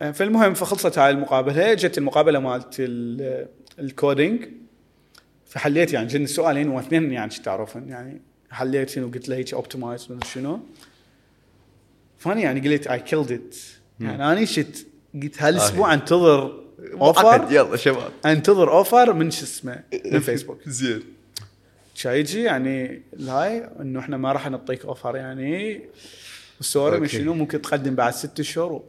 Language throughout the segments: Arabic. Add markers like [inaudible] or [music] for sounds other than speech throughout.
فالمهم فخلصت هاي المقابلة جت المقابلة مالت ال- ال coding فحليت يعني جن السؤالين واثنين يعني شو تعرفن يعني حليت شنو قلت له هيك optimize شنو. فاني يعني قلت I killed it يعني أنا شت قلت هالأسبوع أنتظر معقد offer يلا شباب. أنتظر offer من شو اسمه؟ من فيسبوك [laughs] زين. شا يجي يعني الهاي إنه إحنا ما راح نعطيك offer يعني. Sorry. شنو ممكن تقدم بعد ست اشهر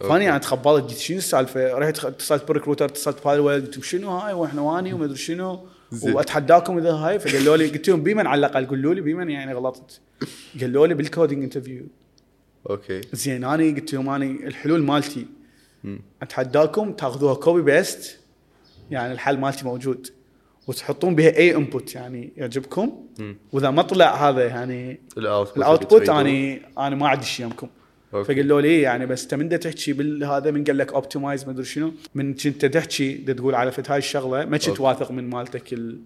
فاني يعني تخبلت قلت شنو السالفة؟ رحت اتصلت بال recruiter اتصلت بهذا الولد قلت شنو هاي؟ وإحنا وأني وما أدري شنو. وأتحداكم إذا هاي؟ فقالوا لي قلت لهم بمن على الأقل؟ قولوا لي بمن يعني غلطت. قالوا لي بال coding interview okay. زين أنا قلت لهم أنا الحلول مالتي. أتحداكم تاخذوها copy paste يعني الحل مالتي موجود. وتحطون بها أي input يعني يعجبكم. وإذا ما طلع هذا يعني ال output ال output اني أنا ما عندي شيء يمكم okay. فقالوا لي يعني بس إنت من دا تحكي بالهذا؟ من قال لك optimize ما أدري شنو. من كنت تحكي تقول على فت هاي الشغلة ما كنت. واثق من مالتك ال...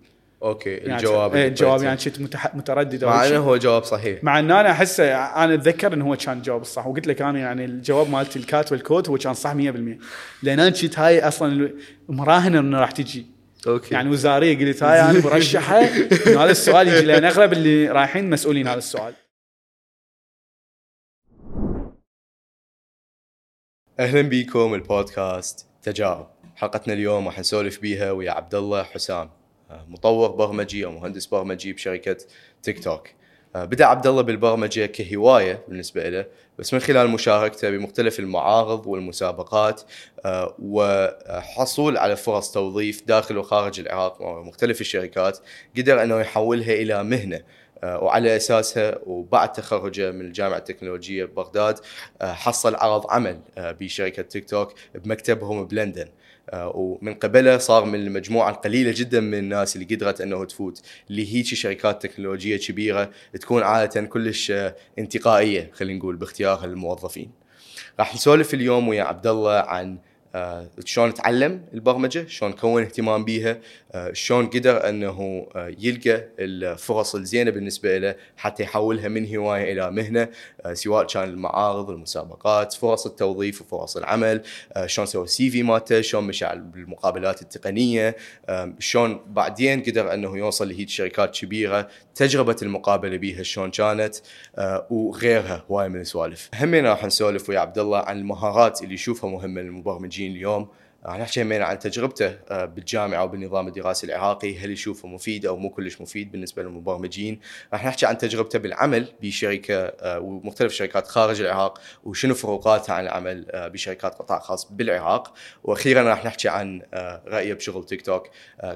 okay يعني الجواب اللي الجواب. يعني كنت متح... متردد مع. إنه هو جواب صحيح. مع ان أنا احسه أنا أتذكر إنه هو كان الجواب الصح وقلت لك أنا يعني الجواب مالت الكات والكود هو كان صح 100% لأن أنا كنت هاي أصلا مراهن إنه راح تجي. Okay. يعني وزارية قلت هاي أنا مرشحه [laughs] إنه هذا السؤال يجي لأن أغلب اللي رايحين مسؤولين هذا السؤال. أهلا بيكم البودكاست. تجارب حلقتنا اليوم راح نسولف بيها ويا عبد الله حسام آه، مطور برمجي أو مهندس برمجي بشركة تيك توك. آه، بدأ عبد الله بالبرمجة كهواية بالنسبة له بس من خلال مشاركته بمختلف المعارض والمسابقات آه، وحصول على فرص توظيف داخل وخارج العراق ومختلف الشركات قدر إنه يحولها إلى مهنة. وعلى اساسها وبعد تخرجه من الجامعة التكنولوجية ببغداد آه، حصل عرض عمل آه، بشركة تيك توك بمكتبهم بلندن آه، ومن قبله صار من المجموعة القليلة جدا من الناس اللي قدرت إنه تفوت لهيك شركات تكنولوجية كبيرة تكون عادة كلش آه، انتقائية خلينا نقول باختيارها للموظفين. راح نسولف اليوم ويا عبد الله عن آه، شلون تعلم البرمجة، شلون كون اهتمام بيها، آه، شلون قدر انه آه، يلقى الفرص الزينة بالنسبة له حتى يحولها من هواية إلى مهنة آه، سواء كان المعارض، المسابقات، فرص التوظيف وفرص العمل، آه، شلون سوى السي في مالته، شلون مشى بالمقابلات التقنية، آه، شلون بعدين قدر انه يوصل لهيج شركات كبيرة، تجربة المقابلة بيها شلون كانت آه، وغيرها هواي من السوالف. همين راح نسولف ويا عبد الله عن المهارات اللي يشوفها مهمه للمبرمجين اليوم. راح نحكي همين عن تجربته آه، بالجامعة وبالنظام الدراسي العراقي هل يشوفه مفيد أو مو كلش مفيد بالنسبة للمبرمجين؟ راح نحكي عن تجربته بالعمل بشركة آه، ومختلف الشركات خارج العراق وشنو فروقاتها عن العمل آه، بشركات قطاع خاص بالعراق. وأخيرا راح نحكي عن رأيه بشغل تيك توك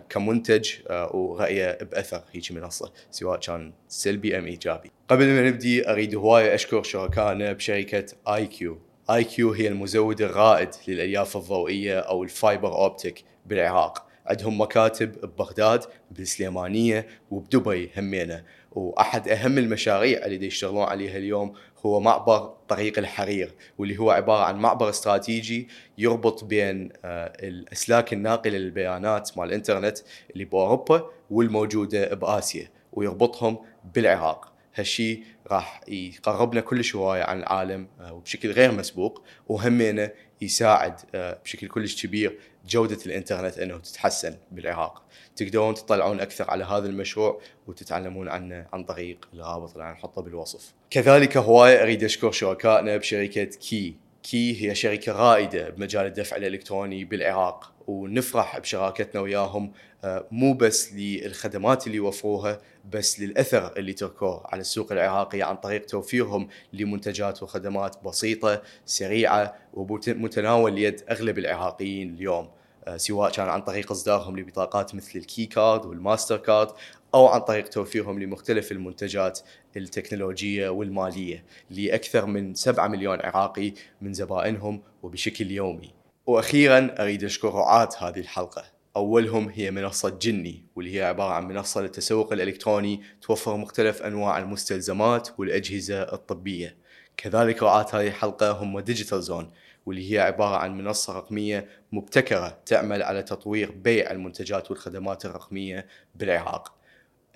كمنتج ورأيه بأثر هيك منصة سواء كان سلبي أم إيجابي. قبل ما نبدي أريد هواية أشكر شركائنا بشركة IQ IQ هي المزود الرائد للالياف الضوئية أو ال fiber optic بالعراق. عندهم مكاتب ببغداد بالسليمانية وبدبي همينة. وأحد أهم المشاريع اللي يشتغلون عليها اليوم هو معبر طريق الحرير واللي هو عبارة عن معبر استراتيجي يربط بين آه، الأسلاك الناقلة للبيانات مال الإنترنت اللي بأوروبا والموجودة بآسيا ويربطهم بالعراق. هالشي راح يقربنا كلش هوايه عن العالم آه، وبشكل غير مسبوق وهمينه يساعد آه، بشكل كلش كبير جودة الإنترنت إنه تتحسن بالعراق. تقدرون تطلعون أكثر على هذا المشروع وتتعلمون عنه عن طريق الرابط اللي نحطه بالوصف. كذلك هوايه أريد أشكر شركائنا بشركة كي. كي هي شركة رائدة بمجال الدفع الإلكتروني بالعراق ونفرح بشراكتنا وياهم آه، مو بس للخدمات اللي يوفروها بس للأثر اللي تركوه على السوق العراقي عن طريق توفيرهم لمنتجات وخدمات بسيطة سريعة ومتناول يد أغلب العراقيين اليوم آه، سواء كان عن طريق إصدارهم لبطاقات مثل الكي كارد والماستر كارد أو عن طريق توفيرهم لمختلف المنتجات التكنولوجية والمالية لأكثر من 7 مليون عراقي من زبائنهم وبشكل يومي. وأخيرا أريد أشكر رعاة هذه الحلقة أولهم هي منصة جني واللي هي عبارة عن منصة للتسوق الإلكتروني توفر مختلف أنواع المستلزمات والأجهزة الطبية. كذلك رعاة هذه الحلقة هم ديجيتال زون واللي هي عبارة عن منصة رقمية مبتكرة تعمل على تطوير بيع المنتجات والخدمات الرقمية بالعراق.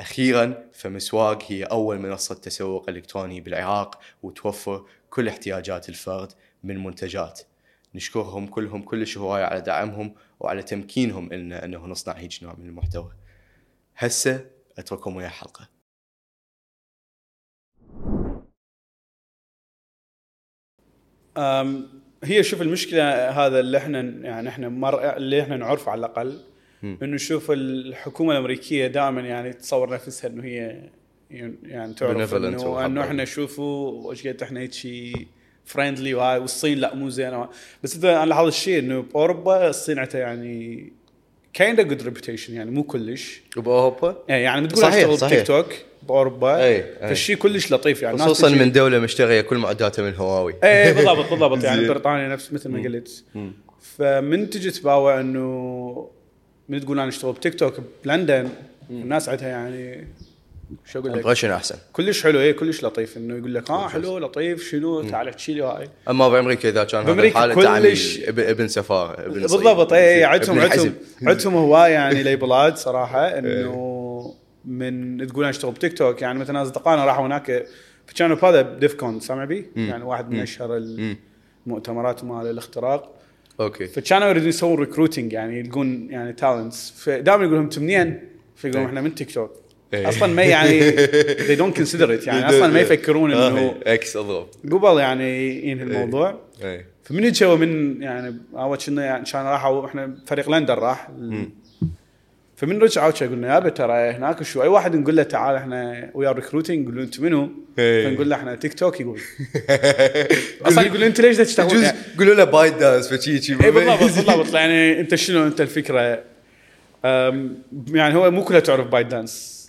أخيرا فمسواق هي أول منصة تسوق إلكتروني بالعراق وتوفر كل احتياجات الفرد من منتجات نشكرهم كلهم كلش هوايه على دعمهم وعلى تمكينهم ان إنه نصنع هيك نوع من المحتوى هسه أترككم ويا الحلقة أم، هي شوف المشكلة هذا اللي إحنا يعني إحنا مر اللي إحنا نعرفه على الأقل. إنه شوف الحكومة الأمريكية دائما يعني تصور نفسها إنه هي يعني تعرف انه. إنه إحنا شوفوا وش قد إحنا هيك friendly وهاي والصين لا مو زينه بس انت أنا لاحظت الشيء إنه بأوروبا الصين عندها يعني kinda good reputation يعني مو كلش. وبأوروبا؟ يعني تقول صحيح، أشتغل. تيك توك بأوروبا أي، أي. فالشيء كلش لطيف يعني خصوصا من دولة مشترية كل معداتها من هواوي إيه بالضبط بالضبط يعني. بريطانيا نفس مثل ما قلت. فمن تجي تباوع إنه من تقول أنا أشتغل بتيك توك بلندن الناس عندها يعني شو أقول لك؟ impression أحسن؟ كلش حلو إيه كلش لطيف إنه يقول لك آه حلو لطيف شنو تعال احكي لي هاي. أما بامريكا اذا كان هذا تعمل كلش- ابن, ابن سفارة ابن بالضبط اي ابن عندهم عندهم. عندهم هواية يعني labelات صراحة إنه من تقول أنا أشتغل بتيك توك يعني مثلا أصدقائنا راحوا هناك في كانوا هذا ب DEF CON سامع بي؟ يعني واحد من أشهر المؤتمرات مال الاختراق. أوكي. فكانوا يريدون يسوون recruiting يعني يلقون يعني talents فدائما يقول لهم منين؟ فيقولون إيه. إحنا من تيك توك. إيه. أصلا ما يعني [laughs] they don't consider it يعني أصلا ما يفكرون إنه آه، إكس أضرب. قبل يعني ينهي الموضوع. اي فمن يجوا من يعني أول كنا يعني كان راحوا إحنا فريق لندن راح. فمن رجعوا قلنا يابا ترى هناك شو؟ أي واحد نقول له تعال إحنا ويا recruiting يقولون أنتم منو؟ إيه. فنقول له إحنا تيك توك يقول. [laughs] أصلا يقول أنت ليش؟ يجوز يعني- يقولوا له ByteDance فشي شي اي بالضبط بالضبط. يعني أنت شنو أنت الفكرة؟ يعني هو مو كلها تعرف ByteDance.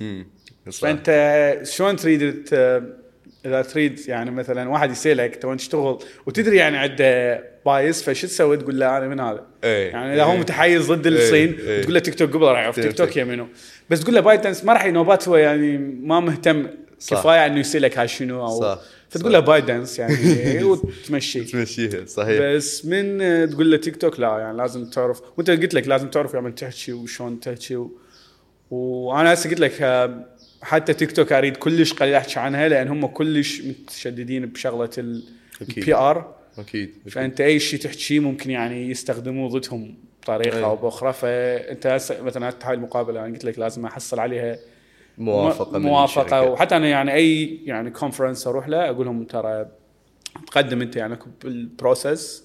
فأنت شلون تريد إذا تريد يعني مثلا واحد يسألك تبغى تشتغل وتدري يعني عنده bias فشو تسوي تقول له أنا من هذا إيه. يعني اذا هو إيه. متحيز ضد إيه. الصين. تقول له تيك توك قبل راح يعرف تيك توك. يا منو بس تقول له ByteDance ما راح نوبات هو يعني ما مهتم صح. كفاية إنه يسألك هاي شنو أو صح. فتقول صح. له ByteDance يعني [laughs] وتمشي تمشيها صحيح بس من آه، تقول له تيك توك لا يعني لازم تعرف وانت قلت لك لازم تعرف يعني تحكي وشلون تحكي و... وأنا هسه قلت لك آه، حتى تيك توك أريد كلش قليل أحكي عنها لأن هم كلش متشددين بشغلة. ال PR أكيد فأنت أي شيء تحكيه ممكن يعني يستخدموه ضدهم بطريقة. أو بأخرى فأنت هسه مثلا حتى هاي المقابلة أنا قلت لك لازم أحصل عليها موافقة من موافقة. الشركة. وحتى أنا يعني أي يعني conference أروح له أقول لهم ترى تقدم أنت يعني بال process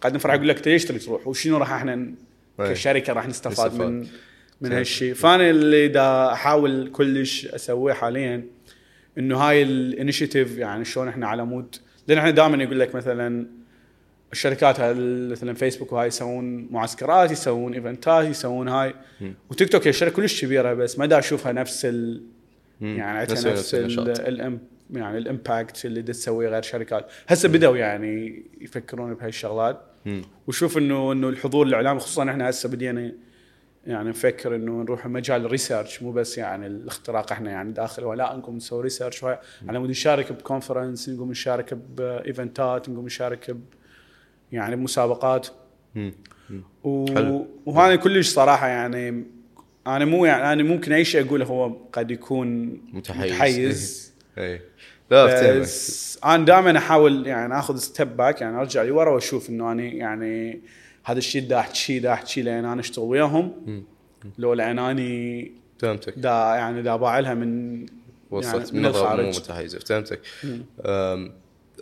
تقدم فراح يقول لك ليش تبي تروح؟ وشنو راح إحنا أي. كشركة راح نستفاد نستفاد. من من هالشيء فأنا اللي دا أحاول كلش أسويه حاليا إنه هاي ال initiative يعني شلون إحنا على مود. لأن إحنا دائما يقول لك مثلا الشركات مثلا فيسبوك وهاي يسوون معسكرات يسوون eventات يسوون هاي. وتيك توك هي شركه كلش كبيرة بس ما دا أشوفها نفس ال. يعني نفس- نفس الام يعني ال impact اللي دا تسويه غير شركات. هسه بدأوا يعني يفكرون بهاي الشغلات. مم. وشوف انه إنه الحضور الاعلامي خصوصا إحنا هسه بدينا يعني نفكر إنه نروح مجال ال research مو بس يعني الاختراق إحنا يعني داخل ولا نقوم نسوي research على مود نشارك ب conference نقوم نشارك ب eventات نقوم نشارك ب يعني بمسابقات. و... حلو. وهذا كلش صراحة يعني أنا مو يعني أنا ممكن أي شيء أقوله هو قد يكون متحيز. متحيز. [laughs] اي لا بس أنا دائما أحاول يعني آخذ step back يعني أرجع لورا وأشوف إنه أنا يعني هذا الشيء دا احكي دا احكي لأن أنا أشتغل وياهم. لو لأن اني فهمتك. دا يعني دا باعلها من وصلت يعني من من نظره مو الخارج. متحيزه فهمتك.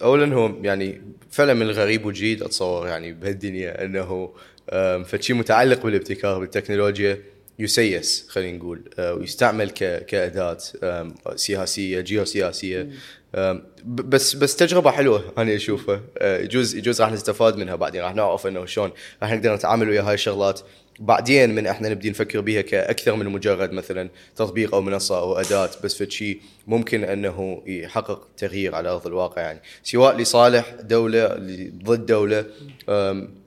اولا هو يعني فعلا من الغريب والجديد أتصور يعني بهالدنيا إنه فشي متعلق بالابتكار بالتكنولوجيا يسيس خلينا نقول أه، ويستعمل كأداة سياسية جيوسياسية. بس بس تجربة حلوة أنا أشوفها. أه، يجوز يجوز راح نستفاد منها بعدين راح نعرف إنه شلون راح نقدر نتعامل ويا هاي الشغلات. بعدين من إحنا نبدي نفكر بها كأكثر من مجرد مثلا تطبيق أو منصة أو أداة بس فد شيء ممكن أنه يحقق تغيير على أرض الواقع يعني. سواء لصالح دولة ضد دولة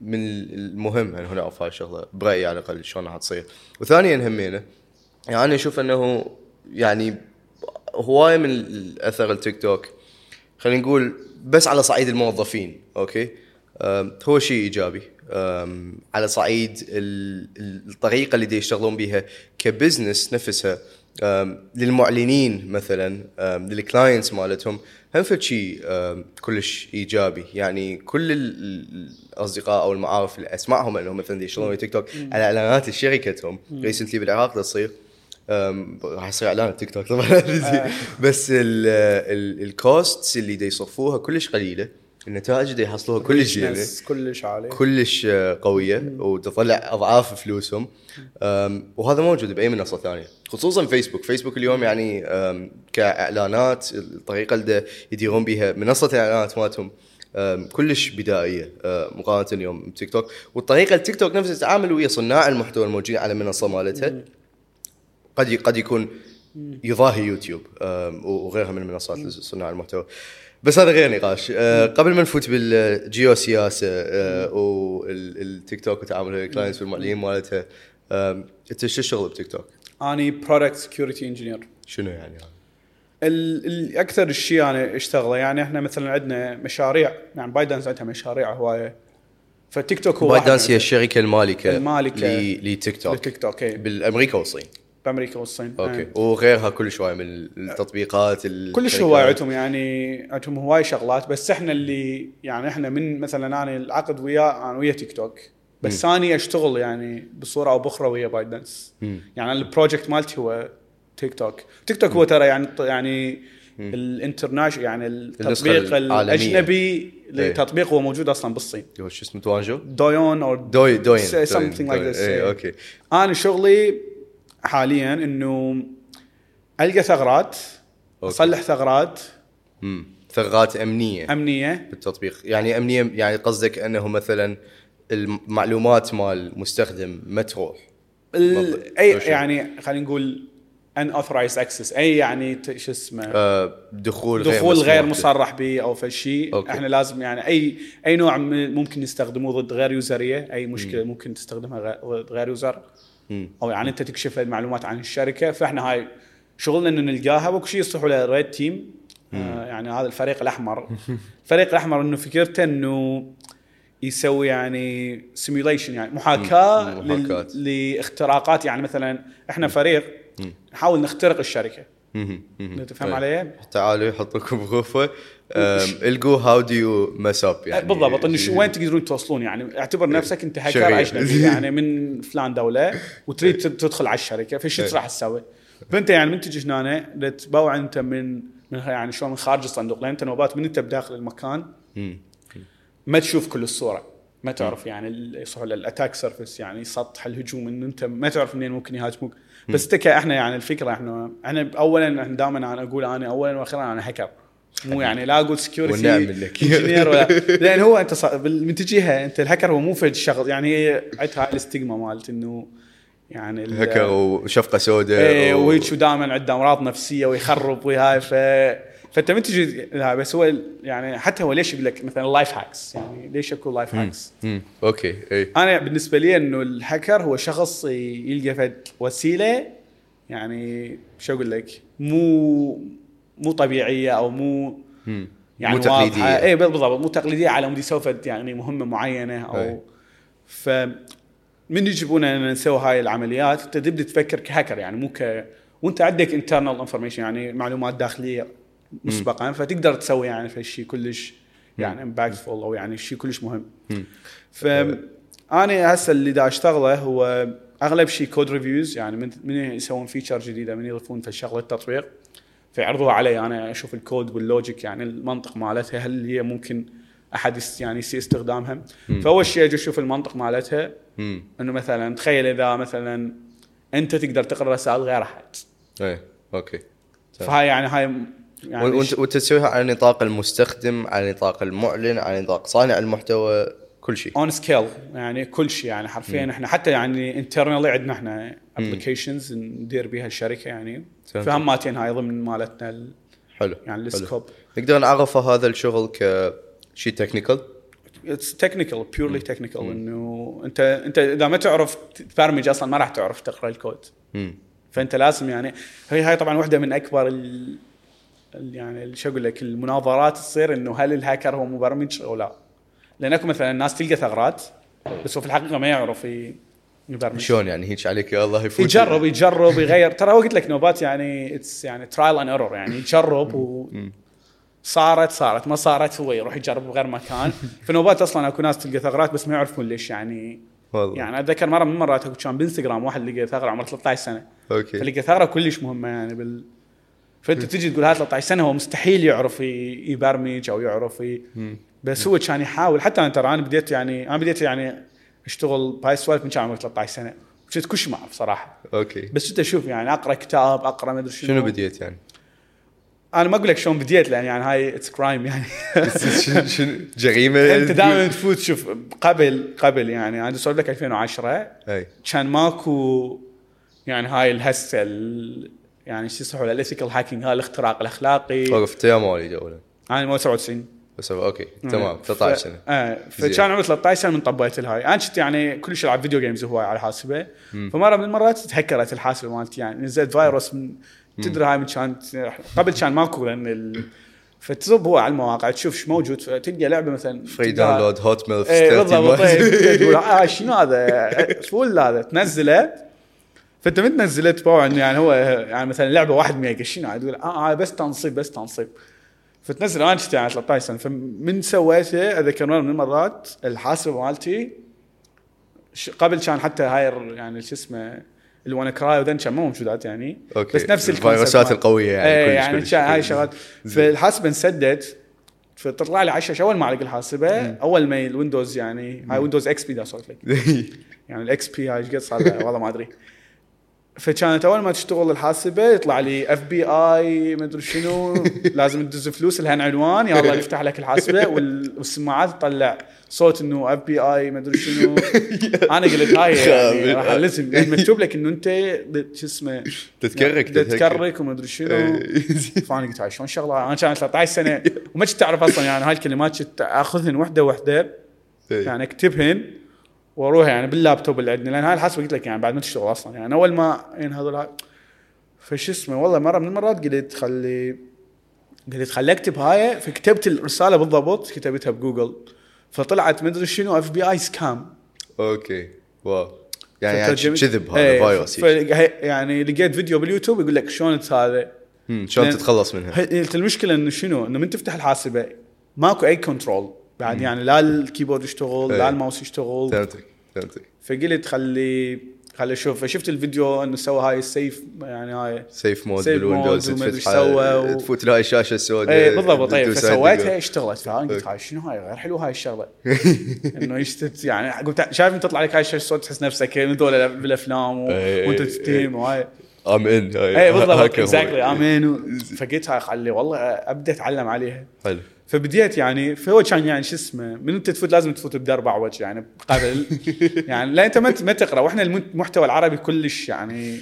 من المهم إن نعرف هاي الشغله برأيي على الأقل شلون راح تصير. وثانيا همينة يعني أنا أشوف أنه يعني هواية من الأثر التيك توك خلينا نقول بس على صعيد الموظفين أوكي؟ هو شيء إيجابي. على صعيد ال- ال- الطريقة اللي دي يشتغلون بها ك business نفسها. للمعلنين مثلا لل clients مالتهم هم شيء كلش إيجابي. يعني كل ال- ال- الأصدقاء أو المعارف اللي أسمعهم إنهم مثلا يشتغلون تيك توك على إعلانات شركتهم recently بالعراق تصير. راح يصير إعلان تيك توك. طبعا [laughs] بس ال costs اللي دا يصرفوها كلش قليلة. النتائج اللي يحصلوها كلش business كلش عالي كلش آه، قوية وتطلع أضعاف فلوسهم. وهذا موجود بأي منصة ثانية خصوصا فيسبوك فيسبوك اليوم يعني كإعلانات الطريقة اللي يديرون بها منصة الاعلانات مالتهم كلش بدائية أه، مقارنة اليوم بتيك توك. والطريقة التيك توك نفسها تتعامل ويا صناع المحتوى الموجودين على المنصه مالتها قد قد يكون يضاهي يوتيوب وغيرها من منصات صناع المحتوى. بس هذا غير نقاش. أه، قبل ما نفوت بالجيو سياسه أه، والتيك توك وتعامل ال clients والمعلنين مالتها أم، انت شو الشغل بتيك توك؟ أني product security engineer شنو يعني؟ هذا؟ الاكثر الشيء أنا أشتغله يعني إحنا مثلا عندنا مشاريع يعني ByteDance عندها مشاريع هواية. فتيك توك هو ByteDance هي الشركة المالكة المالكة ل- لتيك توك. لتيك توك اي بالأمريكا والصين. بأمريكا والصين أوكي إيه. وغيرها كل شوية من التطبيقات الشركات. هواي عندهم يعني عندهم هواي شغلات بس إحنا اللي يعني إحنا من مثلا أنا العقد وياه أنا ويا تيك توك بس اني أشتغل يعني بصورة أو بأخرى ويا ByteDance. يعني ال project مالتي هو تيك توك تيك توك هو ترى يعني يعني ال international يعني التطبيق. الأجنبي إيه. للتطبيق هو موجود أصلا بالصين هو شو اسمه توانجو؟ دويون أو دوي دوين something like this اي إيه. أوكي أنا شغلي حاليا إنه ألقى ثغرات أوكي. اصلح ثغرات. امم ثغرات أمنية. أمنية. بالتطبيق يعني أمنية يعني قصدك أنه مثلا المعلومات مال مستخدم ما تروح؟ ال-. أي. يعني خلينا نقول unauthorized access أي يعني شو اسمه؟ آه دخول دخول غير مسموح مصرح به أو فشي. إحنا لازم يعني أي أي نوع ممكن نستخدمه ضد غير userية. أي مشكلة ممكن تستخدمها غير- ضد غير user. مم. أو يعني أنت تكشف المعلومات عن الشركة فإحنا هاي شغلنا إنه نلقاها وكل شيء يصيحوا له red team آه يعني هذا الفريق الأحمر. [laughs] الفريق الأحمر إنه فكرته إنه يسوي يعني simulation يعني محاكاة. لل- لاختراقات. يعني مثلا إحنا فريق نحاول نخترق الشركة. تفهم طيب. علي؟ تعالوا يحطوكم بغرفة. القوا how do you mess up يعني؟ بالضبط. إنه [laughs] وين تقدرون توصلون؟ يعني اعتبر نفسك أنت هاكر. اجنبي [laughs] يعني من فلان دولة وتريد تد- تدخل على الشركة فشو إيه. راح تسوي؟ فأنت يعني من تجي هنا تباوع أنت من من يعني شلون من خارج الصندوق لأن أنت نوبات من أنت بداخل المكان. ما تشوف كل الصورة. ما تعرف يعني يصيحوا ال attack surface يعني سطح الهجوم إن أنت ما تعرف منين ممكن يهاجموك. بس انت إحنا يعني الفكرة إحنا إحنا اولا دائما أنا أقول أنا اولا وأخيرا أنا هاكر مو يعني لا أقول security لك. ولا لأن هو أنت من تجيها أنت الهاكر هو مو فد شغل يعني هي عندها هاي ال stigma مالت إنه يعني ال- هكر وشفقة سوداء إيه و- وهيك دائما عنده أمراض نفسية ويخرب وهاي ف فأنت من تجي لا بس هو يعني حتى هو ليش يقول لك مثلا life hacks يعني ليش يكون life hacks؟ okay اي أنا بالنسبة لي إنه الهاكر هو شخص يلقى فد وسيلة يعني شو أقول لك؟ مو مو طبيعية أو مو. يعني مو تقليدية. اي بالضبط مو تقليدية على مود يسوي فد يعني مهمة معينة أي. أو ف من يجيبونا إن نسوي هاي العمليات أنت تبدأ تفكر كهاكر يعني مو ك وأنت عندك internal information يعني معلومات داخلية مسبقا فتقدر تسوي يعني في شيء كلش يعني impactful أو يعني شيء كلش مهم مم. فانا هسه اللي دا أشتغله هو أغلب شيء code reviews يعني من من يسوون feature جديدة من يضيفون في الشغله التطبيق فيعرضوها علي. أنا أشوف ال code وال logic يعني المنطق مالتها هل هي ممكن أحد يعني يصير استخدامها؟ فأول شيء أجي أشوف المنطق مالتها. مم. إنه مثلا تخيل إذا مثلا أنت تقدر تقرأ رسائل غير أحد. اي okay. فهاي يعني هاي يعني وانت وأنت تسويها على نطاق المستخدم على نطاق المعلن على نطاق صانع المحتوى كل شيء. اون scale يعني كل شيء يعني حرفيا إحنا حتى يعني internally عندنا إحنا applications ندير بها الشركة يعني. فهماتين هاي ضمن مالتنا ال- حلو يعني. ال scope نقدر نعرفه هذا الشغل كشيء تكنيكال it's technical purely technical إنه أنت أنت إذا ما تعرف تبرمج أصلا ما راح تعرف تقرأ الكود. فأنت لازم يعني هي هاي طبعا واحدة من أكبر ال يعني شو أقول لك المناظرات تصير إنه هل الهاكر هو مبرمج أو لا؟ لأن اكو مثلا الناس تلقى ثغرات بس هو في الحقيقة ما يعرف يبرمج. شلون يعني؟ هيك عليك يا الله يفوت يجرب يجرب يغير. ترى هو قلت لك نوبات يعني it's يعني trial and error يعني يجرب و [laughs] صارت صارت. ما صارت هو يروح يجرب بغير مكان. [laughs] في نوبات أصلا أكو ناس تلقى ثغرات بس ما يعرفون ليش يعني. والله. يعني أتذكر مرة من المرات أكو كان بإنستغرام واحد لقى ثغرة عمره 13 سنة. okay. فلقى ثغرة كلش مهمة يعني بال فأنت تجي تقول هذا 13 سنة هو مستحيل يعرف يبرمج أو يعرف ي... بس هو كان يحاول حتى أنا ترى أنا بديت يعني أنا بديت يعني أشتغل بهاي السوالف من كان عمري 13 سنة. كنت كلش ما اعرف صراحة okay. بس كنت أشوف يعني أقرأ كتاب أقرأ ما أدري شنو. شنو بديت يعني؟ أنا ما أقول لك شلون بديت لأن يعني هاي it's crime يعني. شنو جريمة؟ أنت دائما تفوت شوف قبل قبل يعني أنا اسولف لك 2010 أي. كان ماكو يعني هاي الهسة ال- يعني شو يصيحوا ال ethical hacking هاي الاختراق الأخلاقي. وقفت يا مواليد اولا أنا مواليد 97 بس okay تمام 13 سنه آه زين. فكان عمري 13 سنه من طبيت الهاي. أنا كنت يعني كلش العب video games هواي على الحاسبه فمرة من المرات تهكرت الحاسبة مالتي يعني نزلت فيروس من تدري هاي من كانت قبل كان ماكو لأن ال... فتطب هو على المواقع تشوف إيش موجود تلقى لعبة مثلا free download hot إيه بالضبط إيه، [laughs] تقول آه شنو هذا؟ full هذا؟ تنزله. فأنت من تنزله تباوع انه يعني هو يعني مثلا لعبة 1 ميجا شنو تقول آه آه، بس تنصيب بس تنصيب. فتنزل أنا كنت يعني 13 سنه فمن سويته أذكر مره من المرات الحاسبة مالتي قبل كان حتى هاي يعني شو اسمه اللي WannaCry وذني كان مو موجودات يعني okay. بس نفس الفيروسات القوية يعني إيه يعني كلش- هاي. شغلات. فالحاسبة انسدت فتطلع لي على الشاشه اول ما اعلق الحاسبة. أول ما ال Windows يعني هاي Windows XP دا اسولف لك يعني ال XP هاي إيش قد صار؟ والله ما أدري. فكانت أول ما تشتغل الحاسبة يطلع لي FBI ما أدري شنو. [laughs] لازم تدز فلوس لها عنوان يلا [laughs] نفتح لك الحاسبة. وال- والسماعات تطلع صوت إنه FBI ما أدري شنو. [laughs] أنا قلت هاي يعني. راح لازم يعني مكتوب لك إنه أنت شو اسمه؟ تتكرك تتكرك وما أدري شنو. فأنا قلت هاي شلون شغلة؟ أنا كان 13 سنة. وما كنت أعرف أصلا يعني هاي الكلمات كنت آخذهن وحدة وحدة. إيه. يعني أكتبهن. وأروح يعني باللابتوب اللي عندنا لأن هاي الحاسبة قلت لك يعني بعد ما تشتغل أصلا. يعني أول ما ينهضوا هاي فش اسمه؟ والله مرة من المرات قلت خلي قلت خلي أكتب هاي فكتبت الرسالة بالضبط كتبتها بجوجل. فطلعت مدري شنو FBI scam okay. wow. يعني, يعني كذب هذا إيه،. فهي- يعني لقيت فيديو باليوتيوب يقول لك شلون هذا. شلون تتخلص منها. المشكلة إنه شنو؟ إنه من تفتح الحاسبة ماكو أي control بعد يعني لا ال keyboard يشتغل إيه. لا الماوس يشتغل. فهمتك فقلت خلي خلي أشوف فشفت الفيديو إنه سوى هاي ال safe يعني هاي safe mode بال Windows سوى و- تفوت لهاي الشاشة السوداء. اي بالضبط. [laughs] اي فسويتها هاي اشتغلت فانا قلت. هاي شنو هاي؟ غير حلو هاي الشغلة. [laughs] إنه يشتت يعني قلت شايف انت تطلع لك هاي الشاشة السوداء تحس نفسك من دول بالأفلام و- إي، وأنت إي، تستيم وهاي. ام ان اي بالضبط. exactly I mean. [laughs] فقلت هاي خلي والله ابدا اتعلم عليها. حلو. فبديت يعني فهو كان يعني شو اسمه من أنت تفوت لازم تفوت بدرب اعوج يعني قبل. [laughs] يعني لا أنت ما ما تقرأ. وإحنا المحتوى العربي كلش يعني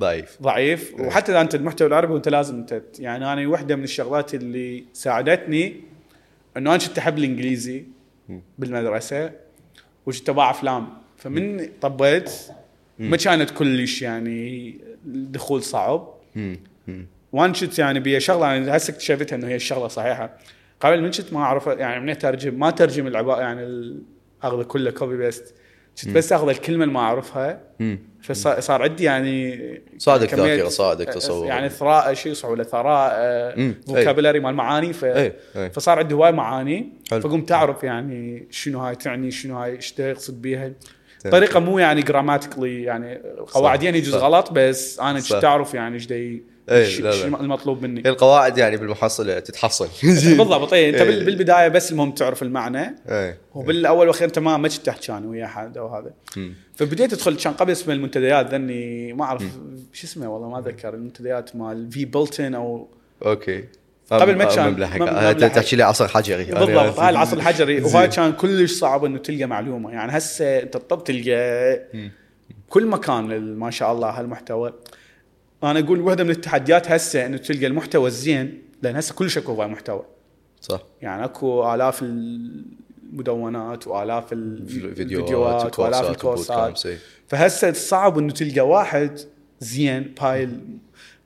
ضعيف. ضعيف. وحتى إذا أنت المحتوى العربي وأنت لازم أنت يعني أنا واحدة من الشغلات اللي ساعدتني إنه أنا كنت أحب الإنجليزي بالمدرسة وكنت اباع أفلام. فمن طبيت ما كانت كلش يعني الدخول صعب. وأنا كنت يعني بيها شغلة أنا هسه اكتشفتها إنه هي الشغلة صحيحة. قبل من كنت ما أعرف يعني من اترجم ما ترجم العباره يعني اخذه كله copy paste كنت بس أخذ الكلمة اللي ما أعرفها. فصار صار عندي يعني صادك كمية- ذاكرة، صادك تصور. يعني ثراء شيء يصعب له ثراء. vocabulary مال معاني ف... أي أي فصار عندي هواي معاني حلو. فقمت أعرف يعني شنو هاي تعني شنو هاي إيش دا يقصد بيها. طريقة مو يعني grammatically يعني قواعديا يجوز. غلط بس أنا. كنت أعرف يعني إيش إيه،. الشيء المطلوب مني القواعد يعني بالمحصله تتحصل. [laughs] بالضبط اي أنت إيه. بال- بالبداية بس المهم تعرف المعنى. اي وبالاول والأخير أنت ما ما تحكي أنا ويا حد أو هذا. فبديت أدخل كان قبل اسمه المنتديات ذني ما أعرف شو اسمه والله ما أتذكر المنتديات مال vBulletin أو okay. قبل ما كان-. تحكي لي عصر حجري. بالضبط هاي العصر الحجري. [laughs] وهاي كان كلش صعب إنه تلقى معلومة. يعني هسه أنت طب تلقى كل مكان ما شاء الله هالمحتوى. أنا أقول واحدة من التحديات هسه إنه تلقى المحتوى الزين لأن هسه كلش أكو هواي محتوى. صح. يعني أكو آلاف المدونات وآلاف فيديوهات الفيديوهات وآلاف الكورسات. فهسه صعب إنه تلقى واحد زين بهاي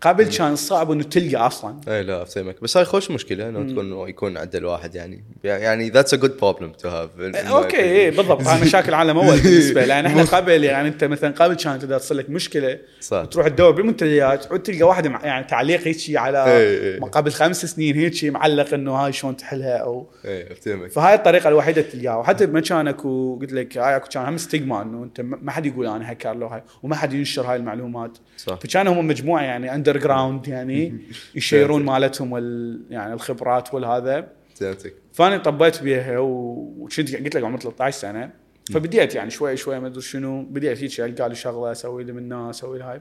قبل كان صعب إنه تلقى أصلا. اي لا افتهمك بس هاي خوش مشكلة إنه تكون يكون عند الواحد يعني. يعني that's a good problem to have okay اي بالضبط. هاي [laughs] مشاكل عالم أول بالنسبة لأن إحنا قبل يعني أنت مثلا قبل كانت اذا تصير لك مشكلة صح. تروح تدور بالمنتديات تعود تلقى واحد يعني تعليق هيك على إي إي. ما قبل خمس سنين هيك معلق إنه هاي شلون تحلها أو اي أفتهمك. فهاي الطريقة الوحيدة تلقاها. وحتى بمكانك وقلت لك هاي أكو كان هم stigma إنه أنت ما ما حد يقول أنا هكر له هاي وما حد ينشر هاي المعلومات. صح. فكانوا هم مجموعة يعني underground يعني [laughs] يشيرون مالتهم وال يعني الخبرات والهذا. فهمتك فأنا طبيت بيها وكنت قلت لك عمري 13 سنة. فبديت يعني شوي شوي ما أدري شنو. بديت هيك القى لي شغلة أسوي لي منها أسوي لي هاي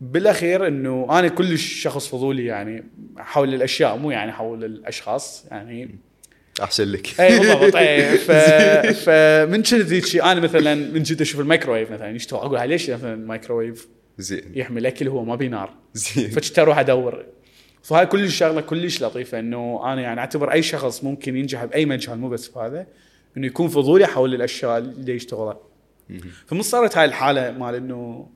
بالأخير إنه أنا كلش شخص فضولي يعني حول الأشياء مو يعني حول الأشخاص يعني. أحسن لك. إي بالضبط اي [laughs] ف... فمن كنت أنا مثلا من كنت أشوف الميكروويف مثلا يشتغل أقول ليش مثلا الميكروويف زين. يحمل أكل هو ما بي نار زين. فكنت أروح أدور. فهاي كلش شغلة كلش لطيفة إنه أنا يعني أعتبر أي شخص ممكن ينجح بأي مجال مو بس بهذا إنه يكون فضولي حول الأشياء اللي يشتغلها. فمن صارت هاي الحالة مال إنه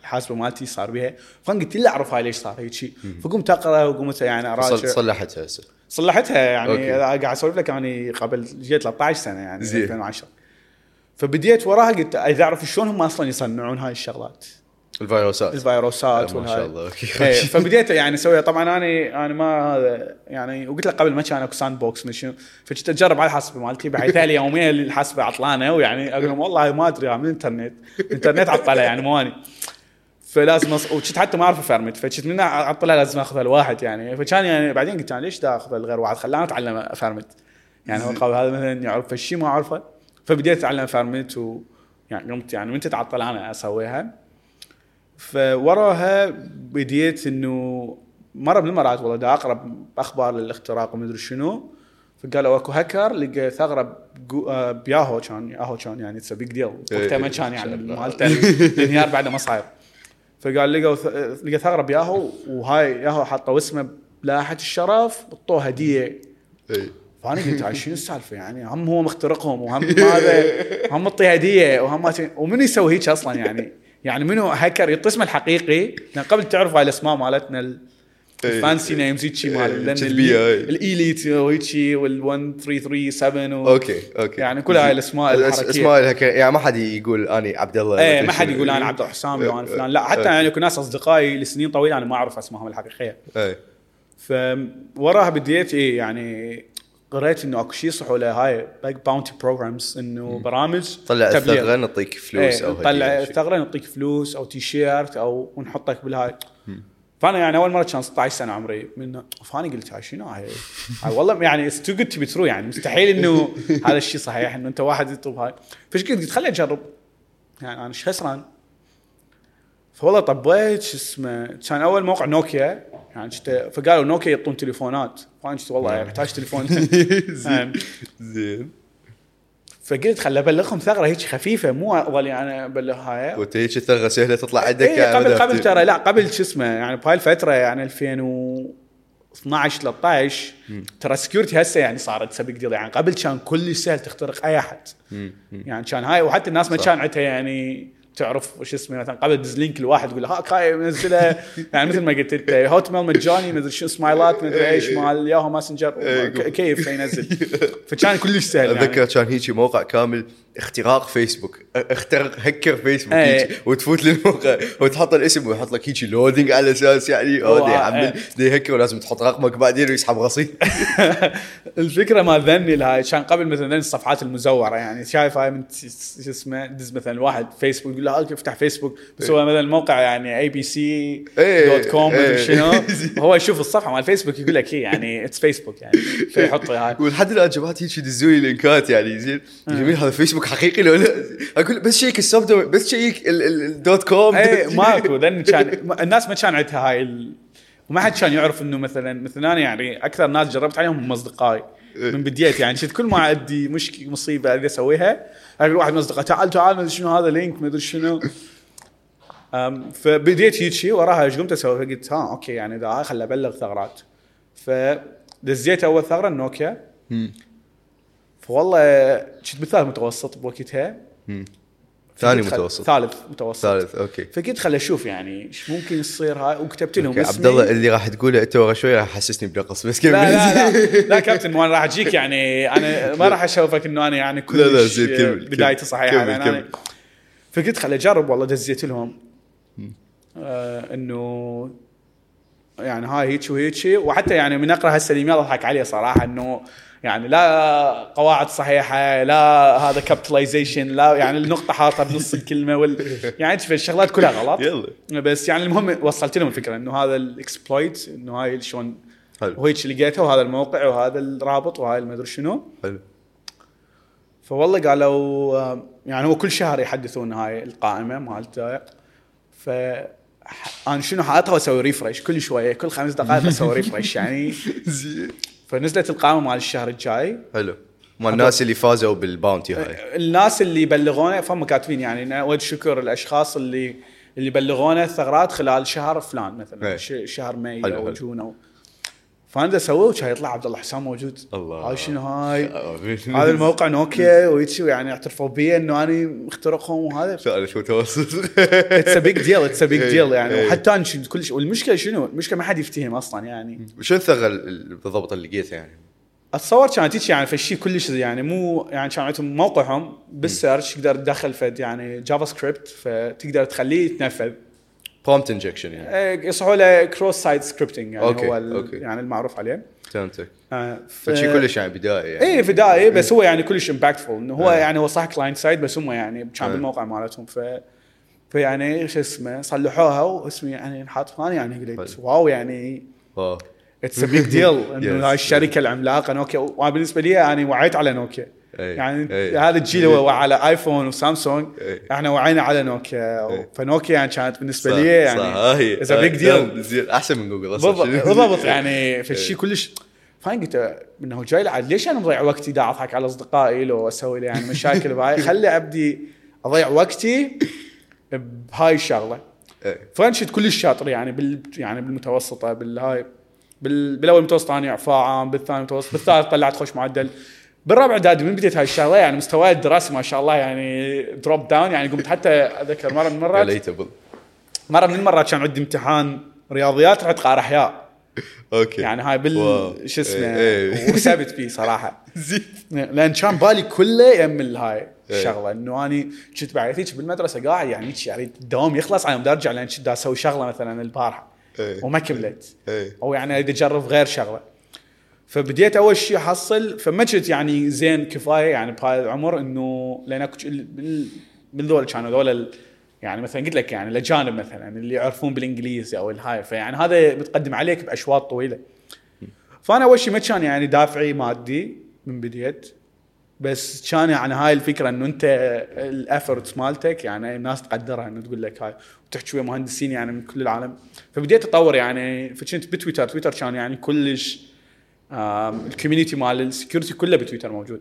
الحاسبة مالتي صار بيها فأنا قلت لا أعرف هاي ليش صار هيك شيء فقمت اقرا وقمت يعني أراجع. صلحتها هسه. صلحتها يعني. قاعد أسولف لك يعني قبل جيت 13 سنة يعني زين. 2010 فبديت وراها قلت إذا أعرف شلون هم أصلا يصنعون هاي الشغلات. الفيروسات. الفيروسات ما والهاي. شاء الله. إيه، فبديت يعني اسويها. طبعا أنا أنا ما هذا يعني وقلت لك قبل ما كان أكو sandbox من شنو. فكنت أجرب على الحاسبة مالتي. بحيث لي يوميا الحاسبة عطلانة ويعني أقول لهم والله ما أدري من الإنترنت. الإنترنت عطلة يعني مواني فلازم أص... وكنت حتى ما أعرف افرمت فكنت من اعطلها لازم اخذها الواحد يعني. فكان يعني بعدين قلت أنا ليش دا أخذ الغير واحد؟ خلاني أتعلم افرمت يعني هذا مثلا يعرف الشيء ما أعرفه. فبديت أتعلم افرمت و يعني قمت يعني من تتعطل أنا أسويها. فوراها بديت إنه مرة من المرات والله دا اقرا أخبار للاختراق ومدري شنو فقالوا اكو هاكر لقى ثغره آه، بياهو كان ياهو كان يعني it's big deal وقتها ما كان يعني مالته الانهيار بعده ما صاير. فقال لقوا لقى ثغره بياهو وهاي ياهو حطوا اسمه بلائحة الشرف وطوه هدية. إي. فأنا قلت هاي شنو السالفة يعني؟ هم هو مخترقهم وهم هذا هم معطيه هدية وهم ومن يسوي هيك أصلا يعني؟ يعني منو هاكر يعطي اسمه الحقيقي قبل تعرف هاي الأسماء مالتنا ال- إيه. ال fancy names هيك إيه، مال كذبية، إيه. ال elite وهيك وال 1337 و okay okay يعني كل هاي الأسماء الأس- الحركية أسماء الهكر يعني ما حد يقول أني عبد الله إيه ما حد. يقول أنا عبد الحسام لو أنا فلان لا إيه. حتى يعني يكون ناس أصدقائي لسنين طويلة أنا ما أعرف أسمائهم الحقيقية اي فوراها بديت إيه يعني قريت إنه أكو شيء يصحوا له هاي bounty programs إنه برامج طلع تبليغ. الثغرة نعطيك فلوس إيه أو شيء. الثغرة نعطيك فلوس أو تي شيرت أو ونحطك بالهاي. فأنا يعني أول مرة كان 16 سنة عمري من فأنا قلت هاي شنو هاي؟ هاي والله يعني it's too good to be true يعني مستحيل إنه [laughs] هذا الشيء صحيح إنه أنت واحد يطلب هاي. فإيش قلت؟ قلت خليني أجرب. يعني أنا إيش خسران فوالله طبيت شو اسمه كان أول موقع نوكيا يعني شت- فقالوا نوكيا يعطون تليفونات. فانا قلت والله يعني محتاج تليفون. [laughs] زين زين. فقلت خل أبلغهم ثغرة هيك خفيفة مو أول أنا ابلغ هاي وانت هيك الثغره سهلة تطلع عندك إيه يعني قبل قبل ترى لا قبل شو اسمه يعني بهاي الفترة يعني 2012 13 ترى security هسه يعني صارت سبق deal يعني قبل كان كل سهل تخترق أي أحد. يعني كان هاي وحتى الناس ما. كان عندها يعني تعرف وش اسمه مثلا قبل تدز link لواحد يقول له هاك هاي منزله يعني مثل ما قلت أنت Hotmail مجاني مدري شو سمايلات مدري إيش مال Yahoo Messenger إيه. كيف ينزل [laughs] فكان كلش سهل يعني. أتذكر كان هيك موقع كامل اختراق فيسبوك اخترق هكر فيسبوك إيه. هيك وتفوت للموقع وتحط الاسم ويحط لك هيك loading على أساس يعني أوه دي يحمل إيه. دي هكر ولازم تحط رقمك بعدين ويسحب رصيد [laughs] الفكرة ما ذني لهاي كان قبل مثلا الصفحات المزورة يعني شايف هاي من شو اسمه دز مثلا واحد فيسبوك هاك افتح فيسبوك بس هو مثلا موقع يعني ABC إيه، dot com إيه. شنو. [laughs] هو يشوف الصفحة مال فيسبوك يقول لك هي يعني it's فيسبوك يعني. [laughs] فيحط هاي. ولحد الآن جماعة هيك يدزوا لي link ات يعني زين. جميل هذا فيسبوك حقيقي لو لا؟ أقول بس check domain بس check ال- ال- ال dot com اي ماكو. ذن كان الناس ما كان عندها هاي. وما حد كان يعرف إنه مثلا مثلا أنا يعني أكثر ناس جربت عليهم هم أصدقائي. من بديت يعني شفت كل ما عندي مشكلة مصيبة ابي أسويها. أقول واحد من أصدقائي تعال تعال ما أدري شنو هذا link ما أدري شنو. فبديت هيك شيء وراها إيش قمت أسوي؟ فقلت ها okay يعني إذا خل أبلغ ثغرات. فدزيت أول ثغرة النوكيا. فوالله كنت مثال متوسط بوقتها. ثاني متوسط. ثالث متوسط. ثالث okay. فقلت خل أشوف يعني إيش ممكن يصير هاي وكتبت لهم اسمي. عبد الله اللي راح تقوله أنت ورا شوي راح يحسسني بنقص بس كمل. لا لا لا. [laughs] لا كابتن أنا راح أجيك يعني. أنا ما راح أشوفك إنه أنا يعني كل [laughs] لا لا زين كمل بدايتي صحيحة كمل يعني. كمل. فقلت خل أجرب والله دزيت لهم. آه إنه يعني هاي هيك وهيك وحتى يعني من أقرأ هسه الايميل اضحك عليه صراحة إنه يعني لا قواعد صحيحة لا هذا capitalization لا يعني النقطة حاطة بنص الكلمة وال يعني الشغلات كلها غلط. يلا. بس يعني المهم وصلت لهم الفكرة إنه هذا ال exploit إنه هاي شلون وهيك لقيتها وهذا الموقع وهذا الرابط وهاي المدري شنو. حلو. فوالله قالوا يعني هو كل شهر يحدثون هاي القائمة مالته. ف أنا شنو حاطها وأسوي refresh كل شوية كل خمس دقائق أسوي refresh يعني [laughs] زين. فنزلت القائمة مال الشهر الجاي حلو مال الناس اللي فازوا بال bounty هاي الناس اللي يبلغونه فهم كاتبين يعني نود شكر الأشخاص اللي اللي بلغونا الثغرات خلال شهر فلان مثلا إيه. ش- شهر ماي حلو، أو. جون أو فانا وكان يطلع عبد الله حسام موجود. الله. هاي شنو هاي؟ هذا الموقع نوكيا [laughs] which يعني اعترفوا بي إنه أنا مخترقهم وهذا. ثالث متوسط it's a big deal it's a big deal يعني. إيه. وحتى أنا شنو- كل شيء والمشكلة شنو؟ المشكلة ما حد يفتهم أصلا يعني. شنو الثغره ال- بالضبط اللي لقيتها يعني؟ اتصور كانت هيك يعني فشي كلش يعني. مو يعني كان عندهم موقعهم بال search تقدر تدخل فد يعني JavaScript فتقدر تخليه يتنفذ. prompt injection يعني إيه، يصحوا له cross-site scripting يعني okay، هو okay. يعني المعروف عليه فهمتك آه، ف- فشي كلش يعني بدايه يعني اي بدائي بس هو يعني كلش impactful إنه هو إيه. يعني هو صح client side بس هم يعني كان إيه. بالموقع مالتهم ف فيعني شو اسمه صلحوها واسمي يعني انحط ثاني يعني قلت. wow يعني wow it's a big deal. إنه هاي الشركة العملاقة نوكيا وأنا بالنسبة لي أنا وعيت على نوكيا إيه. يعني إيه. هذا الجيل هو على iPhone و Samsung. إيه. إحنا وعينا على نوكيا. إيه. فنوكيا يعني كانت بالنسبة صح، لي يعني صح. هاي it's a big deal أحسن من جوجل بالضبط يعني فالشيء كلش fun قلت إنه جاي لعد ليش أنا مضيع وقتي دا أضحك على أصدقائي لو أسوي لي يعني مشاكل [laughs] بهاي؟ خلي أبدي أضيع وقتي بهاي الشغلة. إيه. فانشد كلش شاطر يعني بال يعني بالمتوسطة بالهاي بال بالأول متوسط أنا اعفاء عام بالثاني متوسط بالثالث طلعت خوش معدل. بالرابع اعدادي من بديت هاي الشغلة؟ يعني مستواي الدراسي ما شاء الله يعني drop down يعني قمت حتى أذكر مرة من المرات. مرة من المرات كان عندي امتحان رياضيات رحت قارئ احياء okay. يعني هاي بال. شو اسمه؟ إيه، إيه. وثبت فيه صراحة. [laughs] زين. لأن كان بالي كله يم الهاي إيه. الشغلة إنه أني كنت بعد هيك بالمدرسة قاعد يعني هيك يعني الدوام يخلص على مود أرجع لأن كنت أسوي شغلة مثلا البارحة. وما كملت. أو يعني أريد أجرب غير شغلة. فبديت أول شيء أحصل فما كنت يعني زين كفاية يعني بهاي العمر إنه لأن من ذول كانوا ذول يعني مثلا قلت لك يعني الأجانب مثلا اللي يعرفون بالإنجليزي أو الهاي فيعني هذا بتقدم عليك بأشواط طويلة. فأنا أول شيء ما كان يعني دافعي مادي من بديت بس كان يعني هاي الفكرة إنه أنت ال efforts مالتك يعني الناس تقدرها إنه تقول لك هاي وتحكي ويا مهندسين يعني من كل العالم. فبديت أطور يعني فكنت بتويتر تويتر كان يعني كلش ال community مال ال security كله بتويتر موجود.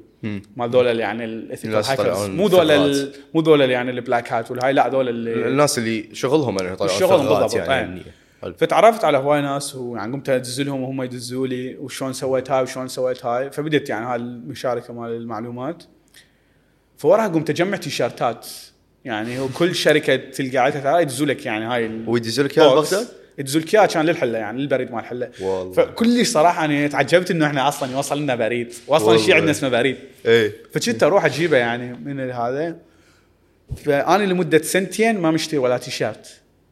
مال اللي يعني ال ethical hackers مو ثغرات. مو اللي يعني ال black hat والهاي لا ذول اللي الناس اللي شغلهم انه يطلعون شغلهم بالضبط، يعني. حلو. فتعرفت على هواي ناس ويعني قمت أدز لهم وهم يدزوا لي وشلون سويت هاي وشلون سويت هاي فبدت يعني هاي المشاركة مال المعلومات فوراها قمت أجمع تيشيرتات يعني هو كل شركة تلقى عليها تعال يدزوا لك يعني هاي ويدزوا لك إياها. بغداد؟ يدزوا لك إياها كان للحلة يعني للبريد مال الحلة والله. فكلش صراحة أنا تعجبت إنه إحنا أصلا يوصل لنا بريد واصلا. شيء عندنا اسمه بريد إيه فكنت أروح أجيبه يعني من هذا فاني لمدة سنتين ما مشتري ولا تيشيرت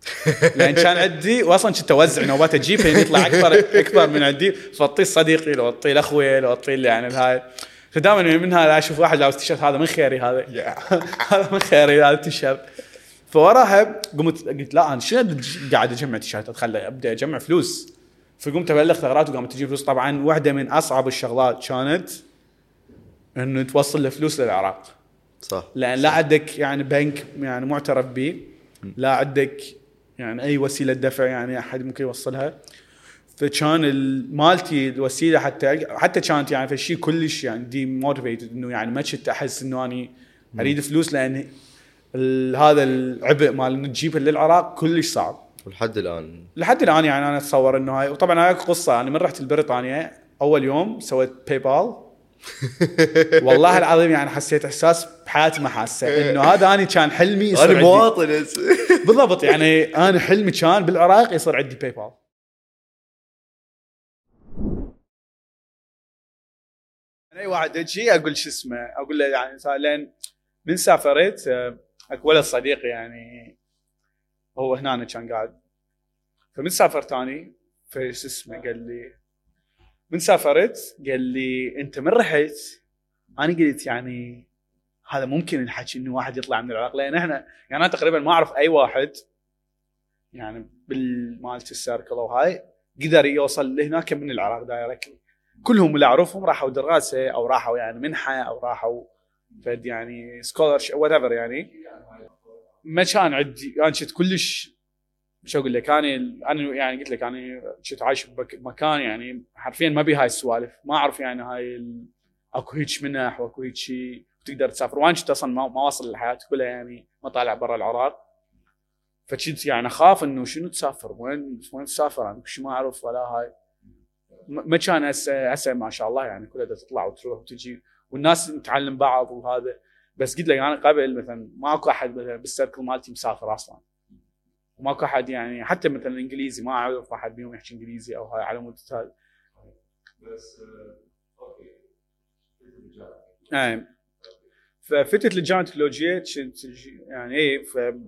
[laughs] لأن كان عندي واصلا كنت أوزع نوبات أجيب يطلع اكبر أكبر من عندي فأعطيه صديقي لو أعطيه لأخوي لو اللي يعني الهاي فدائما من هذا أشوف واحد لابس تيشيرت هذا من خيري هذا. [laughs] هذا من خيري هذا التيشيرت. فوراها قمت قلت لا أنا شنو قاعد أجمع تيشيرتات خلي أبدأ أجمع فلوس. فقمت أبلغ ثغرات وقامت تجيب فلوس. طبعا واحدة من أصعب الشغلات كانت إنه توصل لفلوس للعراق. صح. لأن لا عندك يعني بنك يعني معترف به لا عندك يعني أي وسيلة دفع يعني أحد ممكن يوصلها. فكان ال- مالتي الوسيلة حتى حتى كانت يعني فشي كلش يعني demotivated إنه يعني ما كنت أحس إنه أني أريد فلوس لأن هذا العبء مال إنه تجيبها للعراق كلش صعب. ولحد الآن. لحد الآن يعني أنا أتصور إنه هاي وطبعا هاي قصة أنا من رحت لبريطانيا أول يوم سويت PayPal [laughs] والله العظيم يعني حسيت إحساس بحياتي ما حاسه إنه [laughs] هذا أنا كان حلمي يصير أنا مواطن. بالضبط يعني أنا حلمي كان بالعراق يصير عندي PayPal إي واحد يجي أقول شو اسمه أقول له يعني لين من سافرت آه، اكو ولد صديقي يعني هو هنا كان قاعد. فمن سافرت اني فشو اسمه قال لي من سافرت قال لي أنت من رحت؟ أنا قلت يعني هذا ممكن الحكي إنه واحد يطلع من العراق لأن إحنا يعني أنا تقريبا ما أعرف أي واحد يعني بالمالت ال circle وهاي قدر يوصل لهناك من العراق directly كلهم اللي أعرفهم راحوا دراسة أو راحوا يعني منحة أو راحوا فد يعني scholarship whatever يعني. ما كان عندي أنا كنت كلش شو أقول لك أنا أنا يعني قلت لك أنا كنت عايش بمك- بمكان يعني حرفيا ما بي هاي السوالف ما أعرف يعني هاي. أكو هيك منح وأكو هيك شيء تقدر تسافر. وأنا كنت أصلا ما, واصل الحياة كلها يعني ما طالع برا العراق. فكنت يعني أخاف إنه شنو تسافر وين وين تسافر؟ أنا شو ما أعرف ولا هاي. ما كان هسه هسه ما شاء الله يعني كلها تطلع وتروح وتجي والناس نتعلم بعض وهذا. بس قلت لك أنا قبل مثلا ماكو أحد مثلا بال circle مالتي مسافر أصلا. وماكو أحد يعني حتى مثلا إنجليزي ما أعرف أحد بيهم يحكي إنجليزي أو هاي على مود هذا إيه ففتت لجامعه تكنولوجيا كنت يعني إيه آه،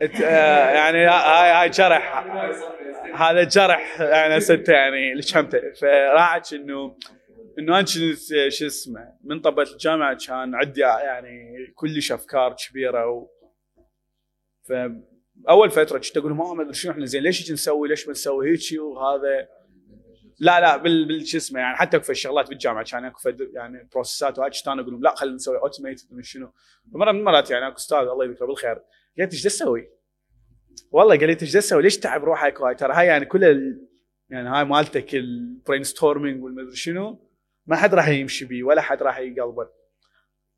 يعني هاي هاي جرح. هذا جرح يعني سته يعني لشمته فراحت انه إنه أنا كنت شو اسمه من طبت الجامعة كان عندي يعني كلش أفكار كبيرة و فاول فترة كنت أقول ما أدري شنو إحنا زين ليش نسوي ليش ما نسوي هيك وهذا؟ لا لا بال شو اسمه يعني حتى في الشغلات بالجامعة كان أكو يعني process ات وهاي كنت أنا أقول لا خلينا نسوي automated شنو. فمره من المرات يعني أكو أستاذ الله يذكره بالخير قالت إيش تسوي؟ والله قال لي إيش تسوي؟ ليش تعب روحك وهاي ترى هاي يعني كل ال... يعني هاي مالتك ال brainstorming والمدري شنو ما حد راح يمشي بيه ولا حد راح يقبله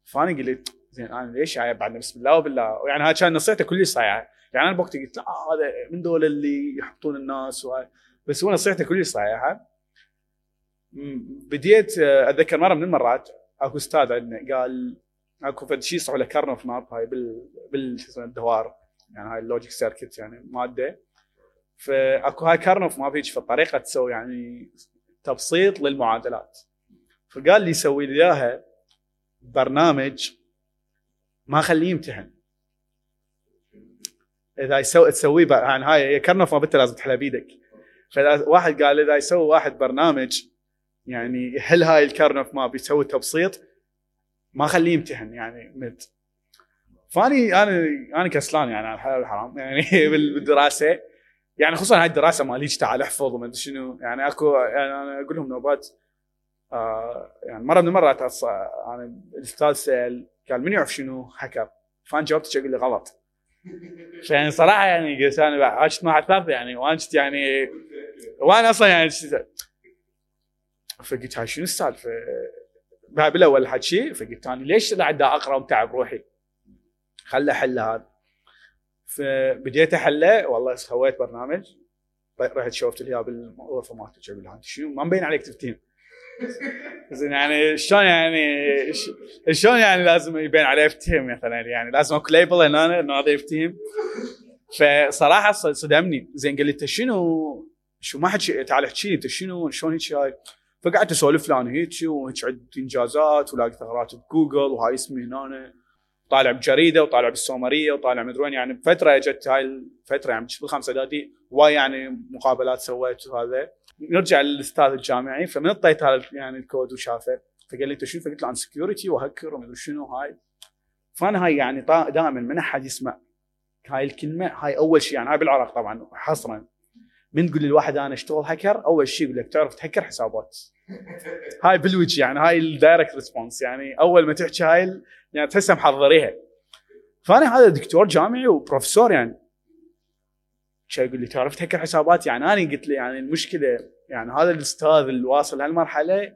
فأنا قلت زين أنا ليش عيب بعد بسم الله وبالله؟ يعني هاي كان نصيحته كلش صايبه يعني أنا بوقتها قلت لا هذا من دول اللي يحبطون الناس وهاي. بس هو نصيحته كلش صايبه بديت آه، أتذكر مرة من المرات اكو أستاذ عندنا قال اكو فد شيء يصيحوا له Karnaugh map هاي بال بال شو اسمه الدوار. يعني هاي ال logic circuit يعني ماده فاكو هاي Karnaugh map هيك فالطريقة تسوي يعني تبسيط للمعادلات. فقال لي سوي لي إياها برنامج ما خليه يمتحن. إذا يسوي تسويه يعني هاي Karnaugh map لازم تحلها بيدك فواحد قال إذا يسوي واحد برنامج يعني يحل هاي الكرنف ما بيسوي تبسيط؟ ما خليه يمتحن يعني مد فأني أنا أنا كسلان يعني على الحلال والحرام [laughs] يعني بال- بالدراسة. يعني خصوصا هاي الدراسة ماليش تعال أحفظ وما أدري شنو. يعني أكو يعني أنا أقول لهم نوبات آه يعني مرة من المرات أنا الأستاذ سأل قال من يعرف شنو هاكر فأنا جاوبت أقول له غلط. يعني صراحة يعني قلت أنا عشت مع ثالث يعني وأنا يعني وأنا أصلا يعني فقلت هاي شنو السالفة؟ بالاول حكي فقلت أنا ليش قاعد اقرا ومتعب روحي؟ خله احل هذا فبديت احله والله سويت برنامج. رحت شوفت لي اياه بالغرفة مالتي أقول لها شنو ما مبين عليك تفتهم. [laughs] زين يعني شلون يعني شلون يعني لازم يبين عليه افتهم مثلا؟ يعني لازم أكو label هنا إنه هذا يفتهم. فصراحة صدمني. زين قال لي انت شنو؟ شو ما حد تعال احكي انت شنو؟ شلون هيك فقعدت أسولف له أنا هيك وهيك عندي إنجازات ولاقي ثغرات بجوجل وهاي اسمي هنا طالع بجريدة وطالع بالسومرية وطالع مدري وين يعني بفتره جت هاي الفترة يعني بالخمسه اعدادي وايد يعني مقابلات سويت وهذا نرجع للأستاذ الجامعي فمن اعطيت هذا يعني الكود وشافه فقال لي أنت شنو؟ فقلت له عن security و hacker ومدري شنو هاي فأنا هاي يعني دائما من أحد يسمع هاي الكلمة هاي أول شيء يعني هاي بالعراق طبعا حصرا. من تقول للواحد أنا أشتغل هاكر أول شيء يقول لك تعرف تهكر حسابات. هاي بالوجه يعني هاي ال direct response يعني أول ما تحكي هاي يعني تحسها محضريها فأنا هذا دكتور جامعي وبروفيسور يعني. شي يقول لي تعرف تهكر حسابات؟ يعني أنا قلت له يعني المشكلة يعني هذا الأستاذ اللي واصل هالمرحلة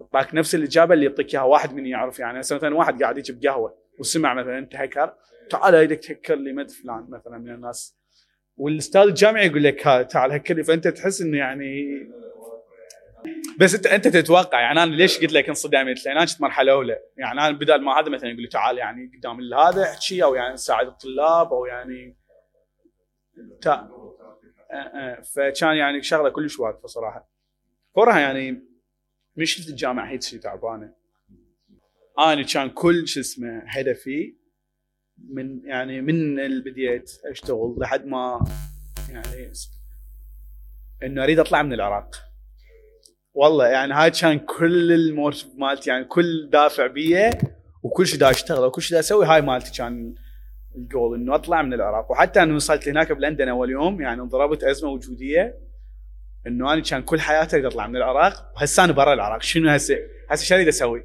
يعطاك نفس الإجابة اللي يعطيك إياها واحد من يعرف يعني. هسه مثلا واحد قاعد يجيب قهوة وسمع مثلا أنت هكر تعال إيدك تهكر لي مد فلان مثلا من الناس. والاستاذ الجامعي يقول لك تعال لي فأنت تحس إنه يعني بس انت أنت تتوقع يعني أنا ليش قلت لك انصدام لأن أنا مرحلة أولى. يعني أنا بدل ما هذا مثلا يقول لي تعال يعني قدام هذا احكي أو يعني ساعد الطلاب أو يعني تا فكان يعني شغلة كلش واقفه صراحة كورها يعني مش شفت الجامعة هيك شيء تعبانة. أنا كان كل شو اسمه هدفي من يعني من اللي بديت أشتغل لحد ما يعني إنه أريد أطلع من العراق. والله يعني هاي كان كل الموت مالتي يعني كل دافع بيه وكل شيء دا اشتغل وكل شيء دا أسوي هاي مالتي كان الجول إنه أطلع من العراق. وحتى أنا وصلت هناك بلندن أول يوم يعني انضربت ازمه وجودية إنه أنا كان كل حياتي اريد أطلع من العراق وهسه أنا برا العراق. شنو هسه؟ هسه شو أريد أسوي؟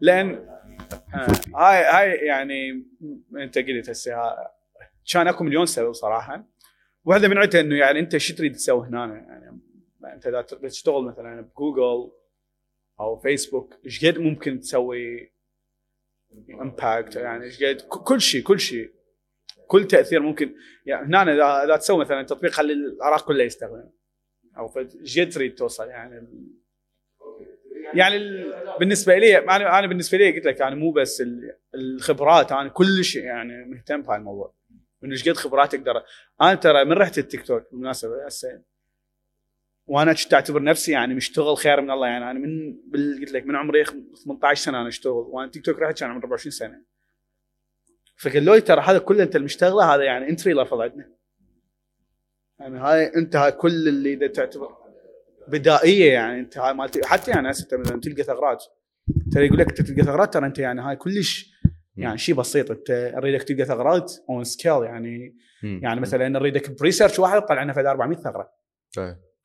لأن آه، هاي هاي يعني أنت قلت هسه كان أكو مليون سبب صراحة. واحدة من عدتها إنه يعني أنت إيش تريد تسوي هنا يعني أنت إذا تشتغل مثلا بجوجل أو فيسبوك إيش قد ممكن تسوي impact يعني إيش قد كل شيء كل شيء. كل تأثير ممكن. يعني هنا اذا تسوي مثلا تطبيق خلي العراق كله يستخدم. أو إيش قد تريد توصل يعني يعني بالنسبة لي أنا أنا بالنسبة لي قلت لك يعني مو بس الخبرات أنا كل شيء يعني مهتم بهالموضوع انه إيش قد خبرات أقدر أنا ترى من رحت التيك توك بالمناسبة هسه. وأنا كنت أعتبر نفسي يعني مشتغل خير من الله يعني أنا من قلت لك من عمري 18 سنة أنا أشتغل وأنا تيك توك رحت كان عمري 24 سنة. فقالوا لي ترى هذا كله أنت المشتغله هذا يعني entry level عندنا. يعني هاي أنت هاي كل اللي إذا تعتبر بدائية يعني. أنت هاي مالتي حتى يعني هسه مثلا تلقى ثغرات. ترى يقول لك انت تلقى ثغرات ترى أنت يعني هاي كلش يعني شيء بسيط. أنت أريدك تلقى ثغرات on scale يعني. مم. يعني مثلا نريدك ب research واحد طلع لنا فد 400 ثغرة.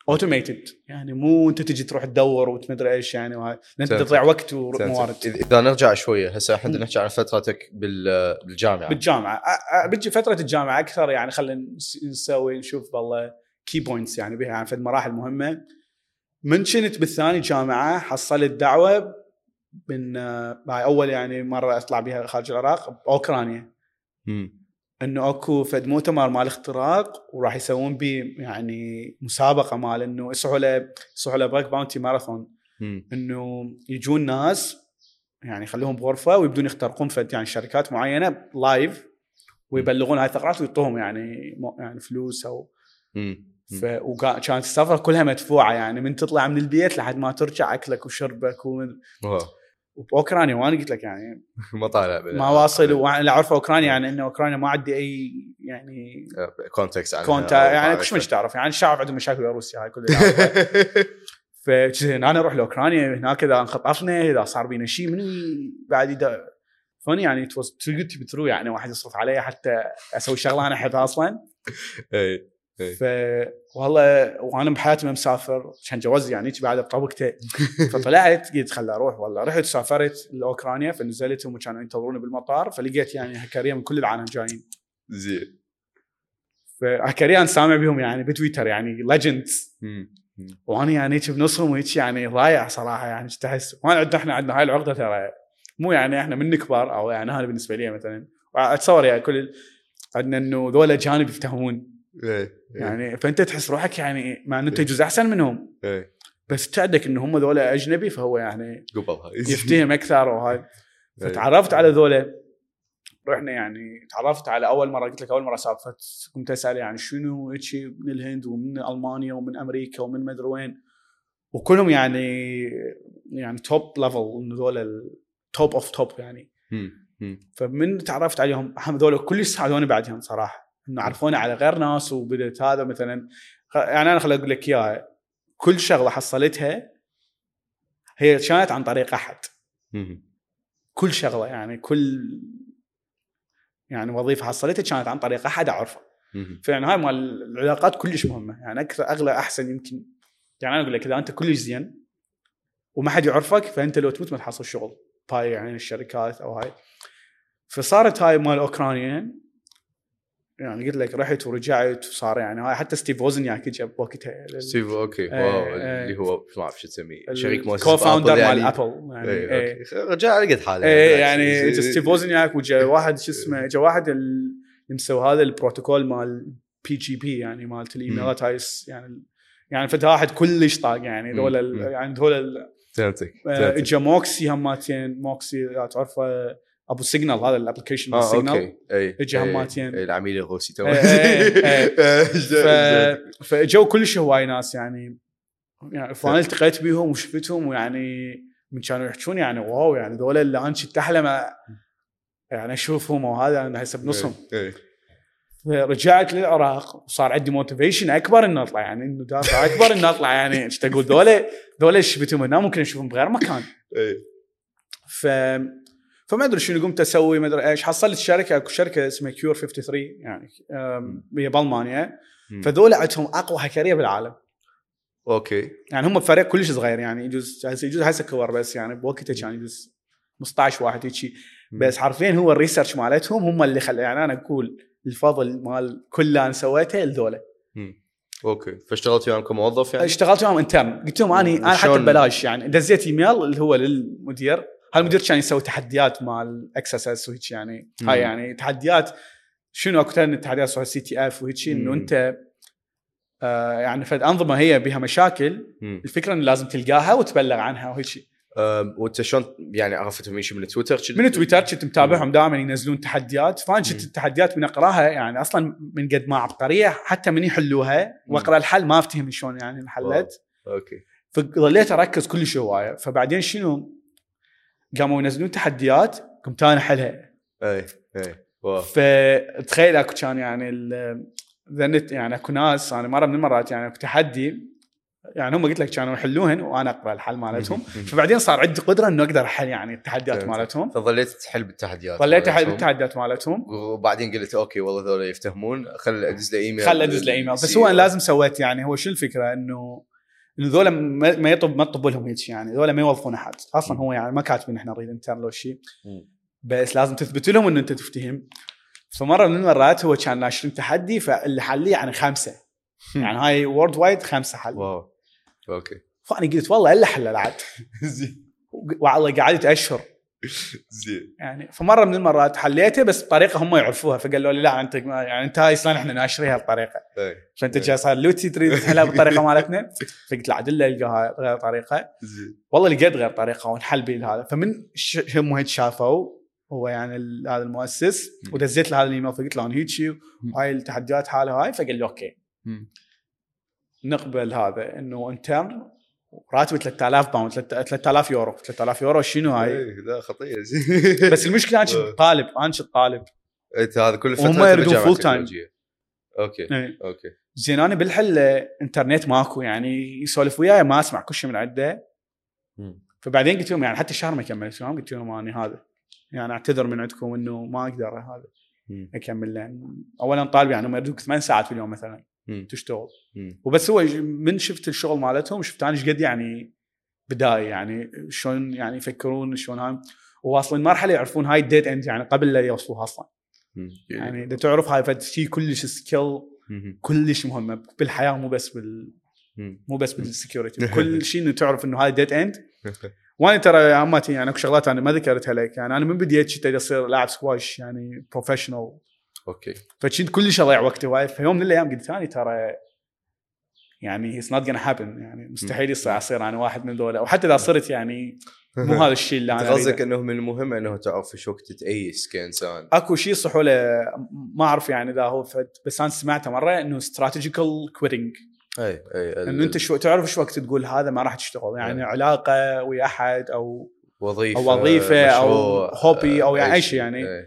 automated يعني مو أنت تجي تروح تدور وتمدري إيش يعني وهاي. لأن أنت تضيع وقت وموارد. اذا نرجع شوية هسه إحنا نحكي عن فترتك بالجامعة. بالجامعة. بتجي فترة الجامعة أكثر يعني خلينا نسوي نشوف والله key points يعني بها يعني في المراحل مهمة. من كنت بالثاني جامعة حصلت دعوة من هاي أول يعني مرة أطلع بها خارج العراق بأوكرانيا. إنه أكو فد مؤتمر مال اختراق وراح يسوون به يعني مسابقة مال إنه يصحوا له يصحوا له bug bounty marathon إنه يجون ناس يعني يخلوهم بغرفة ويبدون يخترقون فد يعني شركات معينة live ويبلغون هاي الثغرات ويعطوهم يعني يعني فلوس أو ف... وكانت السفره كلها مدفوعة يعني من تطلع من البيت لحد ما ترجع أكلك وشربك ومن... وبأوكرانيا وأنا قلت لك يعني [laughs] ما طالع ما واصل وأنا أعرف أوكرانيا يعني انه أوكرانيا ما عندي أي يعني كونتكست عنها كونتا يعني كل مش تعرف يعني الشعب عندهم مشاكل ويا روسيا هاي كلها. [laughs] فزين أنا أروح لأوكرانيا هناك إذا انخطفنا إذا صار بينا شيء من بعد فني يعني تبي ترو يعني واحد يصرف علي حتى أسوي شغله أنا احبها أصلا. اي إيه. ف والله وأنا بحياتي ما مسافر كان جوازي يعني بعد بطبقته [laughs] فطلعت قلت خل أروح والله رحت سافرت لأوكرانيا فنزلت هم كانوا ينتظروني بالمطار فلقيت يعني هكرية من كل العالم جايين. زين. فهكرية سامع بهم يعني بتويتر يعني legends وأنا يعني هيك بنصهم وهيك يعني ضايع صراحة يعني تحس وأنا عندنا إحنا عندنا هاي العقدة ترى. مو يعني إحنا من كبار أو يعني هذا بالنسبة لي مثلا. اتصور يعني كل عندنا إنه ذولا اجانب يفتهمون. إيه، إيه. يعني فأنت تحس روحك يعني مع إنه أنت جزء أحسن منهم. إيه. بس تعدك إن هم ذولا أجنبي فهو يعني قبل يفتهم أكثر وهاي. [laughs] فتعرفت على ذولا. رحنا يعني تعرفت على أول مرة قلت لك أول مرة سافرت كنت أسأل يعني شنو هيك من الهند ومن ألمانيا ومن أمريكا ومن مدري وين. وكلهم يعني يعني top level انه ذولا ال top of top يعني. فمن تعرفت عليهم هذول كل ساعدوني بعدهم صراحة. انه عرفوني على غير ناس وبدت هذا مثلا. يعني أنا خليني أقول لك إياها كل شغلة حصلتها هي كانت عن طريق أحد. كل شغلة يعني كل يعني وظيفة حصلتها كانت عن طريق أحد أعرفه. فيعني هاي مال العلاقات كلش مهمة. يعني أكثر أغلى أحسن يمكن. يعني أنا أقول لك إذا أنت كلش زين وما حد يعرفك فأنت لو تموت ما تحصل شغل. هاي يعني الشركات أو هاي. فصارت هاي مال اوكرانيا يعني قلت لك رحت ورجعت وصار يعني هاي حتى ستيف ووزنياك اجى بوقتها ستيف okay. wow إيه. اللي هو ما اعرف شو تسميه. شريك مؤسس co-founder مال ابل يعني رجع على قد حاله إيه يعني [laughs] ستيف ووزنياك وجا واحد شو اسمه جا واحد اللي مسوي هذا البروتوكول مال PGP يعني مالت الايميلات هاي يعني يعني فد واحد كلش طاق يعني ذول ال- مم. يعني ذول ال- فهمتك آه، فهمتك. اجى موكسي هماتين موكسي لا تعرفه أبو سيجنال هذا ال application آه سيجنال اجى هماتين. العميل الروسي تو إي، إي، إي. ف... زين. فاجوا كلش هواي ناس يعني يعني فأنا التقيت بيهم وشفتهم ويعني من كانوا يحكون يعني wow يعني ذول اللي أنا كنت أحلم يعني أشوفهم وهذا أنا هسه بنصهم. رجعت للعراق وصار عندي motivation أكبر اني أطلع يعني إنه دافع أكبر اني أطلع يعني إيش تقول ذولا ذولا شفتهم هنا ممكن أشوفهم بغير مكان. ف فما أدري شنو قمت أسوي ما أدري إيش. حصلت شركة أكو شركة اسمها كيور 53 يعني هي بألمانيا. فذولا عندهم أقوى هكريه بالعالم. okay. يعني هم فريق كلش صغير يعني يجوز يجوز هسه كبر بس يعني بوقته كان يجوز 15 واحد هيك بس حرفيا هو ال research مالتهم هم اللي خلى يعني أنا أقول الفضل مال كل اللي أنا سويته لذولا. okay. فاشتغلت وياهم كموظف يعني؟ اشتغلت معهم intern. قلت لهم اني أنا حتى؟ ببلاش يعني. دزيت إيميل اللي هو للمدير. هالمدير كان يسوي تحديات مال XSS وهيك يعني. هاي يعني تحديات شنو أكثر من التحديات سوى CTF وهيك إنه. أنت آه يعني فد أنظمة هي بها مشاكل مم. الفكرة إنه لازم تلقاها وتبلغ عنها وهيك شيء وأنت شلون يعني عرفتهم إيش من تويتر؟ من تويتر كنت متابعهم دائما ينزلون تحديات. فأنا كنت. التحديات من أقراها يعني أصلا من قد ما عبقرية حتى من يحلوها. وأقرأ الحل ما أفتهم شلون يعني انحلت okay. فظليت أركز كل هواية. فبعدين شنو؟ قاموا ينزلون تحديات قمت أنا أحلها. اي اي wow. فتخيل أكو كان يعني ذنت يعني أكو ناس أنا مرة من المرات يعني أكو تحدي يعني هم قلت لك كانوا يحلوهن وأنا أقرأ الحل مالتهم. [laughs] فبعدين صار عندي قدرة إنه أقدر أحل يعني التحديات. مالتهم. فظليت تحل بالتحديات ظليت أحل مالتهم. التحديات مالتهم. وبعدين قلت okay والله ذولا يفتهمون. خل أدز له إيميل. خل أدز له إيميل. بس هو أنا لازم سويت يعني هو شو الفكرة؟ إنه ذولا ما يطب ما تطب لهم هيك يعني ذولا ما يوظفون أحد. أصلا هو يعني ما كاتبين إحنا نريد intern لو شيء. بس لازم تثبت لهم إنه أنت تفتهم. فمرة من المرات هو كان ناشرين تحدي فاللي حليه يعني خمسة. يعني هاي worldwide خمسة حل. wow. okay. فأنا قلت والله إلا حل [laughs] زين. والله قعدت أشهر. [laughs] زين. يعني فمرة من المرات حليته بس بطريقة هم يعرفوها فقالوا لي لا أنت ما- يعني أنت هاي أصلا إحنا ناشريها بطريقة. فأنت. جاي صار لوتي تريد تحلها [laughs] بالطريقة مالتنا. فقلت له عدل القاها غير طريقة. والله لقيت غير طريقة ونحل بيه هذا فمن هم هيك شافوا هو يعني هذا المؤسس. ودزيت له هذا الإيميل. فقلت له أنا هيك وهاي التحديات حالها هاي. فقال لي okay. نقبل هذا إنه intern راتبه 3000 pound 3000 يورو 3000 يورو شنو هاي إيه، لا خطير زين [laughs] بس المشكلة أنا كنت. [laughs] طالب أنا كنت طالب انت هذا كل فترة وهم يريدون full time. تكنولوجيا. okay إيه. okay زين أنا بالحله إنترنت ماكو يعني يسولف وياي ما أسمع كل شيء من عنده. فبعدين قلت لهم يعني حتى الشهر ما كملت لهم قلت لهم اني هذا يعني أعتذر من عندكم إنه ما أقدر هذا. أكمل لأن اولا طالب يعني هم يردوك ثمان ساعات في اليوم مثلا مم. تشتغل مم. وبس هو من شفت الشغل مالتهم شفت أنا إيش قد يعني بداية يعني شلون يعني يفكرون شلون هاي وواصلين مرحلة يعرفون هاي ال dead end يعني قبل لا يوصلوها أصلا مم. يعني إذا تعرف هاي فد شيء كلش skill. كلش مهمه بالحياة مو بس بال. مو بس بال security [laughs] كل شيء إنه تعرف إنه هاي dead end [laughs] وأنا ترى عماتي يعني أكو شغلات أنا ما ذكرتها لك يعني أنا من بديت كنت اصير لاعب سكواش يعني professional okay. فكنت كلش اضيع وقتي وايد. فيوم من الأيام قلت ثاني ترى يعني it's not gonna happen. يعني مستحيل يصير. أصير أنا واحد من ذولا. وحتى إذا صرت يعني مو [laughs] هذا الشيء اللي أنا قصدك. انه من المهم إنه تعرف إيش وقت تأيس كإنسان. أكو شيء يصيحوله ما أعرف يعني إذا هو فد بس أنا سمعته مرة إنه strategical quitting اي اي إنه أنت شو تعرف إيش وقت تقول هذا ما راح تشتغل. يعني إيه. علاقة ويا أحد أو وظيفة وظيفة أو مشروع، hobby أو يعني أي أي شيء يعني. اي اي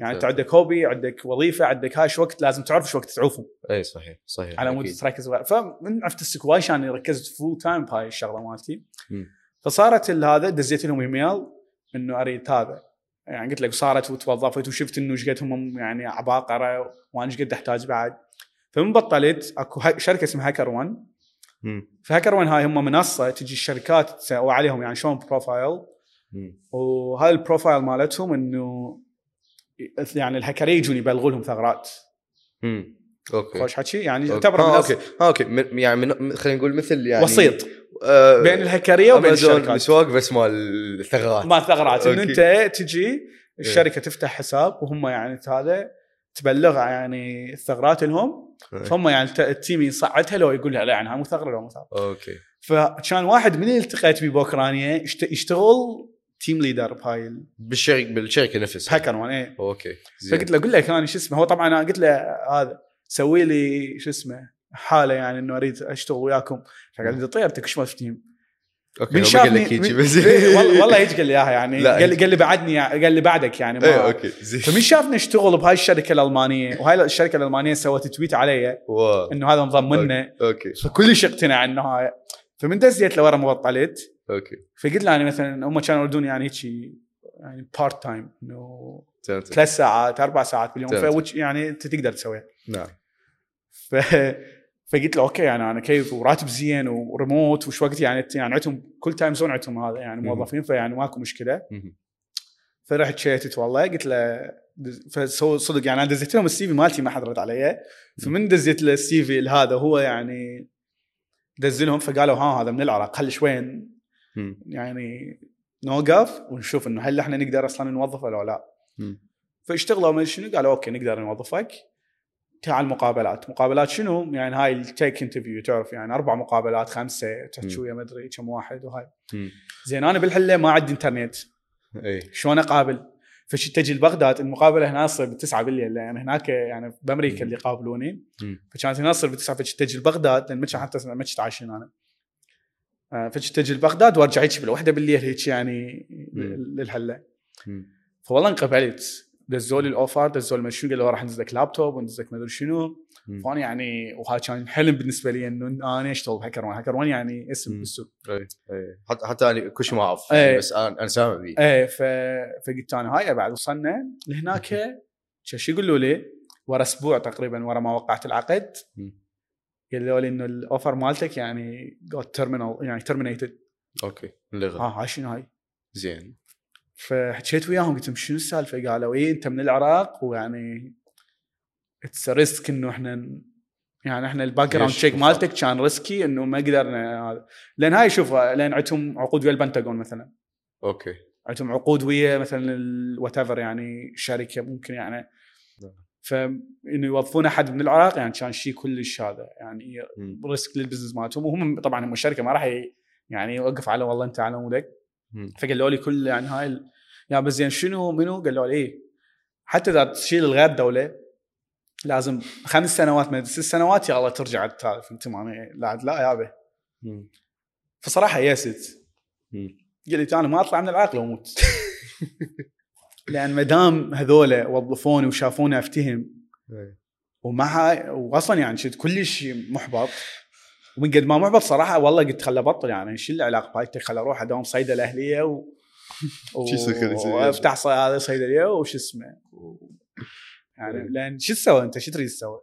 يعني أنت عندك hobby عندك وظيفة عندك هاي شو وقت لازم تعرف شو وقت تعوفه اي صحيح صحيح على مود. تركز. فمن عرفت السكواش أنا ركزت full time بهاي الشغلة مالتي. فصارت هذا دزيت لهم ايميل إنه أريد هذا يعني قلت لك صارت وتوظفت وشفت إنه إيش قد هم يعني عباقره وأنا إيش قد أحتاج بعد فمن بطلت أكو شركة اسمها HackerOne مم. ف HackerOne هاي هم منصة تجي الشركات تسوي عليهم يعني شلون profile وهاي ال profile مالتهم إنه يعني الهكريه يجون يبلغوا لهم ثغرات. مم. okay. خوش حكي؟ يعني. يعتبر آه، okay. آه، okay. من- يعني من خلينا نقول مثل يعني وسيط آه بين الهكريه وبين الشركات. مسواق بس مال الثغرات. ما ثغرات. انه okay. أنت تجي الشركة تفتح حساب وهم يعني هذا تبلغ يعني الثغرات لهم إيه. فهم يعني الت- ال team يصعدها لو يقول لها لا يعني هاي مو ثغرة لو مو ثغرة. okay. فكان واحد من اللي التقيت بيه باوكرانيا يشت- يشتغل team leader بهاي بالشركة بالشركة نفسها. ال HackerOne إيه. okay. زين. فقلت له أقول لك أنا شو اسمه. هو طبعا أنا قلت له هذا سوي لي شو اسمه حالة يعني إنه أريد أشتغل وياكم. فقال لي طيرتك شو ما تفتهم okay من شافني قال لك هيجي من- بس. إيه، والله هيك قال لي إياها يعني. قال لي قال لي بعدني قال لي بعدك يعني ما إيه okay زين. فمن شافني أشتغل بهاي الشركة الألمانية وهاي الشركة الألمانية سوت tweet علي إنه هذا مضمننا أوكي فكلش اقتنع إنه هاي فمن دزيت لورا ما بطلت okay. فقلت له يعني مثلا هم كانوا يردون يعني هيك يعني part time إنه ثلاث ساعات أربع ساعات باليوم. فوش يعني أنت تقدر تسويها. نعم. ف فقلت له okay يعني أنا كيف؟ وراتب زين وريموت وش وقت يعني يعني عندهم كل time zone عندهم هذا يعني. موظفين فيعني ماكو مشكلة. فرحت شيتت والله قلت له دز- فسو صدق يعني أنا دزيت لهم ال CV مالتي ما حد رد علي فمن دزيت له ال CV هذا هو يعني دز لهم فقالوا ها هذا من العراق خلي شوي مم. يعني نوقف ونشوف إنه هل إحنا نقدر أصلا نوظفه ولا لا. فاشتغلوا من شنو قالوا okay نقدر نوظفك تعال مقابلات مقابلات شنو يعني هاي ال tech interview تعرف يعني أربع مقابلات خمسة تحكي ويا ما أدري كم واحد وهاي. زين أنا بالحلة ما عندي إنترنت اي شلون أقابل؟ فشي تجي لبغداد المقابلة هنا تصير بالتسعه بالليل لأن هناك يعني بأمريكا. اللي يقابلوني. فكانت هنا تصير بالتسعه فشي تجي لبغداد لأن ما كان حتى ما كنت عايشين أنا آه، فشي تجي لبغداد وأرجع هيك بالوحده بالليل هيك يعني مم. فوالله انقبلت دزوا لي ال offer دزوا لي شنو قالوا راح ندزك لابتوب وندزك ما أدري شنو. فأنا يعني وهذا كان حلم بالنسبة لي إنه أنا اشتغل ب HackerOne HackerOne يعني اسم. بالسوق اي اي حتى حتى أنا كل شيء ما أعرف إيه. يعني بس أنا أنا سامع بيه إيه. فقلت أنا هاي بعد وصلنا لهناك شو يقولوا لي ورا أسبوع تقريبا ورا ما وقعت العقد. قالوا لي إنه ال offer مالتك يعني got terminal يعني terminated okay انلغى ها هاي شنو هاي؟ زين فحكيت وياهم قلت لهم شنو السالفة؟ قالوا اي أنت من العراق ويعني it's risk إنه إحنا يعني إحنا ال background? check مالتك كان risky إنه ما قدرنا هذا لأن هاي شوف لأن عندهم عقود ويا البنتاغون مثلا okay عندهم عقود ويا مثلا whatever يعني شركة ممكن يعني نعم. فانه يوظفون أحد من العراق يعني كان شيء كلش هذا يعني. risk لل business مالتهم وهم طبعا هم الشركة ما راح يعني يوقف على والله أنت على مودك. فقالوا لي كل يعني هاي ال- يا بس زين شنو منو؟ قالوا لي إيه حتى إذا تشيل لغير دوله لازم خمس سنوات من ست سنوات يا الله ترجع تعرف انت ما لا لا يابا. فصراحة يئست. قلت أنا ما أطلع من العراق لو أموت [laughs] لأن ما دام هذول وظفوني وشافوني أفتهم. ومع واصلا يعني شفت كلش محبط ومن قد ما محبط صراحة والله قلت خل ابطل يعني شو العلاقه بهاي خل أروح أداوم صيدلة أهلية و... [laughs] وأفتح هذا صيدلية وش اسمه. يعني لأن شو تسوي أنت شو تريد تسوي؟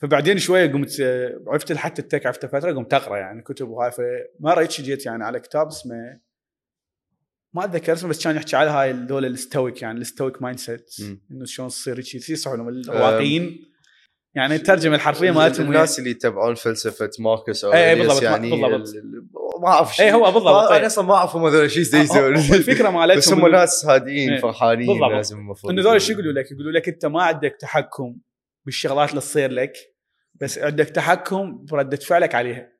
فبعدين شوية قمت آه، عرفت حتى التك عرفت فتره قمت أقرأ يعني كتب وهاي فمره هيك جيت يعني على كتاب اسمه ما أتذكر اسمه بس كان يحكي على هاي دول ال stoic يعني ال stoic mindset. إنه شلون تصير هيك يصيحوا لهم الواقيين يعني الترجمه الحرفية مالتهم الناس اللي يتبعون فلسفة ماركوس إيه، أوريليوس بالضبط، يعني بالضبط. ما أعرف شيء إيه، هو بالضبط، ما- إيه. أنا أصلا ما أعرف هم هذول شو يسوون الفكرة مالتهم بس هم ناس هادئين إيه. فرحانين بالضبط. لازم المفروض إنه ذول شو يقولوا لك؟ يقولوا لك أنت ما عندك تحكم بالشغلات اللي تصير لك بس عندك تحكم برده فعلك عليها.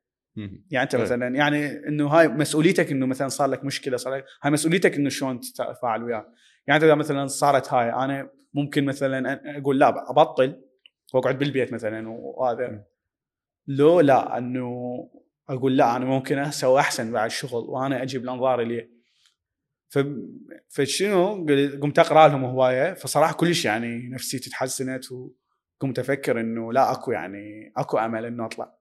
يعني أنت إيه. مثلا يعني إنه هاي مسؤوليتك إنه مثلا صار لك مشكلة صار لك هاي مسؤوليتك إنه شلون تتفاعل وياه يعني أنت إذا مثلا صارت هاي أنا ممكن مثلا أقول لا أبطل وأقعد بالبيت مثلا وهذا لو لا إنه أقول لا أنا ممكن أسوي أحسن بعد الشغل وأنا أجيب الأنظار لي ف فشنو قمت أقرأ لهم هواية فصراحة كلش يعني نفسيتي تحسنت وقمت أفكر إنه لا أكو يعني أكو أمل إنه أطلع.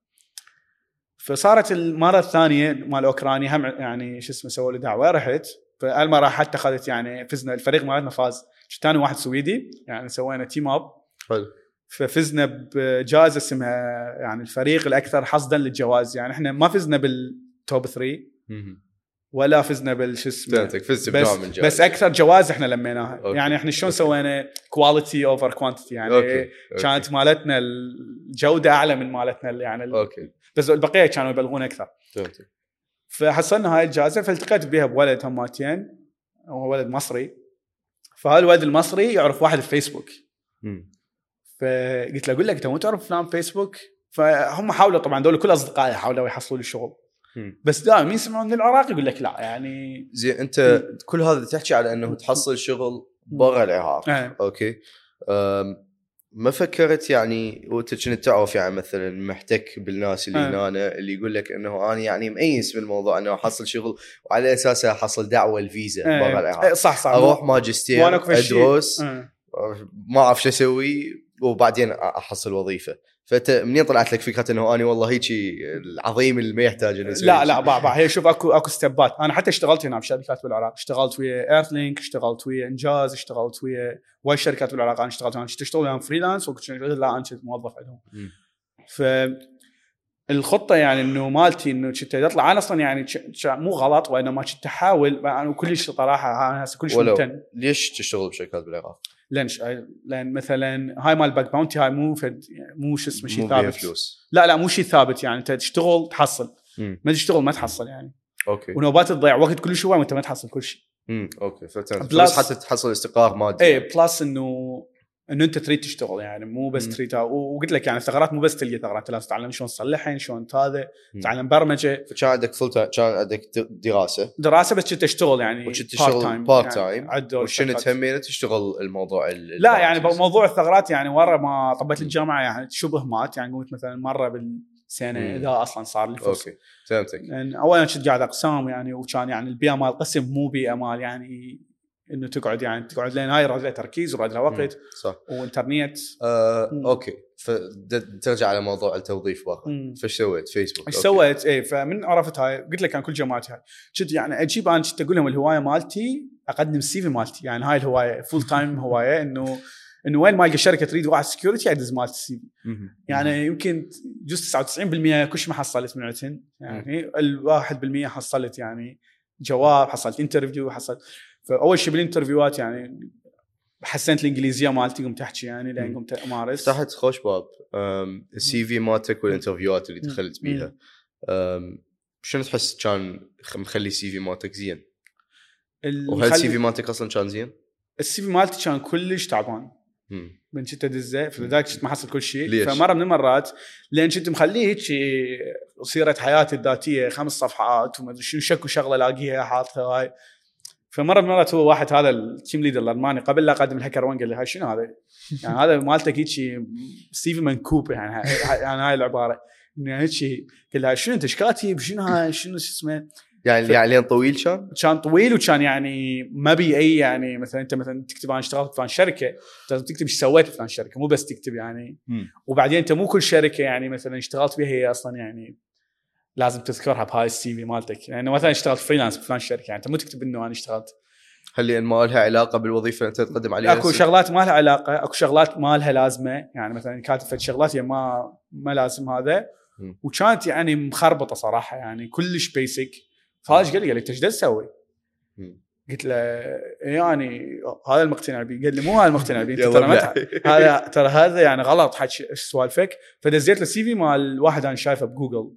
فصارت المرة الثانية مال أوكرانيا هم يعني شو اسمه سووا لي دعوة رحت. فالمره حتى اخذت يعني فزنا الفريق مالتنا فاز. ثاني واحد سويدي يعني سوينا team up حلو. ففزنا بجائزة اسمها يعني الفريق الأكثر حصدا للجوائز. يعني إحنا ما فزنا بال top 3 مم. ولا فزنا بالشو اسمه فزت بس بنوع من. بس أكثر جوائز إحنا لميناها. okay. يعني إحنا شلون سوينا quality over quantity يعني okay. كانت مالتنا الجودة أعلى من مالتنا يعني okay. بس البقية كانوا يبلغون أكثر. فهمتك فحصلنا هاي الجائزة فالتقيت بها بولد هماتين هو ولد مصري. فهذا الولد المصري يعرف واحد في فيسبوك مم. فقلت له أقول لك انت مو تعرف فلان فيسبوك فهم حاولوا طبعا دول كل أصدقائي حاولوا يحصلوا لي شغل. بس دائما يسمعون من العراق يقول لك لا يعني زين أنت كل هذا تحكي على إنه تحصل شغل برا العراق آه. okay ما فكرت يعني وأنت كنت تعرف يعني مثلا محتك بالناس اللي آه. هنا اللي يقول لك إنه أنا يعني مأيس بالموضوع إنه أحصل شغل وعلى أساسه أحصل دعوة الفيزا آه. برا العراق صح صح أروح ماجستير. أدرس آه. ما أعرف شو أسوي وبعدين أحصل وظيفة. فانت منين طلعت لك فكرة إنه أنا والله هيجي العظيم اللي ما يحتاج انه لا لا شيء؟ با با هي شوف اكو أكو ستيبات أنا حتى اشتغلت هنا بشركات بالعراق. اشتغلت ويا ايرث لينك اشتغلت ويا انجاز اشتغلت ويا وايد شركات بالعراق أنا اشتغلت. أنا كنت أشتغل وياهم freelance وكنت لا أنا كنت موظف عندهم. ف الخطة يعني إنه مالتي إنه كنت أطلع. أنا أصلا يعني مو غلط وانما كنت أحاول. أنا كلش صراحة أنا هسه كلش ممتن. ليش تشتغل بشركات بالعراق؟ ليش لأن مثلا هاي مال bug bounty هاي مو فد مو شو اسمه شيء ثابت. فلوس. لا لا مو شيء ثابت يعني. أنت تشتغل تحصل. مم. ما تشتغل ما تحصل يعني. okay. ونوبات تضيع وقت كل شوي وانت ما تحصل كل شيء. امم okay بس حتى تحصل استقرار مادي. إيه plus إنه إنه أنت تريد تشتغل يعني مو بس مم. تريد وقلت لك يعني الثغرات مو بس تلقى ثغرات لازم تتعلم شلون تصلحها شلون هذا. تتعلم برمجة فكان عندك full time كان عندك دراسة دراسة بس كنت أشتغل يعني وكنت part تشتغل time part يعني time عد وشنو. تهمين تشتغل الموضوع ال- لا يعني. موضوع الثغرات يعني ورا ما طبيت الجامعة يعني شبه مات يعني قلت مثلا مرة بالسنة مم. إذا أصلا صار لي فرصة okay فهمتك لأن اولا كنت قاعد اقسام يعني وكان يعني البيئة مال القسم مو بيئة مال يعني إنه تقعد يعني تقعد لين هاي راد لها تركيز وراد لها وقت. صح. وإنترنت. آه، مم. okay. فترجع على موضوع التوظيف مم. فايش سويت؟ فيسبوك إيش. سويت؟ إيه فمن عرفت هاي قلت لك عن كل جامعاتي هاي. كنت يعني أجيب أنا كنت أقول لهم الهواية مالتي أقدم ال CV مالتي. يعني هاي الهواية full time [laughs] هواية إنه إنه وين ما ألقى شركة تريد واحد security ادز مالتي ال CV. يعني يمكن جزء 99% كلش ما حصلت من عندهن يعني ال 1% حصلت يعني جواب حصلت interview حصلت. فأول شيء بالانترفيوهات يعني حسنت الإنجليزية مالتي قمت أحكي يعني لين مم. قمت أمارس فتحت خوش باب ال CV مالتك والانترفيوهات اللي. دخلت بيها شنو تحس كان مخلي ال CV مالتك زين؟ وهل ال CV مالتك أصلا كان زين؟ ال CV مالتي كان كلش تعبان. من كنت أدزه فلذلك كنت ما حصل كل شيء ليش؟ فمرة من المرات لأن كنت مخليه هيك سيره حياتي الذاتية خمس صفحات وما أدري شنو شكو شغلة الاقيها حاطها هاي فمرة من المرات هو واحد هذا ال team leader الألماني قبل لا أقدم ال HackerOne قال لي هاي شنو هذا؟ [laughs] يعني هذا مالتك هيك CV منكوب يعني يعني هاي العبارة. إنه هيك قال لي شنو أنت إيش كاتب شنو هاي؟ شنو شو اسمه؟ يعني ف- يعني طويل كان؟ كان طويل وكان يعني ما بي أي يعني مثلا أنت مثلا تكتب أنا اشتغلت بفلان شركة لازم تكتب إيش سويت بفلان شركة مو بس تكتب يعني. وبعدين أنت مو كل شركة يعني مثلا اشتغلت فيها هي أصلا يعني لازم تذكرها بهاي ال CV مالتك يعني مثلا اشتغلت freelance بفلان شركة يعني أنت مو تكتب إنه أنا اشتغلت هل لأن ما لها علاقة بالوظيفة اللي أنت تقدم عليها أكو؟ شغلات ما لها علاقة أكو شغلات ما لها لازمة يعني مثلا كاتب فد شغلات هي ما ما لازم هذا. وكانت يعني مخربطة صراحة يعني كلش basic فهذا إيش قال لي؟ قال لي أنت إيش تسوي؟ قلت له يعني هذا المقتنع به قال لي مو هذا المقتنع به [laughs] يلا ترى هذا ترى هذا يعني غلط حكي سوالفك فدزيت له CV مال واحد أنا شايفه بجوجل.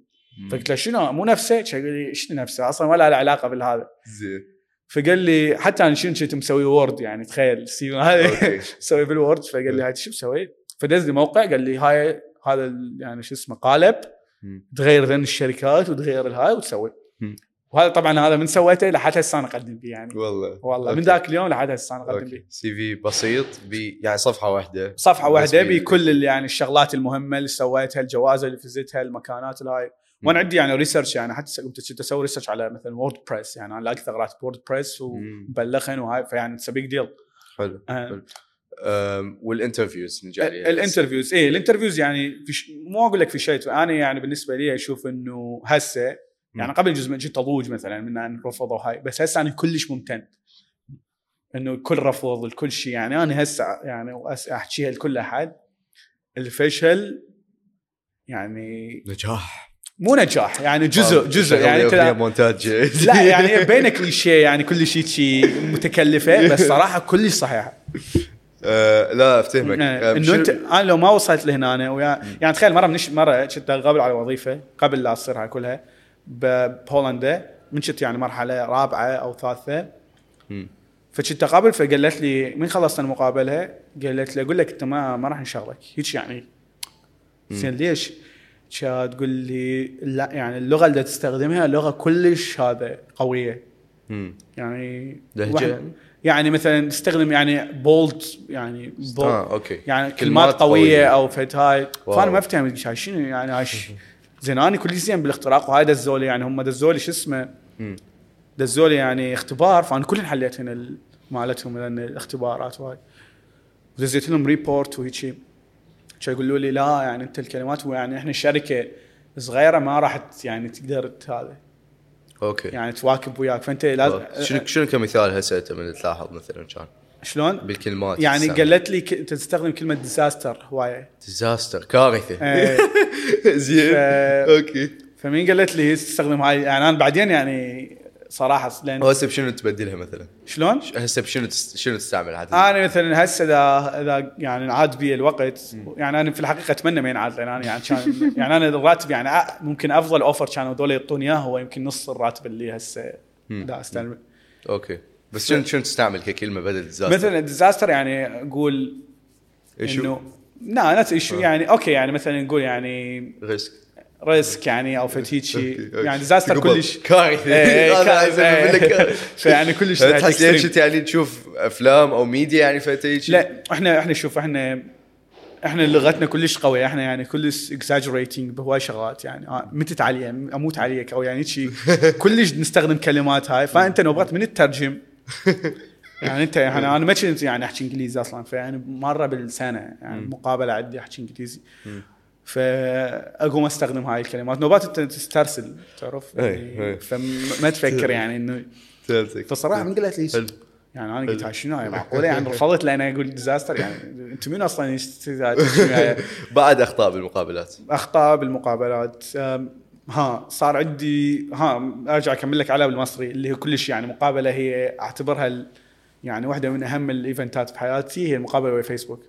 فقلت له شنو؟ مو نفسه؟ قال لي شنو نفسه؟ أصلا ولا له علاقة بالهذا. زين. فقال لي حتى أنا شنو كنت مسوي Word يعني تخيل في هذا [laughs] مسوي بال Word فقال لي هاي شو مسوي؟ فدز لي موقع قال لي هاي هذا يعني شو اسمه قالب. تغير ذن الشركات وتغير الهاي وتسوي. وهذا طبعا هذا من سويته لحد هسه أنا أقدم فيه يعني. والله. والله من okay. ذاك اليوم لحد هسه أنا أقدم فيه CV بسيط بي يعني صفحة واحدة. صفحة واحدة بكل يعني الشغلات المهمة اللي سويتها الجوائز اللي فزتها المكانات الهاي وأنا عندي يعني research يعني حتى كنت أسوي research على مثلا WordPress يعني أنا لاقي ثغرات WordPress. ومبلغهن وهاي فيعني it's big deal حلو آه. حلو. وال interviews نجي عليها ال interviews إيه ال interviews يعني في ش... مو أقول لك في شيء أنا يعني بالنسبة لي أشوف إنه هسه يعني. قبل جزء من جيت أضوج مثلا من ان رفضوا هاي بس هسه أنا كلش ممتن إنه الكل رفض الكل شيء يعني أنا هسه يعني وأس- أحكيها لكل أحد الفشل يعني نجاح مو نجاح يعني جزء جزء يعني انت مونتاج؟ [laughs] لا يعني [laughs] بين كليشيه يعني كل شيء شيء متكلفة بس [laughs] صراحة كلش صحيحة. آه، لا أفتهمك. آه، إنه شنو- انت أنا لو ما وصلت لهنا أنا ويا يعني تخيل مرة منش مرة كنت قابل على وظيفة قبل لا تصير هاي كلها بهولندا من كنت يعني مرحلة رابعة أو ثالثة. فكنت اقابل فقالت لي من خلصت المقابلة؟ قالت لي أقول لك أنت ما ما راح نشغلك. هيك يعني. زين ليش؟ تقول لي لا يعني اللغة اللي تستخدمها لغة كلش هذا قوية مم. يعني واحد- يعني؟ مثلا تستخدم يعني bold يعني bold آه أوكي يعني كلمات كلمات قوية, قوية. أو فت هاي. فأنا ما افتهم شنو يعني هاي [laughs] زين أنا كل زين بالاختراق وهاي دزولي يعني هم دزولي شو اسمه. دزولي يعني اختبار فأنا كلن حليت هنا ال- مالتهم الاختبارات وهاي ودزيت لهم report وهيك يقولوا لي لا يعني أنت الكلمات يعني إحنا شركه صغيرة ما راح يعني تقدر هذا. أوكي. يعني تواكب وياك. فأنت لازم شنو شنو كمثال هسه من تلاحظ مثلا كان؟ شلون؟ بالكلمات يعني قالت لي ك- تستخدم كلمة disaster هواية. disaster كارثة. إيه. [laughs] زين. ف- أوكي. فمين قالت لي تستخدم هاي؟ يعني أنا بعدين يعني صراحة لأن هسه بشنو تبدلها مثلا؟ شلون؟ هسه بشنو تس... شنو تستعمل عاد؟ أنا مثلا هسه اذا إذا يعني عاد بي الوقت يعني أنا في الحقيقة أتمنى ما ينعاد لأن أنا يعني كان [laughs] يعني أنا الراتب يعني ممكن أفضل أوفر كانوا هذول يعطوني إياه هو يمكن نص الراتب اللي هسه دا استلمه أوكي بس شنو شنو تستعمل ككلمة بدل disaster؟ مثلا disaster يعني أقول issue انه لا نفس issue يعني أوكي يعني مثلا نقول يعني risk risk يعني أو فت هيك شيء أوكي، أوكي. يعني disaster. كلش. [laughs] كارثه إيه، إيه، إيه. [laughs] فيعني كلش تحس يعني تشوف أفلام أو ميديا يعني فت شي لا إحنا إحنا شوف إحنا إحنا لغتنا كلش قوية. إحنا يعني كلش exaggerating بهواي شغلات. يعني آه، متت عليك أموت عليك أو يعني شيء [laughs] كلش نستخدم كلمات هاي. فأنت نوبات من تترجم يعني أنت يعني أنا ما كنت يعني أحكي إنجليزي أصلا. فيعني مرة بالسنة يعني مقابلة عندي أحكي إنجليزي. فأقوم أستخدم هاي الكلمات. نوبات أنت تسترسل تعرف؟ إيه، يعني إيه. فما تفكر يعني إنه فهمتك. فصراحة من قالت لي حلو. يعني أنا قلت شنو هاي معقولة؟ يعني [laughs] رفضت لأن أقول ديزاستر يعني أنتم مين أصلا [laughs] هاي؟ بعد أخطاء بالمقابلات. أخطاء بالمقابلات. ها صار عندي ها أرجع أكمل لك عليها بالمصري اللي هي كلش يعني مقابلة هي أعتبرها ال- يعني واحدة من أهم ال event ات في حياتي هي المقابلة ويا فيسبوك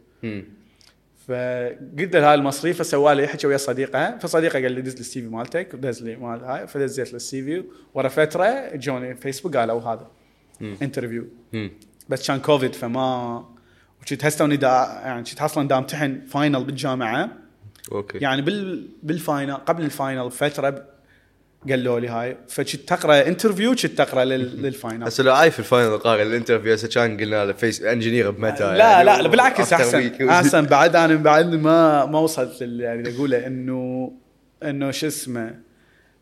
له هاي المصري فسوى لي حكى ويا صديقة. فصديقة قال لي دز لي ال CV مالتك ودز لي مال هاي. فدزيت له ال CV ورا فترة جوني فيسبوك قالوا هذا interview. بس كان كوفيد فما وكنت هسه واني دا يعني كنت أصلا دا امتحن final بالجامعة. أوكي. يعني بال بال final قبل ال final فترة ب- قالوا لي هاي فكنت تقرأ interview كنت تقرأ لل- لل final هسه لو عايف ال final قارئ ال interview هسه كان قلنا له فيس engineer بمتى لا يعني لا لا بالعكس أحسن. أحسن [laughs] بعد أنا بعد ما ما وصلت يعني أقوله إنه إنه شو اسمه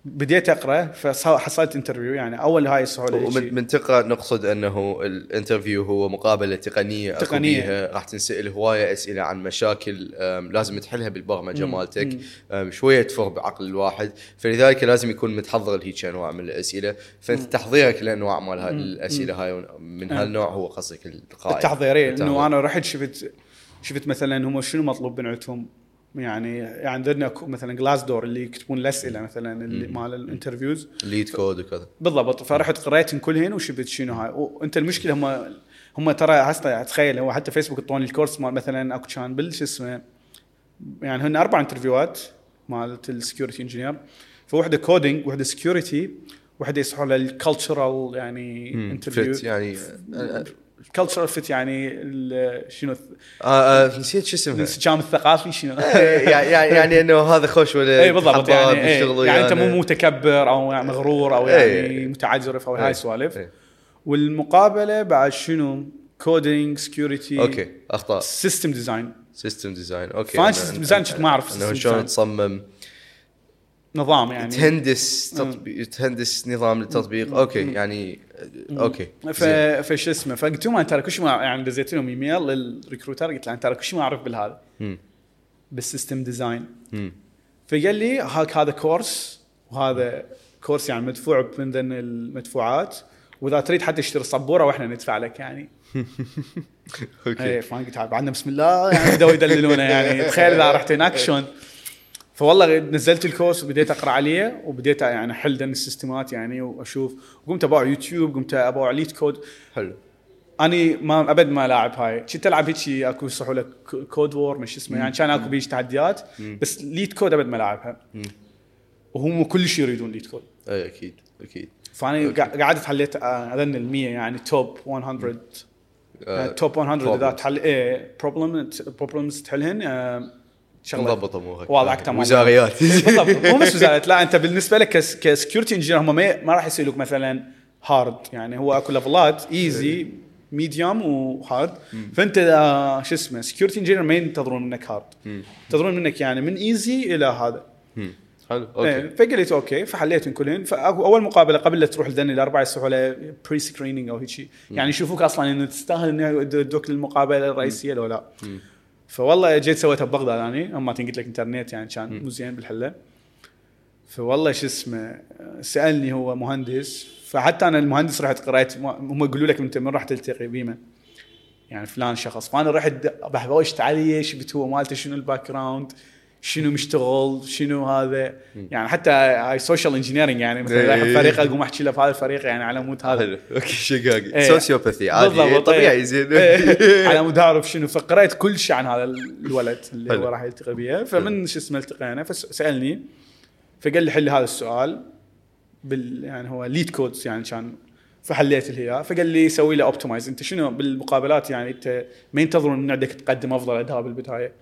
بديت أقرأ فحصلت interview يعني أول هاي السهوله ومن. من تقرا نقصد أنه ال interview هو مقابلة تقنية. بيها راح تنسأل هواية أسئلة عن مشاكل لازم تحلها بالبرمجة مالتك. شوية تفر بعقل الواحد. فلذلك لازم يكون متحضر لهيك انواع من الأسئلة. فانت تحضيرك لانواع مال هاي الأسئلة هاي من هالنوع هو قصدك القائد التحضيرية التحضير. إنه أنا رحت شفت شفت مثلا هم شنو مطلوب من عندهم؟ يعني يعني عندنا مثلا Glassdoor اللي يكتبون الأسئلة مثلا اللي مال ال interviews. LeetCode وكذا. بالضبط. فرحت قريت كلهن وشفت شنو هاي. وأنت المشكلة هم هم ترى هسه تخيل هو حتى فيسبوك يعطوني ال course مال مثلا أكو كان بال شو اسمه يعني هن أربع interview هات مالت ال security engineer فوحدة coding وحدة security وحدة يصيحوا لل cultural يعني interview يعني cultural fit يعني شنو آه آه نسيت شو اسمها الانسجام الثقافي شنو يعني يعني [laughs] إنه هذا خوش ولا اي بالضبط يعني إيه. يعني أنت. مو متكبر أو يعني مغرور أو إيه. يعني متعجرف أو إيه. هاي السوالف إيه. والمقابلة بعد شنو coding security أوكي أخطاء system design system design أوكي system design كنت ما system شلون. تصمم نظام يعني. تهندس تطبيق تهندس نظام للتطبيق. أوكي يعني أوكي. ف... فش اسمه فقلت لهم أنا ترى كل شيء ما يعني دزيت لهم email لل recruiter قلت له أنا ترى كل شيء ما أعرف مم. بال system design. فقال لي هاك هذا course وهذا course يعني مدفوع من ضمن المدفوعات وإذا تريد حتى تشتري سبورة وإحنا ندفع لك يعني. [laughs] أوكي. اي فأنا قلت بعدنا بسم الله يعني بدوا يدللونا يعني. تخيل إذا رحت هناك شلون [laughs] فوالله نزلت ال course وبديت أقرأ عليه وبديت يعني أحل دن ال system ات يعني وأشوف وقمت ابوع يوتيوب قمت اباوع LeetCode حلو. أني ما أبد ما لاعب هاي. كنت ألعب هيك أكو يصيحوا لك Codewars شسمه يعني كان أكو بيش تحديات بس LeetCode أبد ما لاعبها. وهم كل شيء يريدون LeetCode أي أكيد أكيد. فأنا قعدت حليت آه، أظن ال 100 يعني top 100 آه، top 100 إذا. تحل إيه problem problems تحلهن آه، شغلة. مضبط امورك واضح تمام وزاريات. بالضبط. مو بس وزارات لا أنت بالنسبة لك ك security engineer هم ما, راح يسالوك مثلا hard يعني هو أكو level ات easy medium و hard فأنت اذا شو اسمه security engineer ما ينتظرون منك hard ينتظرون منك يعني من easy إلى هذا مم. حلو. أوكي أوكي. فقلت أوكي فحليتهم كلهن. فاول مقابلة قبل لا تروح لذن الأربعة يسووا له pre screening أو هيك شيء يعني يشوفوك أصلا إنه تستاهل إنه يدوك للمقابلة الرئيسية لو لا. فوالله جيت سويتها ببغداد اني مثل ما قلت لك إنترنت يعني كان مو زين بالحلة. فوالله شو اسمه سألني هو مهندس فحتى أنا المهندس رحت قريت هم يقولوا لك أنت من راح تلتقي بيمن يعني فلان شخص. فأنا رحت بحوشت عليه بت هو مالته شنو ال background شنو مشتغل شنو هذا؟ يعني حتى هاي social engineering يعني مثلا إيه. رايح فريق أقوم أحكي له في هذا الفريق يعني على مود هذا. okay شقاقي إيه. sociopathy عادي. إيه، طبيعي إيه. زين. إيه. [laughs] على مود أعرف شنو. فقريت كل شيء عن هذا الولد اللي. هو راح يلتقي بيه. فمن شو اسمه التقينا فسالني فقال لي حل هذا السؤال بال يعني هو LeetCode يعني كان فحليت اللي هي فقال لي سوي له optimize أنت شنو بالمقابلات يعني أنت ما ينتظرون من عندك تقدم أفضل اداء بالبداية.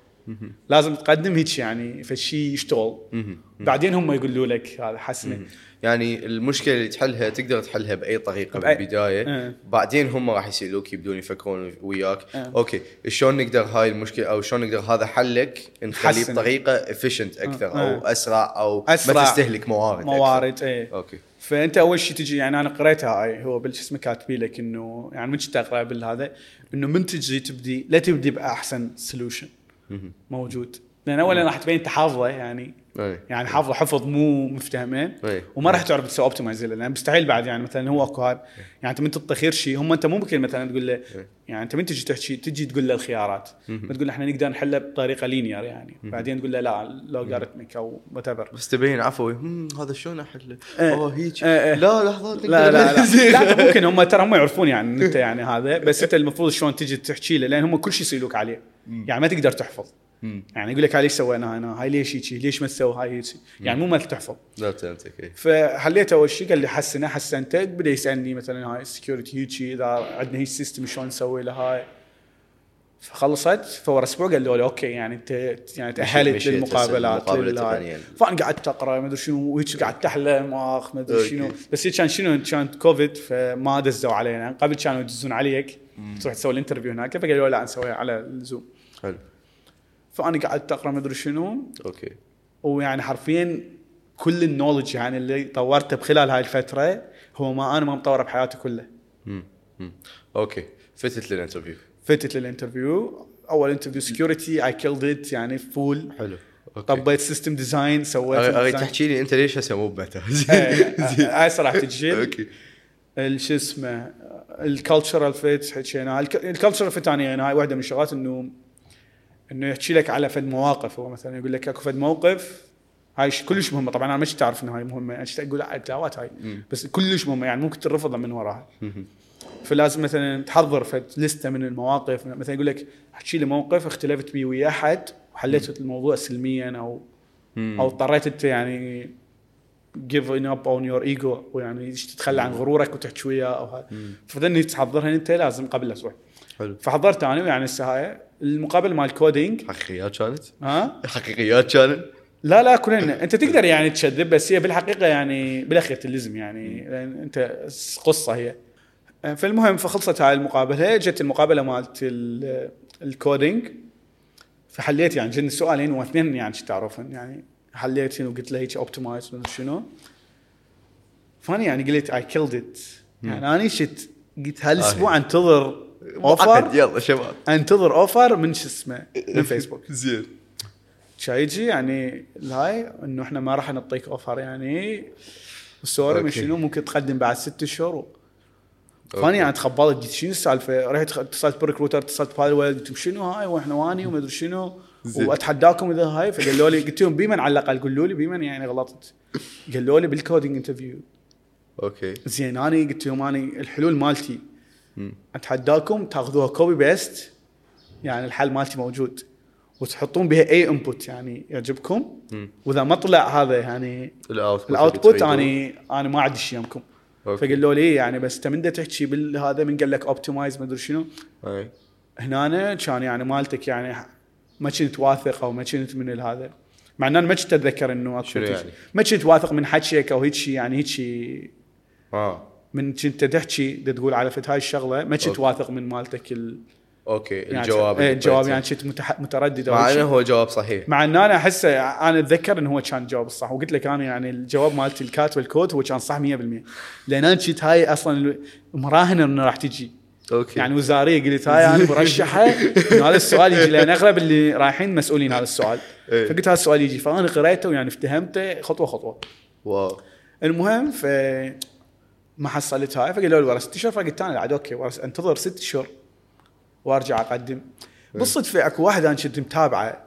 لازم تقدم هيك يعني فشي يشتغل بعدين هم يقولوا لك هذا حسنة يعني المشكلة اللي تحلها تقدر تحلها بأي طريقة بأي- بالبداية إيه. بعدين هم راح يسألوك يبدون يفكرون وياك إيه. okay شلون نقدر هاي المشكلة أو شلون نقدر هذا حلك نخليه. بطريقة efficient أكثر إيه. أو أسرع أو أسرع. ما تستهلك موارد. موارد إيه okay فأنت أول شيء تجي يعني أنا قريتها هاي هو بالش اسمه كاتبي لك إنه يعني من كنت أقرأ بالهذا إنه من تجي تبدي لا تبدي بأحسن solution موجود. لأن اولا راح تبين انت حافظه يعني إيه. يعني حافظه حفظ مو مفتهمه إيه. وما راح تعرف تسوي optimize لأن مستحيل بعد يعني مثلا هو أكو هذا يعني أنت من تختار شيء هم أنت مو ممكن مثلا تقول له يعني أنت من تجي تحكي تجي تقول له الخيارات. ما تقول له إحنا نقدر نحله بطريقة linear يعني. بعدين تقول له لا logarithmic أو whatever بس تبين عفوي "هم، هذا شلون أحله؟ أوه هيك. لا لحظة لا لا لا. [laughs] لا أنت ممكن هم ترى هم يعرفون يعني أنت يعني هذا بس أنت المفروض شلون تجي تحكي له لأن هم كل شيء يسالوك عليه. يعني ما تقدر تحفظ. يعني يقول لك هاي ليش سوينا هنا هاي ليش هيك؟ ليش ما تسوي؟ هاي هيك. يعني مو ما تحفظ. لا فهمتك إيه. فحليت أول شيء قال لي حسنة حسنته بدأ يسألني مثلا هاي ال security هيك إذا عندنا هيك system شلون نسوي له هاي. فخلصت. فور أسبوع قالوا لي okay يعني أنت يعني تأهلت للمقابلات. فأنا قعدت أقرأ ما أدري شنو وهيك قعدت أحلم اخ ما أدري. شنو. بس هي كان شنو؟ كانت كوفيد فما دزوا علينا. قبل كانوا يدزون عليك. تروح تسوي ال interview هناك. فقالوا لا نسويها على الزوم حلو. فأنا قعدت أقرأ ما أدري شنو. okay. ويعني حرفيا كل ال knowledge يعني اللي طورته بخلال هاي الفترة هو ما أنا ما مطوره بحياتي كلها مم. مم. okay. فتت لل interview. فتت لل interview. أول interview security I killed it يعني full حلو. okay. طبيت system design سويت اريد. تحكي لي أنت ليش هسه مو [laughs] إيه، هاي صراحة تجي okay. شو اسمه ال cultural fit حكينا ال cultural fit أنا يعني هاي واحدة من الشغلات إنه إنه يحكي لك على فد مواقف. هو مثلا يقول لك أكو فد موقف هاي كلش مهمه طبعا أنا مش تعرف إنه هاي مهمة. يعني أقول لا تلاوات هاي. بس كلش مهمة. يعني ممكن ترفضها من وراها. فلازم مثلا تحضر فد لستة من المواقف. مثلا يقول لك احكي لي موقف اختلفت بيه ويا أحد وحليت الموضوع سلميا أو أو اضطريت أنت يعني giving up on your ego. ويعني تتخلى عن غرورك وتحكي وياه أو فهذني تحضرها أنت لازم قبل الأسبوع حلو. فحضرت أنا يعني هسه هاي المقابله مال ال coding حقيقيات كانت؟ ها؟ حقيقيات كانت؟ لا لا كلنا انت تقدر يعني تشذب بس هي بالحقيقة يعني بالأخير تلزم يعني لأن انت قصة هي. فالمهم فخلصت هاي المقابلة جت المقابلة مالت ال- ال coding فحليت يعني چن سؤالين واثنين يعني شو تعرفن يعني حليت شنو؟ قلت له هيك optimize شنو؟ فاني يعني قلت I killed it يعني أنا شت قلت هالأسبوع أنتظر offer. يلا شباب. انتظر offer من شو اسمه؟ من [laughs] فيسبوك. زين. يجي يعني الهاي إنه إحنا ما راح نعطيك offer يعني. sorry من. شنو ممكن تقدم بعد ست شهور. فاني يعني تخبلت قلت شنو السالفة؟ رحت اتصلت ب recruiter اتصلت بهالويل قلت شنو هاي؟ وإحنا واني وما أدري شنو. وأتحداكم إذا هاي. فقالوا لي قلت لهم بمن على الأقل؟ قولوا لي بمن يعني غلطت. قالوا لي بال coding interview okay. زين أنا قلت لهم أنا الحلول مالتي. أتحداكم تأخذوها copy paste يعني الحل مالتي موجود. وتحطون بها أي input يعني يعجبكم. وإذا ما طلع هذا يعني ال output اني أنا ما عندي شيء يمكم. فقالوا لي يعني بس إنت من تحكي بالهذا من قال لك optimize ما أدري شنو. هنا كان يعني مالتك يعني ما كنت واثق أو ما كنت من هذا. مع ان أنا ما كنت أتذكر إنه أكو. يعني؟ ما كنت واثق من حكيك أو هيك شيء يعني هيك شيء. آه. من كنت تحكي تقول على فت هاي الشغلة ما كنت. واثق من مالتك ال... okay يعني الجواب اللي الجواب. يعني كنت متح... متردد مع إنه. هو جواب صحيح. مع ان أنا احسه أنا أتذكر إنه هو كان الجواب الصح. وقلت لك أنا يعني الجواب مالتي الكاتب الكود هو كان صح 100% لأن أنا كنت هاي أصلا مراهنه إنه راح تجي. okay. يعني وزارية قلت هاي أنا مرشحه إنه هذا السؤال يجي لأن أغلب اللي رايحين مسؤولين هذا السؤال. إيه. فقلت هذا السؤال يجي. فأنا قريته ويعني افتهمته خطوة خطوة. wow. المهم ف ما حصلت هاي فقالوا لي ورا ست اشهر فقلت أنا عاد okay. ورا انتظر ست اشهر وارجع أقدم. بالصدفه أكو واحد أنا كنت متابعه.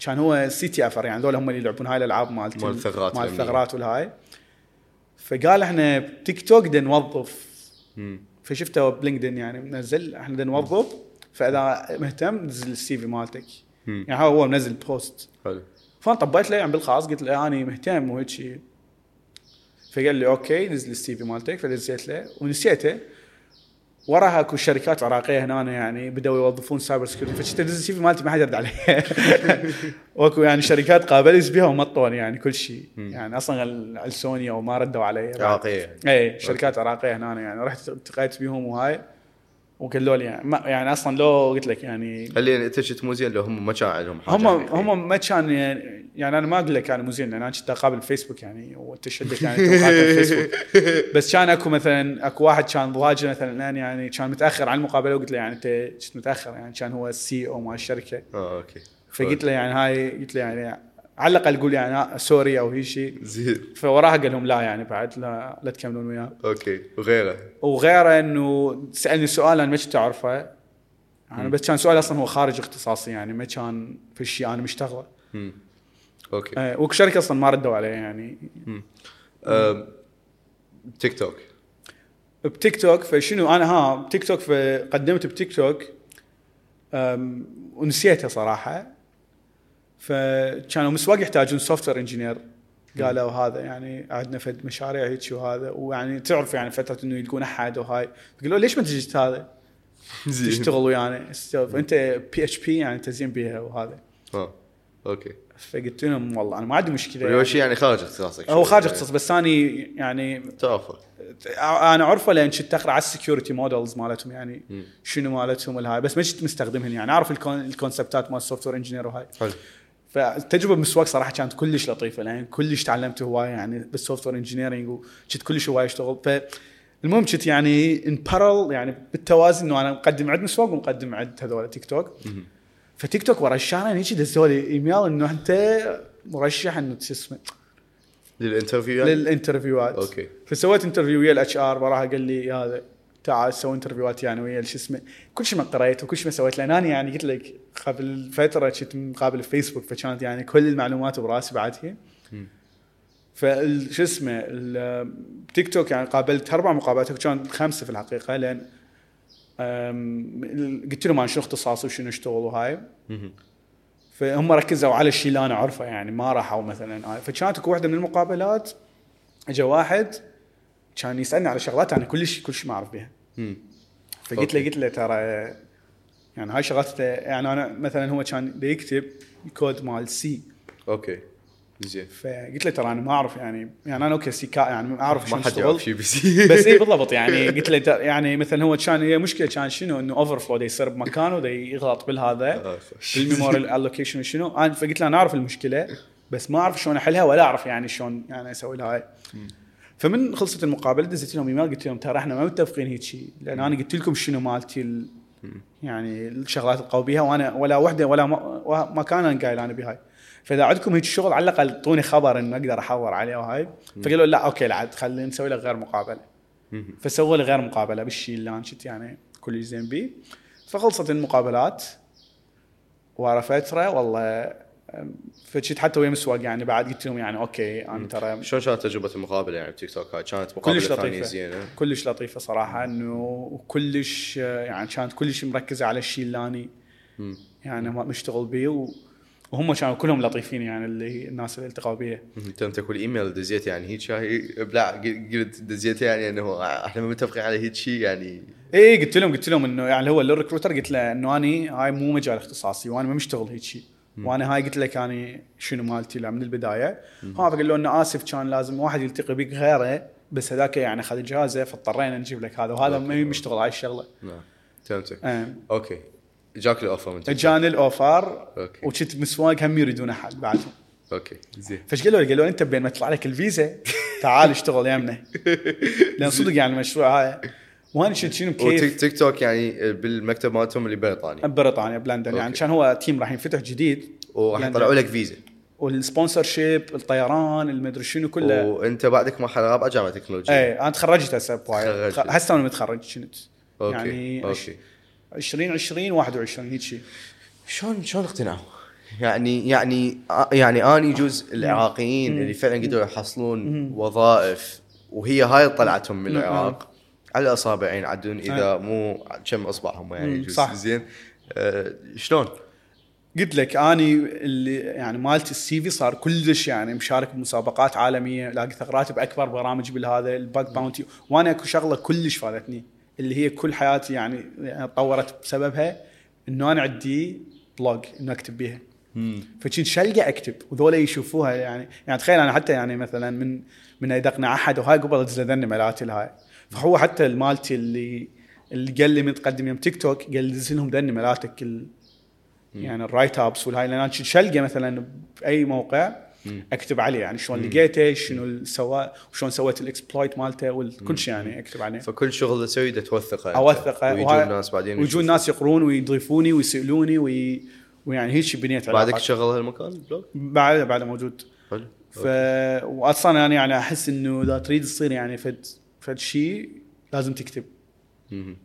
كان هو CTFer. يعني هذول هم اللي يلعبون هاي الألعاب مالت مال الثغرات مال. الثغرات والهاي. فقال إحنا بتيك توك بدنا نوظف. فشفته بلينكدين يعني. منزل. إحنا بدنا نوظف. فإذا مهتم نزل ال CV مالتك. يعني هو منزل post. حلو. فأنا طبيت له يعني بالخاص. قلت له أنا مهتم وهيك فقال لي okay نزل ال CV مالتك. فنزلت له ونسيته. وراها اكو شركات عراقيه هنا يعني بدأوا يوظفون cyber security فشفت نزل ال CV مالتي ما حد يرد عليه. [laughs] وأكو يعني شركات قابلت بها ومطوني يعني كل شيء. يعني أصلا السوني أو ما ردوا علي. عراقية. اي شركات عراقية هنا يعني. رحت التقيت بهم وهاي. وقالوا لي يعني, ما يعني أصلا لو قلت لك يعني اللي أنت شفت مو زين لو هم ما كان عندهم حاجة. هم يعني. هم ما كان يعني, يعني أنا ما أقول لك أنا مو زين لأن أنا كنت أقابل فيسبوك يعني وانت شدك يعني فيسبوك [laughs] بس كان أكو مثلا أكو واحد كان ضواجه مثلا الان يعني كان متأخر على المقابلة وقلت له يعني أنت كنت متأخر يعني كان هو ال CEO مال الشركة. آه أوكي. فقلت له يعني هاي قلت له يعني على الأقل قول يعني آه، sorry أو هي شيء زين فوراها قال لهم لا يعني بعد لا لا تكملون وياه. أوكي. وغيره. وغيره إنه سألني سؤال أنا ما كنت أعرفه. أنا بس كان سؤال أصلا هو خارج اختصاصي يعني ما كان في شيء أنا مشتغله. أوكي. آه، والشركة أصلا ما ردوا عليه يعني. أم، تيك توك بتيك توك فشنو أنا ها بتيك توك فقدمت بتيك توك. ونسيته صراحة. فكانوا مسواق يحتاجون software engineer قالوا هذا يعني عندنا فد مشاريع هيك وهذا ويعني تعرف يعني فترة إنه يلقون أحد وهاي قالوا ليش ما تجي هذا؟ [laughs] تشتغل ويانا فأنت PHP يعني أنت زين بيها وهذا. آه أوكي. فقلت لهم والله أنا ما عندي مشكلة اول يعني. شيء يعني خارج اختصاصك هو خارج اختصاص بس اني يعني توفر أنا أعرفه لأن كنت أقرأ على ال security models مالتهم يعني شنو مالتهم الهاي بس ما كنت مستخدمهن يعني. أعرف ال con- ال conceptات مال ال software engineer وهاي. حلو. فالتجربه بالمسواق صراحة كانت كلش لطيفة لأن كلش تعلمت هواية يعني بال software engineering وكنت كلش هواية اشتغل. ف المهم كنت يعني in parallel يعني بالتوازي إنه أنا مقدم عند مسواق ومقدم عند هذول تيك توك فتيك توك ورا الشهرين هيك دزوا لي إيميل إنه أنت مرشح إنه شو اسمه؟ لل interview؟ لل interviewات okay. فسويت interview ويا ال HR وراها قال لي هذا تعال سوي interviewات يعني ويا شو اسمه. كل شيء ما قريت وكل شيء ما سويت. لأن أنا يعني قلت لك قبل فترة كنت مقابل فيسبوك فكانت يعني كل المعلومات براسي بعد هي فال شو اسمه التيك توك يعني قابلت أربع مقابلات كانت خمسة في الحقيقة. لأن قلت لهم أنا شنو اختصاصي وشنو اشتغل وهاي. فهم ركزوا على الشيء اللي أنا أعرفه يعني ما راحوا مثلا. فكانت اكو واحدة من المقابلات اجى واحد كان يسألني على شغلات أنا كلش كلش ما أعرف بها. فقلت له. قلت له ترى يعني هاي شغلات يعني أنا مثلا هو كان دا يكتب كود مال سي أوكي. زين. فقلت له ترى أنا ما أعرف يعني يعني أنا okay C كا يعني ما أعرف ما حد اشتغل يعرف شيء بس. بس اي بالضبط يعني [laughs] قلت له يعني مثلا هو كان هي مشكلة كان شنو؟ إنه overflow يصير بمكانه دا يغلط بالهذا آه، بال memory allocation شنو أنا فقلت له أنا أعرف المشكلة بس ما أعرف شلون أحلها ولا أعرف يعني شلون يعني أسوي لها فمن خلصت المقابلة دزيت لهم إيميل قلت لهم ترى إحنا ما متفقين هيك شيء لأن أنا قلت لكم شنو مالتي ال- يعني الشغلات القوي بيها وأنا ولا وحدة ولا ما, ما كان قايل أنا بهاي. فإذا عندكم هيك شغل على الأقل أعطوني خبر انه أقدر أحور عليه وهاي فقالوا لا okay لا عاد خلينا نسوي لك غير مقابلة. فسووا لي غير مقابلة بالشيء اللي أنا كنت يعني كل زين بيه. فخلصت المقابلات ورا فتره والله فكنت حتى ويا مسواق يعني بعد قلت لهم يعني okay أنا ترى شلون كانت تجربة المقابلة يعني بتيك توك؟ هاي كانت مقابلة كلش لطيفة. زينة. كلش لطيفة صراحة إنه كلش يعني كانت كلش مركزة على الشيء اللي اني. يعني ما مشتغل بيه و... وهم كانوا كلهم لطيفين يعني اللي الناس اللي التقوا بيه. انت انت كل إيميل دزيت يعني هيك شاي؟ ابلع قلت دزيت يعني إنه إحنا متفقين على هيك شيء يعني. اي قلت لهم قلت لهم إنه يعني هو ال recruiter قلت له إنه اني هاي مو مجال اختصاصي وأنا ما مشتغل هيك شيء. وأنا هاي قلت لك أني شنو مالتي لا من البداية. ها فقال له انه آسف كان لازم واحد يلتقي بك غيره بس هذاك يعني اخذ إجازة فاضطرينا نجيب لك هذا وهذا ما مشتغل هاي الشغلة. نعم فهمتك. آه. okay. جاك ال offer من. اجاني ال offer okay. وكنت مسواق هم يريدون أحد بعدهم. okay زين. فايش قالوا؟ لي؟ قالوا أنت بين ما يطلع لك الفيزا تعال اشتغل يمنا. [laughs] لأن صدق يعني المشروع هاي. كنت شنو بكيف تيك توك يعني بالمكتب مالتهم اللي بريطانيا. ببريطانيا بلندن. يعني. كان هو team راح ينفتح جديد. وراح يعني- يطلعوا لك فيزا. وال sponsorship الطيران المدري شنو كله. وأنت بعدك مرحله رابعة جامعة تكنولوجيا إيه أنا تخرجت هسه بوايد. هسه أنا متخرج كنت okay يعني okay. 2020 21 هيك شيء شلون شلون اقتنعوا؟ يعني يعني يعني أني جزء العراقيين اللي فعلا قدروا يحصلون وظائف وهي هاي طلعتهم من. العراق. على اصابعين عدون إذا مو كم إصبعهم يعني جزء صح. زين. آه شلون؟ قلت لك أني اللي يعني مالتي ال CV صار كلش يعني مشارك بمسابقات عالمية لاقي ثغرات بأكبر برامج بالهذا ال bug bounty. وأنا أكو شغلة كلش فادتني اللي هي كل حياتي يعني تطورت بسببها إنه أنا عندي blog إنه أكتب بيها. فكنت شلقه أكتب وذولا يشوفوها يعني. يعني تخيل أنا حتى يعني مثلا من من يدقنا أحد وهاي قبل ادز ذني ملاتي الهاي فهو حتى المالتي اللي اللي قال لي متقدم يوم تيك توك قال لي دز لهم ذني ملاتك ال يعني ال write-ups والهاي لأن أنا شلقة مثلا بأي موقع أكتب عليه يعني شلون لقيته شنو سوى وشلون سويت ال exploit مالته وكل شيء يعني أكتب عليه. فكل شغل تسويه توثقه. أوثقه. ويجون الناس بعدين ويجون يشوفون. ناس يقرون ويضيفوني ويسألوني وي... ويعني هيك بنيت بعدك علاقات. تشغل هالمكان ال blog؟ بعد بعد موجود حلو. ف واصلا أنا يعني أحس إنه إذا تريد تصير يعني فد فد شيء لازم تكتب.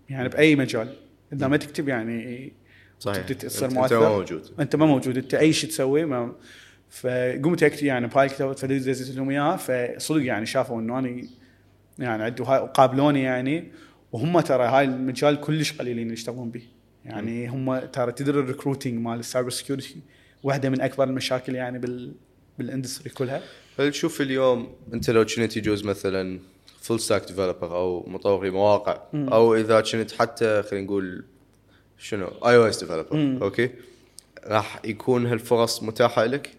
يعني بأي مجال. إذا ما تكتب يعني صحيح. تصير أنت- أنت مؤثر. ما موجود. أنت ما موجود. أنت أي شيء تسويه ما فقمت أكتب يعني بهاي الكتاب فدزت لهم إياها فصدق يعني شافوا إنه أنا يعني عندي هاي وقابلوني يعني وهم ترى هاي المجال كلش قليلين اللي يشتغلون به. يعني هم ترى تدري ال recruiting مال ال cyber security واحدة من أكبر المشاكل يعني بال بال industry كلها. هل تشوف اليوم أنت لو كنت يجوز مثلا full stack developer أو مطور مواقع أو إذا كنت حتى خلينا نقول شنو iOS developer أوكي؟ راح يكون هالفرص متاحة لك؟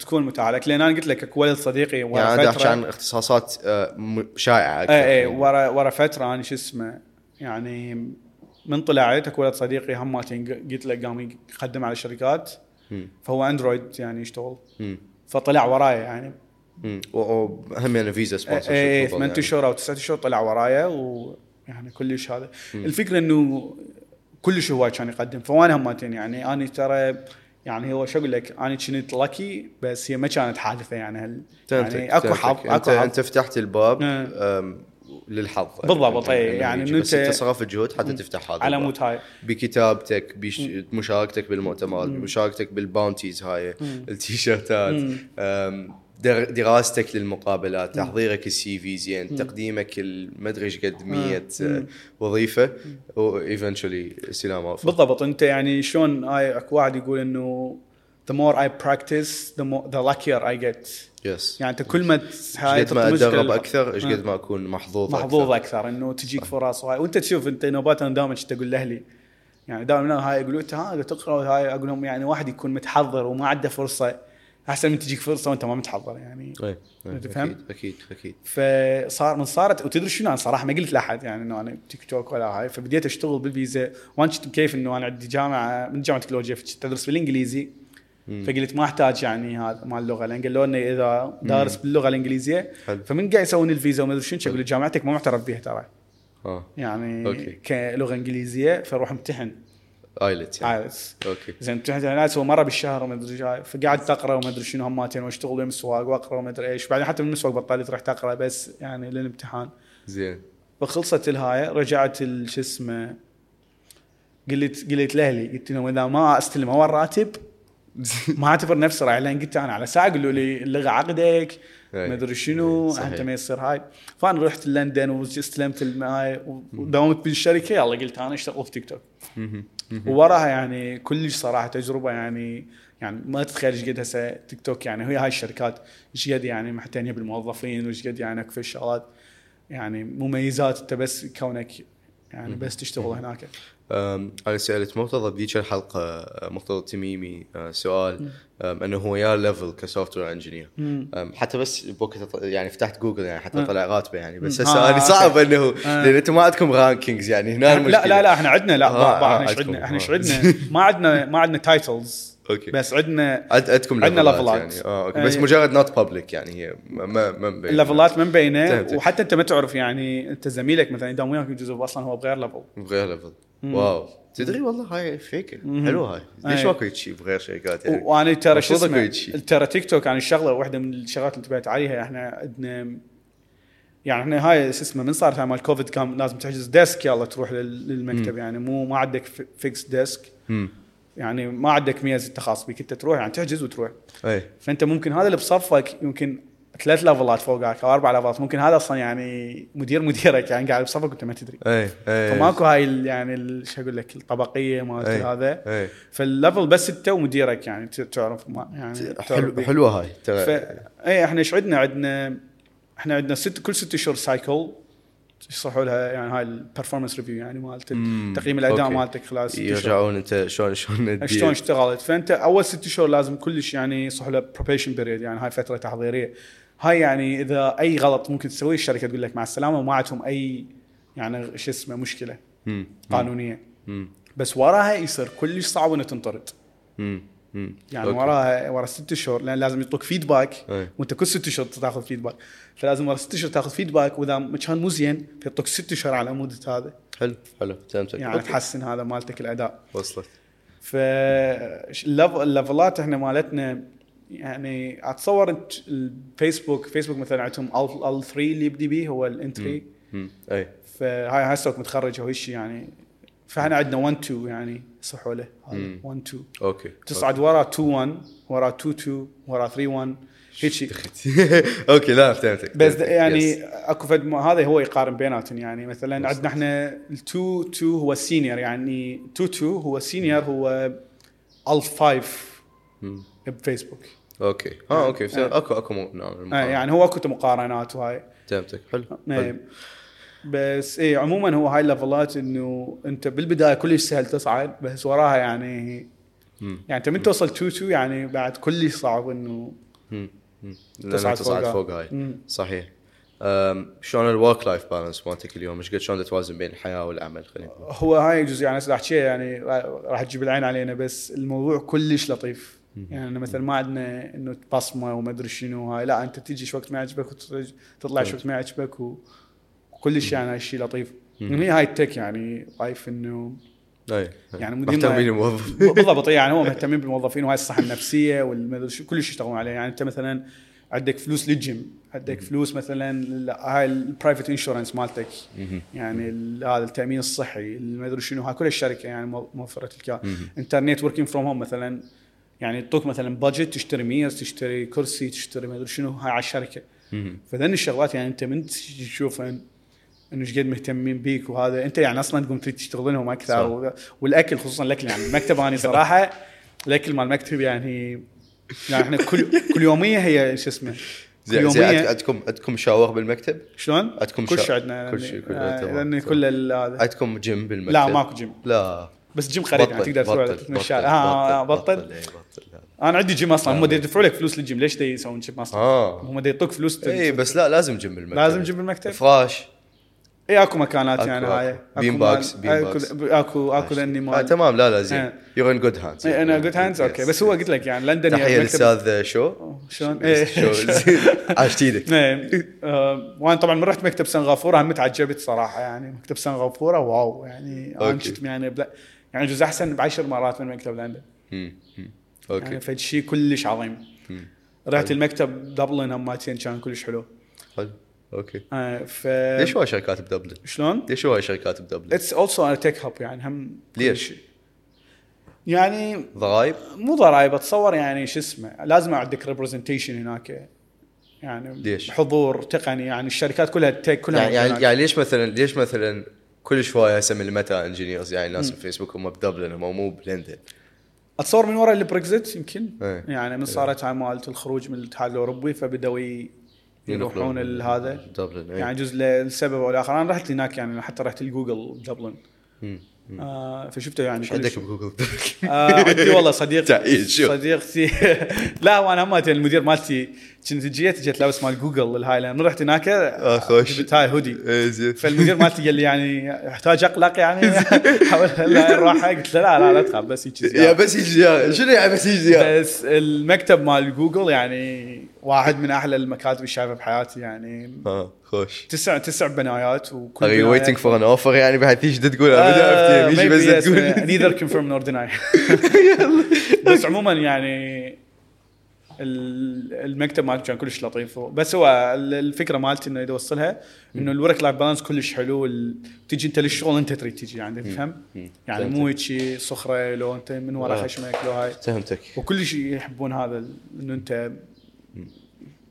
تكون متاحة لك لأن أنا قلت لك اكو ولد صديقي ورا يعني فترة- احكي عن اختصاصات آه، شائعة أكثر. اي اي. ورا ورا فترة أنا شو اسمه يعني من طلعت اكو ولد صديقي هماتين قلت له قام يقدم على شركات. فهو Android يعني يشتغل. فطلع ورايا يعني. وهم يعني visa sponsor اي ثمان اشهر أو تسعة اشهر طلع ورايا ويعني كلش هذا. الفكرة إنه كلش هواي كان يقدم. فوانا هماتين يعني. أنا ترى يعني هو شو أقول لك أنا كنت lucky بس هي ما كانت حادثة يعني هل يعني أكو حظ انت اكو حظ. أنت فتحت الباب. أم، للحظ. بالضبط، يعني إي، يعني يجي. إنه بس انت صرفت جهد حتى تفتح هذا على. مود هاي. بكتابتك بمشاركتك بالمؤتمرات بمشاركتك بال bounties هاي التيشيرتات. دراستك للمقابلات تحضيرك ال CV زين تقديمك المدري إيش قد 100 أه، وظيفة. و eventually استلام offer بالضبط. أنت يعني شلون اكو واحد يقول إنه the more I practice the more the luckier I get. yes يعني أنت كل ما هاي قد ما اتدرب أكثر إيش آه. قد ما أكون محظوظ محظوظ أكثر. أكثر إنه تجيك فرص وهاي وأنت تشوف أنت نوبات أنا دائما كنت أقول لأهلي. يعني دائما هاي يقولوا أنت ها تقرأ. هاي أقول لهم يعني واحد يكون متحضر وما عنده فرصة. أحسن من تجيك فرصة وأنت ما متحضر يعني. اي فهمت؟ أكيد أكيد أكيد. فصار من صارت وتدري شنو؟ أنا صراحة ما قلت لأحد يعني إنه أنا تيك توك ولا هاي. فبديت أشتغل بالفيزا. وأنا كنت بكيف إنه أنا عندي جامعه من جامعة تكنولوجيا فكنت أدرس بالإنجليزي. فقلت ما أحتاج يعني هذا مال اللغة لأن قالوا لنا إذا دارس باللغة الإنجليزية. فمن قاعد يسوون الفيزا وما أدري شنو يقول جامعتك ما معترف بها ترى. آه. يعني أوكي. كلغة إنجليزية فروح امتحن. IELT يعني IELTS أوكي زين امتحنت IELTS هو مرة بالشهر وما أدري جاي فقعدت اقرا وما أدري شنو هماتين واشتغل بالمسواق وأقرأ وما أدري إيش. بعدين حتى من المسواق بطلت رحت اقرا بس يعني للامتحان. زين. فخلصت الهاي رجعت شو اسمه قلت قلت لأهلي قلت لهم إذا ما أستلم أول راتب [laughs] ما أعتبر نفسي رايح لأن قلت أنا على ساعة قالوا لي اللغة عقدك أي. ما أدري شنو صحيح. أنت ما يصير هاي. فأنا رحت لندن واستلمت هاي وداومت بالشركة يلا قلت أنا اشتغل في تيك توك. ووراها يعني كلش صراحة تجربة يعني يعني ما تتخيل إيش قد هسه تيك توك يعني. هي هاي الشركات إيش قد يعني معتنيه بالموظفين وإيش قد يعني اكو في الشغلات يعني مميزات أنت بس كونك يعني بس تشتغل هناك. أنا سالت مرتضى بذيك الحلقة أه، مرتضى التميمي أه، سؤال أنه هو يا level ك software engineer حتى بس بوقت يعني فتحت جوجل يعني حتى طلع راتبه يعني بس. هسه آه، أنا صعب أوكي. إنه آه. لأن أنتم ما عندكم rankings يعني هنا المشكلة لا لا لا إحنا عندنا لا آه، آه، إحنا. عندنا إحنا إيش آه. عندنا ما عندنا ما عندنا titles أوكي بس عندنا عندكم عندنا ليفلات. يعني آه أوكي بس آه. مجرد not public يعني هي ما ما ما مبين. الليفلات ما مبينة. وحتى أنت ما تعرف يعني أنت زميلك مثلا يداوم وياك جزء أصلا هو بغير level بغير level wow. تدري والله هاي فكره مم. حلوة هاي. ليش أي. ماكو شيء بغير شركات يعني وأنا ترى شو اسمه. ترى تيك توك يعني الشغلة واحدة من الشغلات اللي انتبهت عليها إحنا عندنا يعني إحنا هاي شو اسمه من صارت مال كوفيد كان لازم تحجز desk يلا تروح لل- للمكتب يعني. مو ما عندك fixed desk. يعني ما عندك ميز انت خاص بك أنت تروح يعني تحجز وتروح. أي. فأنت ممكن هذا اللي بصفك يمكن ثلاث ليفلات فوقك أو أربع ليفلات ممكن هذا أصلا يعني مدير مديرك يعني قاعد بصفك وانت ما تدري اي اي فماكو هاي ال- يعني ال- شو أقول لك الطبقية مالت أي. هذا اي فال level بس أنت ومديرك يعني ت- تعرف ما يعني تعرف حلو. حلوة هاي ف اي إحنا إيش عندنا عندنا إحنا عندنا ست كل ست أشهر cycle يصيحوا لها يعني هاي ال performance review يعني مالت. تقييم الأداء أوكي. مالتك خلال ست اشهر يرجعون أنت شلون شلون تدير. شلون اشتغلت فأنت أول ست شهور لازم كلش يعني يصيح له probation period يعني هاي فترة تحضيرية هاي يعني إذا أي غلط ممكن تسويه الشركة تقول لك مع السلامة وما عندهم أي يعني شو اسمه مشكلة مم. قانونية مم. بس وراها يصير كلش صعب إنه تنطرد. يعني أوكي. وراها ورا ست شهور لأن لازم يعطوك feedback أي. وأنت كل ست شهور تاخذ feedback فلازم ورا ست شهور تاخذ feedback وإذا كان مو زين فيعطوك ست شهور على مده هذا حلو حلو فهمتك يعني أوكي. تحسن هذا مالتك الأداء وصلت ف الليف- الليفلات إحنا مالتنا يعني أتصور انت الفيسبوك فيسبوك مثلا عندهم ال 3 اللي يبدي به هو الانتري. أي. فهاي هسه متخرج أو شيء يعني. فإحنا عندنا 1 2 يعني صحوا له هذا مم. 1 2 أوكي. تصعد ورا 2 1 ورا 2 2 ورا 3 1 هيك شيء. [laughs] أوكي لا فهمتك. بس. يعني يس. أكو فد هذا هو يقارن بيناتهم يعني. مثلا عندنا إحنا ال 2 2 هو السينيور يعني. 2 2 هو السينيور هو ال 5 مم. بفيسبوك أوكي آه أوكي آه. فهمت. اكو اكو من آه. يعني هو أكو مقارنات وهاي فهمتك حلو آه، حلو. بس إيه عموما هو هاي ال levels إنه أنت بالبداية كلش سهل تصعد بس وراها يعني مم. يعني أنت من توصل 2 2 يعني بعد كلش صعب إنه. تصعد تصعد. فوق هاي مم. صحيح شلون ال work life balance مالتك اليوم؟ إيش قد شلون توازن بين الحياة والعمل خلينا؟ هو هاي جزء يعني هسه احكيها يعني راح تجيب العين علينا بس الموضوع كلش لطيف يعني مثلا ما عندنا إنه بصمة وما أدري شنو هاي. لا أنت تجي وقت ما يعجبك وتطلع وقت ما يعجبك وكلش يعني هاي الشيء لطيف. مم. هي هاي ال tech يعني life إنه أي. يعني مهتمين [laughs] ما- الموظف بالضبط يعني هو مهتمين بالموظفين وهاي الصحة النفسية والمدري شو كلش يشتغلون عليه. يعني أنت مثلا عندك فلوس للجيم عندك فلوس مثلا هاي ال private insurance مالتك. يعني هذا التأمين الصحي المدري شنو. هاي كل الشركة يعني مو- موفرة لك. انترنت working from home مثلا. يعني يعطوك مثلا budget تشتري ميز تشتري كرسي تشتري مدري شنو هاي على الشركة. فذن الشغلات يعني أنت من تشوفها انه إيش قد مهتمين بيك وهذا أنت يعني أصلا تقوم تريد تشتغل لهم. أكثر والأكل خصوصا الأكل يعني المكتب أنا صراحة الأكل مال المكتب يعني يعني إحنا كل كل يومية هي شو اسمه زين زين عندكم عندكم شاور بالمكتب؟ شلون؟ عندكم كل شيء عندنا كل شيء- كل- آه، هذا عندكم جيم بالمكتب؟ لا ماكو جيم لا بس جيم قريب يعني تقدر تروح تتمشى بطل- آه بطل- بطل بطل، إيه، بطل. أنا عندي جيم أصلا لا، هم. يدفعوا لك فلوس للجيم ليش دي يسوون جيم أصلا؟ آه هم يعطوك فلوس اي بس لا لازم جيم بالمكتب لازم جيم بالمكتب؟ فراش اي أكو مكانات أكو- يعني هاي أكو. بيم بوكس، بيم أكو بوكس. اكو أكو لأني آه مال تمام لا لا زين آه. يور ان جود هاندز أنا جود هاندز أوكي بس هو قلت لك يعني لندن تحية يعني مكتب- للأستاذ شو شلون؟ شو [laughs] [laughs] عاشت إيدك. آه، وأنا طبعا من رحت مكتب سنغافورة هم تعجبت صراحة يعني مكتب سنغافورة wow يعني أنا. كنت يعني يعني جزء أحسن بعشر مرات من مكتب لندن. يعني أوكي فد شيء كلش عظيم. رحت المكتب دبلن هم مالتين كان كلش حلو حلو okay آه، ف ليش هو شركات بدبلن؟ شلون؟ ليش هو شركات بدبلن؟ it's also tech hub يعني هم ليش؟ يعني ضرايب؟ مو ضرائب أتصور يعني شو اسمه لازم عندك representation هناك يعني ليش؟ حضور تقني يعني الشركات كلها tech كلها يعني يعني. يعني ليش مثلا ليش مثلا كل شوية هسه من الميتا engineers يعني الناس في فيسبوك هم بدبلن هم مو بلندن. اتصور من وراء البريكزت يمكن؟ إيه. يعني من صارت هاي مالت الخروج من الاتحاد الأوروبي فبدأوا ي- يروحون ينقلون هذا. دبلن إيه. يعني جزء للسبب أو الآخر. أنا رحت هناك يعني حتى رحت الجوجل بدبلن. مم. آه فشفته يعني عندك بجوجل [laughs] آه عندي والله صديق؟ صديقتي [laughs] لا وأنا هم المدير مالتي كنت جيت جيت لابس مال جوجل الهاي لأن رحت هناك آه، خوش. جبت هاي هودي إيه، [laughs] فالمدير مالتي قال لي يعني أحتاج أقلق يعني حاول لا الراحه قلت له لا لا لا تخاف بس هيك yeah. بس زيارة. شنو يعني بس زيارة؟ بس المكتب مال جوجل يعني واحد من أحلى المكاتب اللي شايفها بحياتي يعني خوش. تسع تسع بنايات وكل Are you بناية- waiting for an offer يعني بحيث يجي تقول أنا بدي آه، أفتي يجي maybe بس تقول. neither confirm nor deny. [laughs] [laughs] بس عموما يعني ال- المكتب مالته كان كلش لطيف. بس هو ال- الفكرة مالتي إنه إذا اوصلها إنه الورك لايف بالانس كلش حلو تجي أنت للشغل أنت تريد تجي يعني تفهم. يعني مو هيك صخرة لو أنت من ورا آه. خشمك لو هاي. فهمتك. وكلش يحبون هذا إنه أنت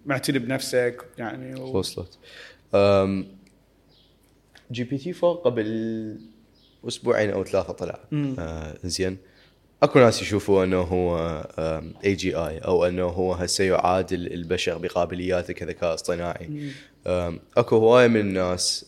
معتني بنفسك يعني و... وصلت. GPT 4 قبل أسبوعين أو ثلاثة طلع. آه زين. أكو ناس يشوفوا أنه هو AGI أو أنه هو هسه يعادل البشر بقابلياته كذكاء اصطناعي أكو هواية من الناس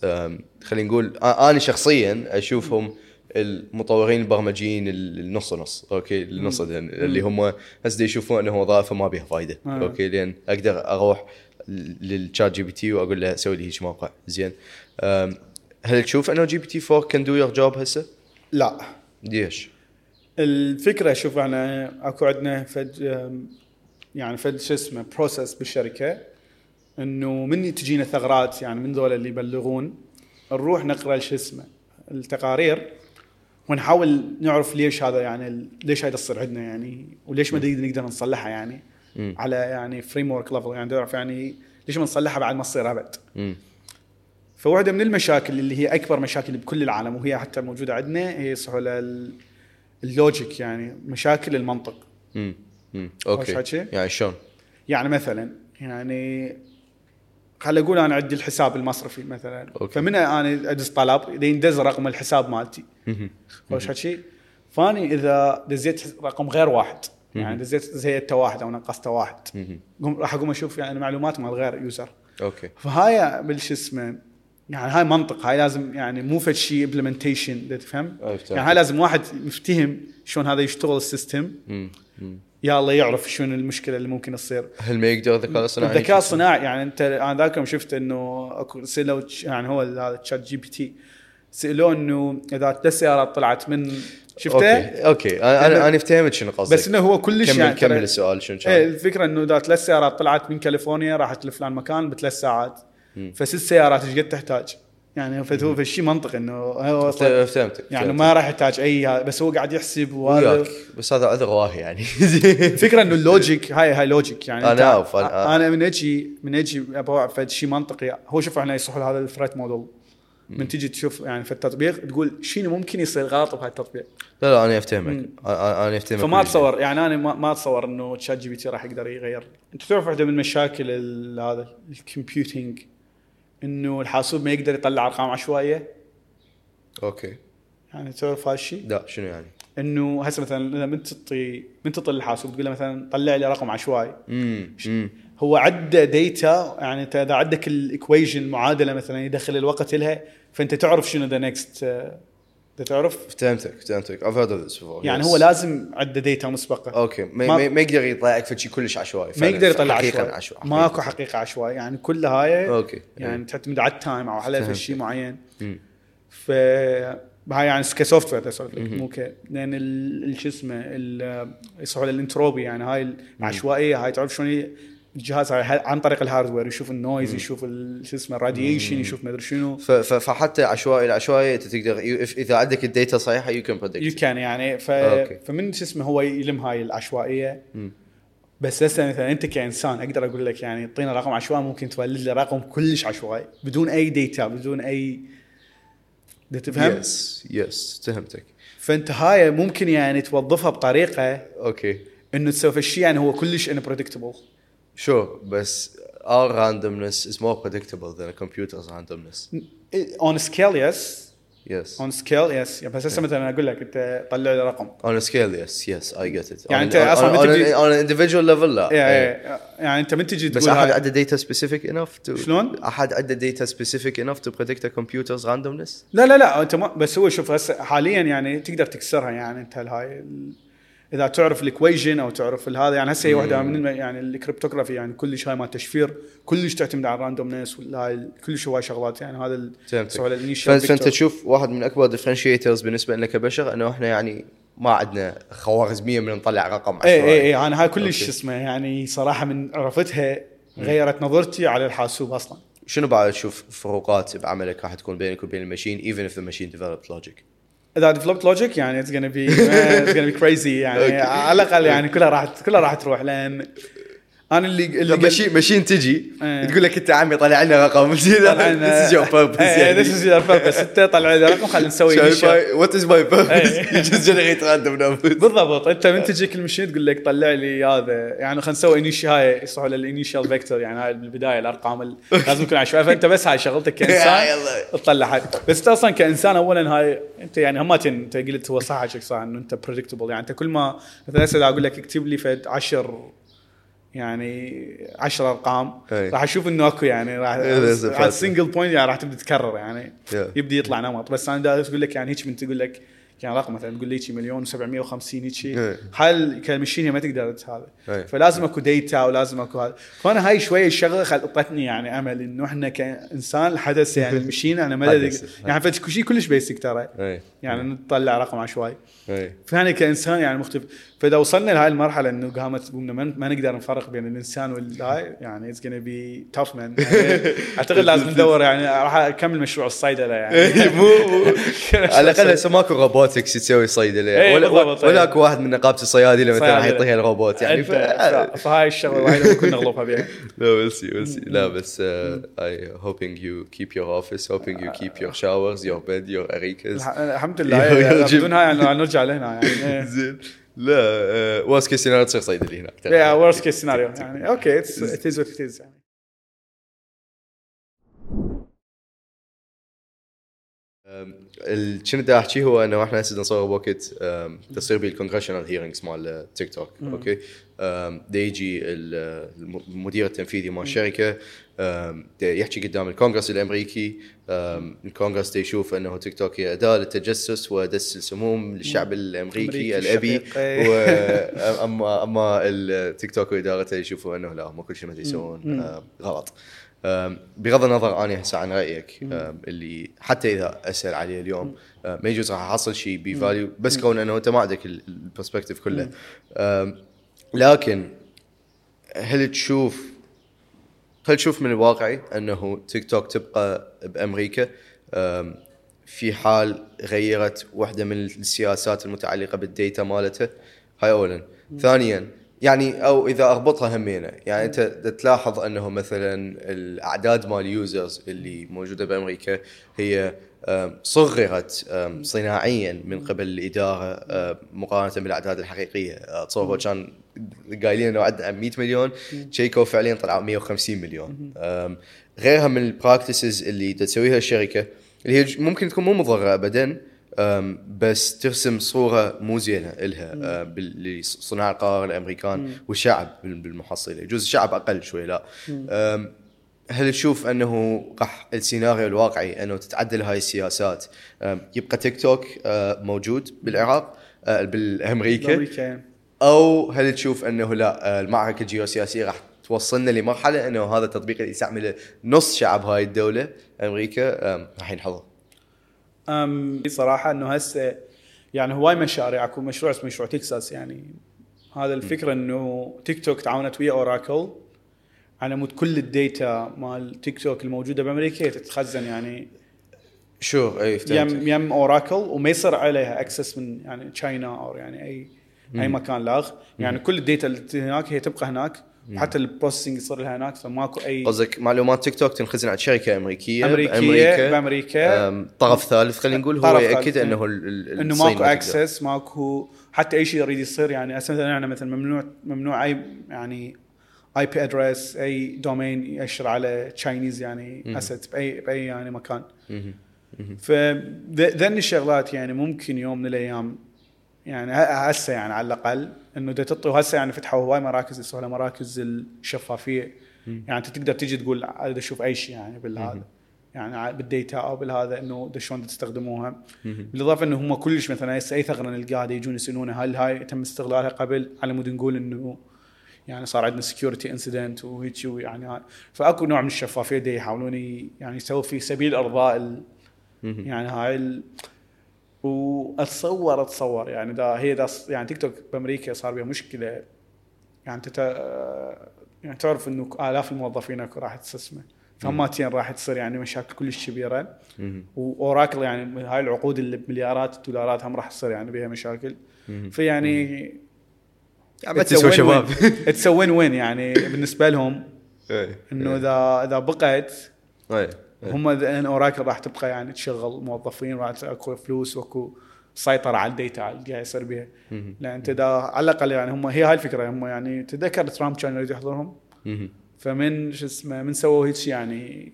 خلينا نقول أنا شخصيا أشوفهم المطورين البرمجيين ال- النص نص okay؟ النص اللي هم هسه يشوفون أنه وظائفه ما بها فايدة آه. okay؟ لأن أقدر أروح لل ChatGPT وأقول له سوي لي هيك موقع. زين. هل تشوف إنه GPT 4 can do your job هسه؟ لا. ليش؟ الفكرة شوف أنا أكو عندنا فد يعني فد شو اسمه process بالشركة إنه من تجينا ثغرات يعني من ذول اللي يبلغون نروح نقرأ شو اسمه التقارير ونحاول نعرف ليش هذا يعني ليش هذا تصير عندنا يعني وليش ما نقدر نصلحها يعني. مم. على يعني framework level يعني نعرف يعني ليش ما نصلحها بعد ما تصير أبد. فواحدة من المشاكل اللي هي أكبر مشاكل بكل العالم وهي حتى موجودة عندنا هي سهوله ال- ال logic يعني مشاكل المنطق مم. مم. وش okay؟ يعني شلون؟ يعني مثلا يعني خل أقول أنا عندي الحساب المصرفي مثلا okay. فمن أنا أدز طلب اذا يندز رقم الحساب مالتي. خوش حكي فأني إذا دزيت رقم غير واحد يعني دزيت زيدته واحد أو نقصته واحد. قم- راح أقوم أشوف يعني معلومات مال غير user. okay. فهاي بالش اسمه يعني هاي منطق هاي لازم يعني مو فد شيء implementation تفهم. يعني هاي لازم واحد يفتهم شلون هذا يشتغل ال system. يا الله يعرف شنو المشكلة اللي ممكن تصير. هل ما يقدر الذكاء الاصطناعي الذكاء الصناعي؟ يعني أنت أنا ذاك يوم شفت إنه أكو سألوا يعني هو هذا ChatGPT سألوه إنه إذا ثلاث سيارات طلعت من شفته okay okay. أنا أنا أنا فهمت شنو قصدك. بس إنه هو كلش كمل يعني كمل السؤال شنو إيه كان الفكرة إنه إذا ثلاث سيارات طلعت من كاليفورنيا راحت لفلان مكان بثلاث ساعات. فست سيارات إيش قد تحتاج؟ يعني فهو فشي منطق إنه هو فهمتك يعني. ما راح يحتاج أي بس هو قاعد يحسب وياك. بس هذا عذر واهي يعني. [laughs] الفكرة إنه ال logic [laughs] هاي هاي logic يعني. أعرف، أنا- أنا من أجي من أجي أبغى شيء منطقي. هو شوف إحنا يصح هذا ال threat model. من تجي تشوف يعني في التطبيق تقول شنو ممكن يصير غلط بهاي التطبيق؟ لا لا أنا أفتهمك. أنا أفتهمك فما. اتصور يعني أنا ما, ما أتصور إنه ChatGPT راح يقدر يغير. أنت تعرف واحدة من مشاكل ال- هذا ال computing إنه الحاسوب ما يقدر يطلع أرقام عشوائية. okay. يعني تعرف هذا الشيء؟ لا شنو يعني؟ إنه هسه مثلا لما انت تعطي من تعطي الحاسوب تقول له مثلا طلع لي رقم عشوائي. امم هو عدى data يعني انت إذا عندك ال equation المعادله مثلا يدخل الوقت لها فأنت تعرف شنو the next انت تعرف؟ فهمتك فهمتك. I've heard of this before يعني yes. هو لازم عنده data مسبقة. okay. ما, ما- يقدر يطلع لك شيء كلش عشوائي. ما. يقدر يطلع حقيقة عشوائي. ماكو حقيقة عشوائي يعني كل هاي okay. يعني تعتمد على ال time أو على. شيء معين. ف هاي يعني ك software اسولف لك مو ك لأن شو اسمه يصيحوا الانتروبي يعني هاي العشوائيه هاي تعرف شلون الجهاز عن طريق ال hardware يشوف ال noise يشوف ال- شو اسمه ال radiation يشوف ما أدري شنو. فحتى عشوائي العشوائي أنت تقدر إذا عندك ال data صحيحة you can you predict can يعني. ف... okay. فمن شو اسمه هو يلم هاي العشوائية. مم. بس هسه مثلا أنت كإنسان أقدر أقول لك يعني اعطينا رقم عشوائي ممكن تولد لي رقم كلش عشوائي بدون أي data بدون أي تفهم؟ يس يس فهمتك فأنت هاي ممكن يعني توظفها بطريقة okay. إنه تسوي الشيء يعني هو كلش unpredictable sure بس our randomness is more predictable than a computer's randomness. on scale yes yes on scale yes بس هسه مثلا أقول لك أنت طلع لي رقم. on scale yes yes I get it يعني أنت أصلاً من تجي- on individual level لا. يعني, إيه. يعني أنت من تجي بس تقول أحد هاي- عنده data specific enough to شلون؟ أحد عنده data specific enough to predict computer's randomness لا لا لا أنت ما بس هو شوف هسه حاليا يعني تقدر تكسرها يعني أنت هاي. إذا تعرف ال equation أو تعرف هذا يعني هسه هي واحدة من يعني ال cryptography يعني كلش هاي ما تشفير كلش تعتمد على ال randomness ال- كلش هواي شغلات يعني هذا فأنت تشوف واحد من أكبر differentiators بالنسبة لنا كبشر إنه إحنا يعني ما عندنا خوارزميه من نطلع رقم اي عشوائي. اي اي أنا هاي كلش. اسمه يعني صراحة من عرفتها غيرت نظرتي على الحاسوب أصلا. شنو بعد تشوف فروقات بعملك راح تكون بينك وبين ال machine even if the machine developed logic إذا developed logic يعني it's gonna be it's gonna be crazy يعني. [laughs] على الأقل يعني كلها راح كلها راح تروح لأن أنا اللي اللي machine machine تجي إيه. تقول لك أنت عمي طلع لنا رقم. [laughs] your purpose إيه، يعني. this is your purpose. [laughs] أنت طلع لي رقم خلينا نسوي my purpose إيه. [laughs] you just generate random numbers. بالضبط. أنت من تجيك ال machine تقول لك طلع لي هذا. يعني خلينا نسوي initi هاي يصيحوا لل initial vector يعني هاي بالبداية الأرقام ال- لازم يكون عشوائي فأنت بس هاي شغلتك كإنسان. تطلع هاي. بس أنت أصلا كإنسان اولا هاي أنت يعني همات أنت قلت هو صح حكيك صح إنه أنت predictable يعني أنت كل ما مثلا أقول لك اكتب لي فد 10 يعني 10 أرقام أي. راح أشوف إنه أكو يعني راح إيه، على pattern. single point يعني راح تبدأ تكرر يعني Yeah. يبدأ يطلع نمط بس أنا دا أقول لك يعني هيك من تقول لك يعني رقم مثلا تقول لي مليون و750 هيك إيه. هاي ك machine هي ما تقدر هذا إيه. فلازم اكو data ولازم اكو هذا. فأنا هاي شوية الشغلة خلطتني يعني أمل إنه إحنا كإنسان الحدث يعني [laughs] ال machine أنا ما حدث. يعني فد شيء كلش basic ترى. يعني نطلع رقم عشوائي فأنا كإنسان يعني مختلف. فإذا وصلنا لهاي المرحلة إنه قامت قمنا ما نقدر نفرق بين الإنسان والهاي يعني it's gonna be tough man أعتقد [laughs] لازم ندور يعني راح أكمل مشروع الصيدلة يعني. [laughs] مو على الأقل هسه ماكو robotics تسوي صيدله إيه، ولا ولا إيه. اكو واحد من نقابة الصيادله مثلا راح صيادلة. يعطيها الروبوت يعني فهاي الشغلة الوحيده اللي كنا نغلطها بها [laughs] لا بس بس لا بس uh, I hoping you keep your office hoping you keep your showers your bed your aricas الح- الحمد لله [laughs] يعني. بدون هاي نرجع لهنا يعني إيه. [laughs] زين لا ورست كيس سيناريو تصير صيدلي هناك. يا ورست كيس سيناريو يعني أوكي ات از وات ات يعني ال- كنت أحكي هو إنه إحنا هسه نصور بوقت تصير بيه ال congressional hearings مال تيك توك okay؟ يجي ال- الم- المدير التنفيذي مال الشركة يحكي قدام الكونغرس الأمريكي الكونغرس يشوف إنه تيك توك هي أداة للتجسس ودس السموم للشعب الأمريكي الأبي. واما [laughs] اما التيك توك وإدارته يشوفوا إنه لا هم كل شيء ما يسوون غلط. بغض النظر أنا هسه عن رأيك اللي حتى إذا أسأل عليه اليوم ما يجوز راح أحصل شيء ب value بس كون أنه أنت ما عندك ال perspective كله. لكن هل تشوف هل تشوف من الواقعي أنه تيك توك تبقى بأمريكا؟ في حال غيرت واحدة من السياسات المتعلقة بال data مالتها هاي اولا. ثانيا يعني أو إذا اربطها همينة. يعني أنت تلاحظ أنه مثلا الأعداد مال ال users اللي موجودة بأمريكا هي صغرت صناعيا من قبل الإدارة مقارنة بالأعداد الحقيقية. أه، تصور كان قايلين إنه عندنا 100 مليون. شيكوا فعليا طلعوا 150 مليون. غيرها من البراكتسز اللي تسويها الشركة اللي هي ممكن تكون مو مضرة ابدا بس ترسم صورة مو زينة بال- لصناع القرار الأمريكان والشعب بال- بالمحصله يجوز الشعب أقل شوي لا. هل تشوف أنه راح السيناريو الواقعي أنه تتعدل هاي السياسات؟ يبقى تيك توك أه، موجود بالعراق أه، بالأمريكا. أو هل تشوف أنه لا آه، المعركة الجيوسياسية راح توصلنا لمرحلة أنه هذا التطبيق اللي يستعمله نص شعب هاي الدولة أمريكا راح ينحضر؟ أم صراحة إنه هسه يعني هواي مشاريع أكو مشروع اسمه مشروع تكساس يعني هذا الفكرة إنه تيك توك تعاونت ويا اوراكل على مود كل ال data مال تيك توك الموجودة بأمريكا تتخزن يعني شو؟ أي يم يم اوراكل وما يصير عليها access من يعني تشاينا أو يعني أي أي أي مكان لاخ. يعني كل ال data اللي هناك هي تبقى هناك. وحتى ال processing يصير لها هناك فماكو اي قصدك معلومات تيك توك تنخزن عند شركة أمريكية أمريكية بأمريكا آم، طرف ثالث خلينا نقول هو يأكد إنه إيه. إنه الصين ماكو. access ماكو حتى أي شيء يريد يصير يعني مثلا إحنا مثلا ممنوع ممنوع اي يعني IP address أي domain يأشر على Chinese يعني asset by بأي يعني مكان مهم. فذني الشغلات يعني ممكن يوم من الأيام يعني هسه يعني على الأقل إنه دا تعطي وهسه يعني فتحوا هواي مراكز يسووا مراكز الشفافية. يعني أنت تقدر تجي تقول اريد أشوف أي شيء يعني بالهذا. يعني بال data أو بالهذا إنه شلون تستخدموها. بالإضافة إنه هم كلش مثلا هسه أي ثغرة نلقاها يجون يسالونه هل هاي تم استغلالها قبل؟ على مود نقول إنه يعني صار عندنا security incident وهيك يعني. فأكو نوع من الشفافية دا يحاولون يعني يسووا في سبيل إرضاء يعني هاي. واتصور اتصور يعني دا هي دا يعني تيك توك بأمريكا صار بها مشكلة. يعني تت... يعني تعرف إنه آلاف الموظفين اكو راح تستثمر فهماتين راح تصير يعني مشاكل كلش كبيرة. وأوراكل يعني هاي العقود اللي بمليارات الدولارات هم راح تصير يعني بها مشاكل. فيعني ما تسوى شباب. [laughs] تسوين وين يعني بالنسبة لهم إيه. إنه اذا إذا بقت إيه. هم ان اوراكل راح تبقى يعني تشغل موظفين راح اكو فلوس واكو سيطرة على ال data اللي قاعد يصير بها لأن أنت على الأقل يعني هم هي هاي الفكرة هم يعني تذكر ترامب كان يريد يحضرهم. فمن شو اسمه من سووا هيك يعني.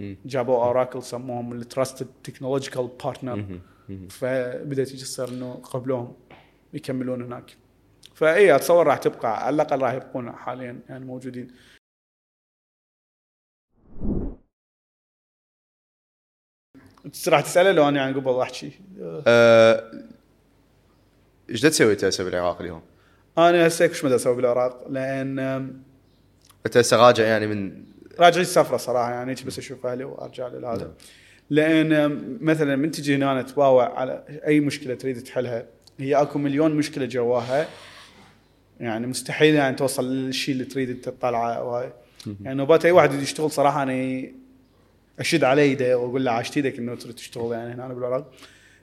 جابوا أوراكل سموهم ال trusted technological partner. فبدأت يجي تصير إنه قبلوهم يكملون هناك. فاي أتصور راح تبقى على الأقل راح يبقون حاليا يعني موجودين. راح تسأله لو أنا يعني قبل احكي آه، إيش دا تسوي انت هسه بالعراق اليوم؟ أنا هسه كش مدى أسوي بالعراق لأن أنت هسه راجع يعني من راجع السفره صراحة يعني بس أشوف أهلي وأرجع لهذا نعم. لأن مثلا من تجي هنا تباوع على أي مشكلة تريد تحلها هي أكو مليون مشكلة جواها يعني مستحيل يعني توصل للشيء اللي تريد أنت تطلعه وهاي يعني نوبات أي واحد يشتغل صراحة أنا اشد عليه ايده وأقول له عاشت إيدك انه تريد تشتغل يعني هنا بالعراق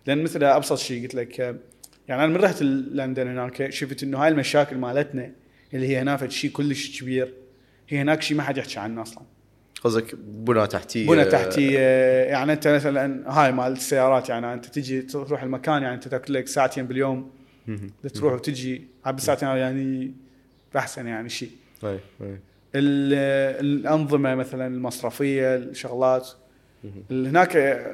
لأن مثل أبسط شيء قلت لك يعني أنا من رحت لندن هناك شفت إنه هاي المشاكل مالتنا اللي هي هناك شيء كلش كبير. هي هناك شيء ما حد يحكي عنه أصلا. قصدك بنى تحتية. بنى تحتية يعني أنت مثلا هاي مال السيارات يعني أنت تجي تروح المكان يعني أنت تاكل لك ساعتين باليوم. تروح وتجي بالساعتين هاي يعني أحسن يعني شيء. اي اي ال- الأنظمة مثلا المصرفية الشغلات. ال- هناك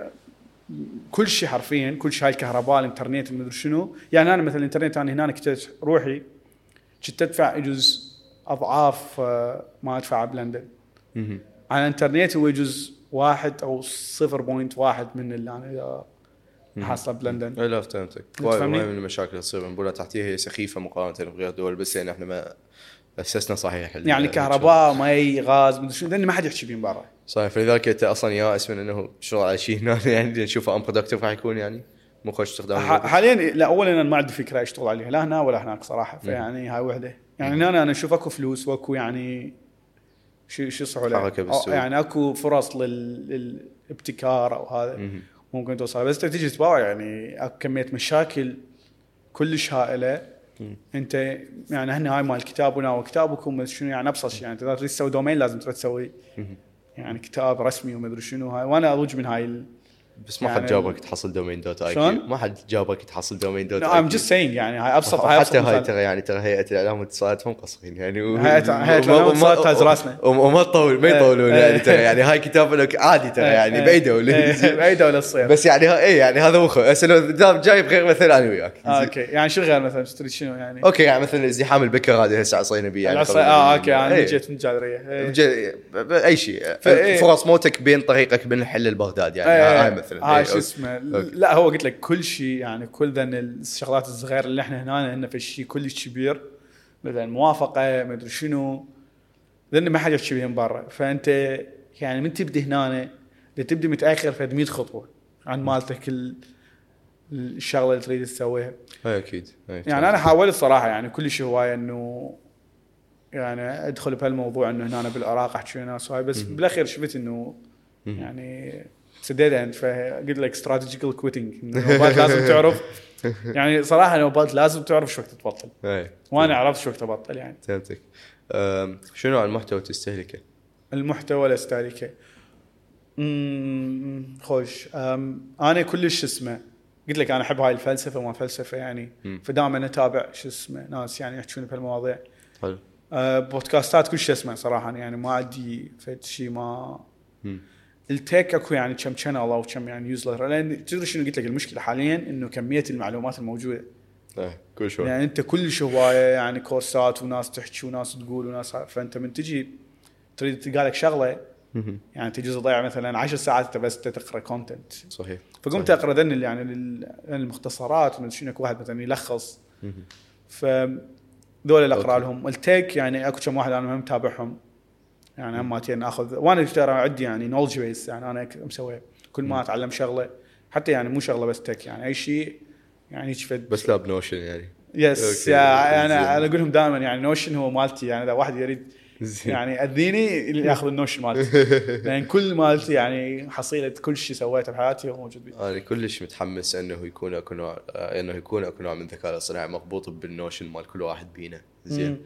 كل شيء حرفيا كل شيء هاي الكهرباء الإنترنت المدري شنو. يعني أنا مثلا الإنترنت أنا هنا كنت روحي كنت أدفع يجوز أضعاف آه، ما أدفع بلندن. على الإنترنت هو يجوز واحد أو 0.1 من اللي أنا حاصله بلندن. أي لا فهمتك. وايد من المشاكل اللي تصير. من بنى تحتية هي سخيفة مقارنة بغير دول بس يعني إحنا ما اسسنا صحيح. يعني كهرباء مي غاز مدري شنو لأن ما حد يحكي بين برا. صحيح فلذلك أنت أصلا يائس من إنه شغل على شيء هنا يعني نشوفه ان productive راح يكون يعني مو خوش استخدام حاليا لا اولا أنا ما عندي فكرة اشتغل عليها لا هنا ولا هناك صراحة فيعني هاي وحدة. يعني هنا أنا أشوف أكو فلوس وأكو يعني شو شو يصحوا له حركة أو بالسوق. يعني أكو فرص لل- للابتكار أو هذا. ممكن توصل. بس تجي تباوع يعني أكو كمية مشاكل كلش هائلة. انت يعني هن هاي مال كتابنا وكتابكم شنو يعني أبسط شيء يعني انت تريد تسوي domain لازم تسوي يعني كتاب رسمي ومدري شنو هاي وأنا اروج من هاي. بس ما يعني حد جابك تحصل دومين دوت اي شلون؟ كيو ما حد جابك تحصل دومين دوت No, اي I'm just saying يعني هاي ابسط هاي حتى هاي. ترى يعني ترى هيئة الإعلام والاتصالات هم قصرين يعني و- الإعلام وما- والاتصالات تاج راسنا. وما تطول ما إيه. يطولون إيه. يعني ترى يعني هاي كتاب لك عادي ترى يعني إيه. باي دوله إيه، باي دوله تصير بس يعني اي يعني هذا مو خو هسه لو دام جايب غير مثل أنا وياك آه أوكي يعني شو غير مثلا تريد شنو يعني أوكي يعني مثلا ازدحام البكر هذه هسه عصينا بيه يعني آه أوكي أنا إيه. جيت من الجاليريه إيه. أي شيء. فرص موتك بين طريقك بين الحل البغداد يعني إيه، هاي مثلا هاي إيه، شو. اسمه. لا هو قلت لك كل شيء يعني كل ذن الشغلات الصغيرة اللي إحنا هنا عندنا في شيء كلش كبير مثلا موافقة ما أدري شنو لأن ما حد يحكي بهم برا. فأنت يعني من تبدي هنا تبدي متأخر في 100 خطوة عن مالتك ال- الشغلة اللي تريد تسويها. أي أكيد. إيه، يعني أنا حاولت صراحة يعني كلش هواية إنه يعني أدخل بهالموضوع إنه هنا بالعراق أحكي ناس وهاي بس بالأخير شفت إنه يعني it's dead end فقلت لك strategical quitting نوبات لازم تعرف. يعني صراحة نوبات لازم تعرف شو وقت تبطل. إيه. وأنا عرفت شو وقت ابطل يعني. فهمتك. شنو نوع المحتوى تستهلكه؟ المحتوى الاستهلاكي امم خوش. أنا كلش اسمه. قلت لك أنا أحب هاي الفلسفة ما فلسفة يعني. فدائما أتابع شو اسمه ناس يعني يحكون بهالمواضيع. حلو. أه، podcastات كل شيء اسمع صراحة يعني. ما عندي فد شيء ما مم. ال tech أكو يعني كم channel أو كم يعني user لأن تدري شنو قلت لك المشكلة حاليا إنه كمية المعلومات الموجودة إيه كل شوي يعني أنت كلش هوايه يعني كورسات وناس تحكي وناس تقول وناس فأنت من تجي تريد تلقى لك شغلة. يعني تجي تضيع مثلا 10 ساعات أنت بس تقرأ content صحيح فقمت صحيح. أقرأ ذن يعني المختصرات ومدري شنو واحد مثلا يلخص. ف ذول اللي أقرأ. لهم ال tech يعني أكو كم واحد أنا هم متابعهم يعني هم ماتين آخذ وأنا ترى عندي يعني knowledge base يعني أنا مسوي كل ما أتعلم شغلة حتى يعني مو شغلة بس tech يعني أي شيء يعني هيك فد. بس لا بنوشن يعني. Yes. يعني زين. أنا أنا أقول لهم دائما يعني نوشن هو مالتي يعني إذا واحد يريد زين. يعني اذيني يأخذ النوشن مالتي. [laughs] لأن كل مالتي يعني حصيلة كل شيء سويته بحياتي هو موجود بي. أنا كلش متحمس إنه يكون اكو نوع إنه يكون اكو نوع من الذكاء الاصطناعي مربوط بالنوشن مال كل واحد بينا. زين.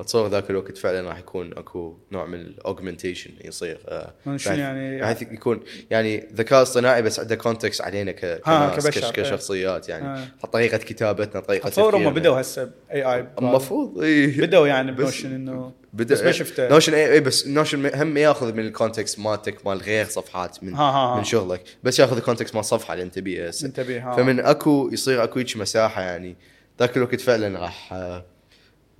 أتصور ذاك الوقت فعلا راح يكون أكو نوع من ال augmentation يصير آه، شنو يعني- بحيث يكون يعني ذكاء اصطناعي بس عنده context علينا ك كبشر، إيه. كشخصيات يعني آه. طريقة كتابتنا طريقة أتصور هم. بدوا هسه AI المفروض اي بدوا يعني بنوشن انه بدا بس ما شفته نوشن اي اي بس نوشن هم ياخذ من ال context مالتك مال غير صفحات من ها ها ها. من شغلك بس ياخذ ال context مال الصفحه اللي أنت بيها هسه. انتبه ها فمن أكو يصير أكو هيك مساحة يعني ذاك الوقت فعلا راح آه،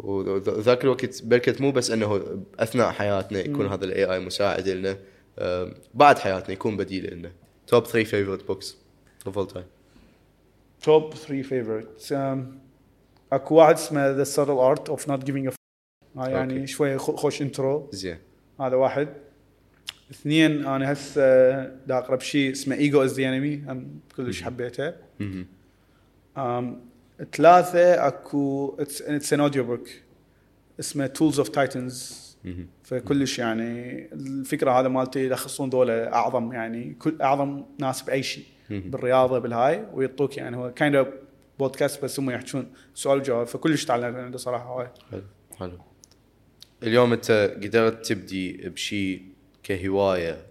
وذاك الوقت بركت مو بس إنه أثناء حياتنا يكون هذا ال AI مساعد لنا آه، بعد حياتنا يكون بديل لنا. Top 3 favorite books of all time Top 3 favorite أكو واحد اسمه The Subtle Art of Not Giving a يعني أوكي. شوية خو- خوش intro زين. هذا واحد. اثنين أنا هسه دا اقرا بشيء اسمه Ego Is the Enemy كلش حبيته. ثلاثة اكو it's an audiobook اسمه Tools of Titans. فكلش يعني الفكرة هذا مالتي يلخصون ذولا أعظم يعني كل أعظم ناس بأي شيء. بالرياضة بالهاي ويعطوك يعني هو kind of podcast بس هم يحكون سؤال وجواب فكلش تعلمت عنده صراحة. هواي حلو حلو. اليوم أنت قدرت تبدي بشيء كهواية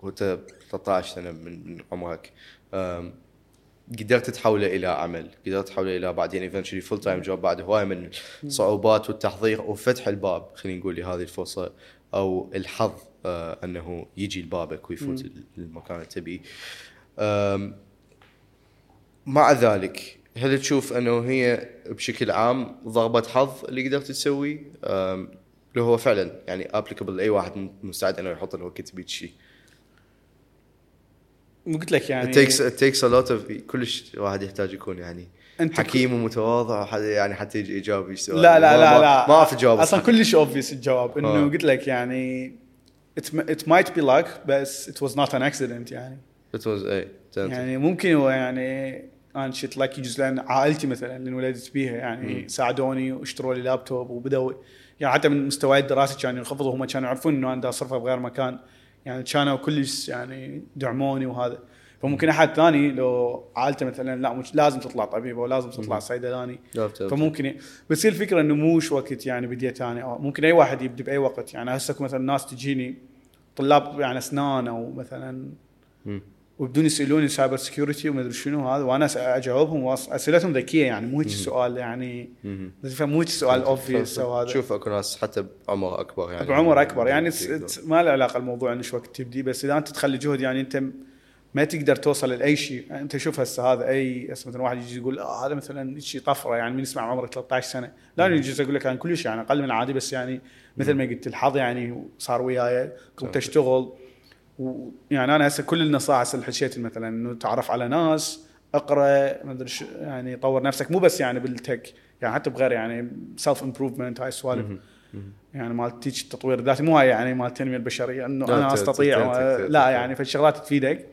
وأنت 13 سنه من عمرك. قدرت تحوله إلى عمل قدرت تحوله إلى بعدين eventually full-time job بعد هوايه من الصعوبات والتحضير وفتح الباب خلينا نقول لهذه الفرصة أو الحظ آه، أنه يجي لبابك ويفوت المكان اللي تبيه مع ذلك هل تشوف أنه هي بشكل عام ضربة حظ اللي قدرت تسويه؟ أم، اللي هو فعلا يعني applicable لأي واحد مستعد أنه يحط الوقت بيت شيء. قلت لك يعني it takes it takes a lot of كلش واحد يحتاج يكون يعني أنت حكيم ومتواضع يعني حتى يجي يجاوب السؤال لا لا لا لا. ما اعرف اجاوب أصلا. كلش obvious الجواب. إنه آه. قلت لك يعني it, it might be luck بس it was not an accident يعني. It was اي يعني ممكن هو يعني أنا چنت lucky جزء لأن عائلتي مثلا اللي انولدت بيها يعني ساعدوني واشتروا لي لابتوب وبدوا يعني حتى من مستواي الدراسي كانوا ينخفضوا هم كانوا يعرفون إنه أنا دا اصرفه بغير مكان. يعني كانوا كلش يعني دعموني وهذا. فممكن أحد ثاني لو عائلته مثلا لا مش لازم تطلع طبيب أو لازم تطلع صيدلاني. فممكن. بس هي الفكرة إنه موش وقت يعني بديت أنا أو ممكن أي واحد يبدي بأي وقت. يعني هسه مثلا ناس تجيني طلاب يعني أسنان أو مثلا. وبدون يسألوني cyber security وما أدري شنو هذا وأنا أجاوبهم أسئلتهم ذكية يعني مو هيك السؤال يعني مو هيك السؤال اوبفيس أو هذا. شوف أكو ناس حتى بعمر أكبر يعني. بعمر أكبر يعني it's- it's- ما له علاقة الموضوع إنه شو وقت تبدي بس إذا أنت تخلي جهد يعني أنت ما تقدر توصل لأي شيء. يعني أنت شوف هسه هذا أي هسه مثلا واحد يجي يقول آه هذا مثلا شيء طفرة يعني من يسمع عمره 13 سنة. لا أنا يجي أقول لك أنا كلش يعني أقل من العادي بس يعني مثل ما قلت الحظ يعني صار وياي كنت أشتغل ويعني أنا هسه كل النصائح هسه اللي حكيت مثلا إنه تعرف على ناس اقرأ ما أدري شو يعني طور نفسك. مو بس يعني بال tech يعني حتى بغير يعني self improvement هاي السوالف. يعني مال تيجي التطوير الذاتي مو هاي يعني مال التنمية البشرية إنه أنا أستطيع و- لا يعني فالشغلات تفيدك.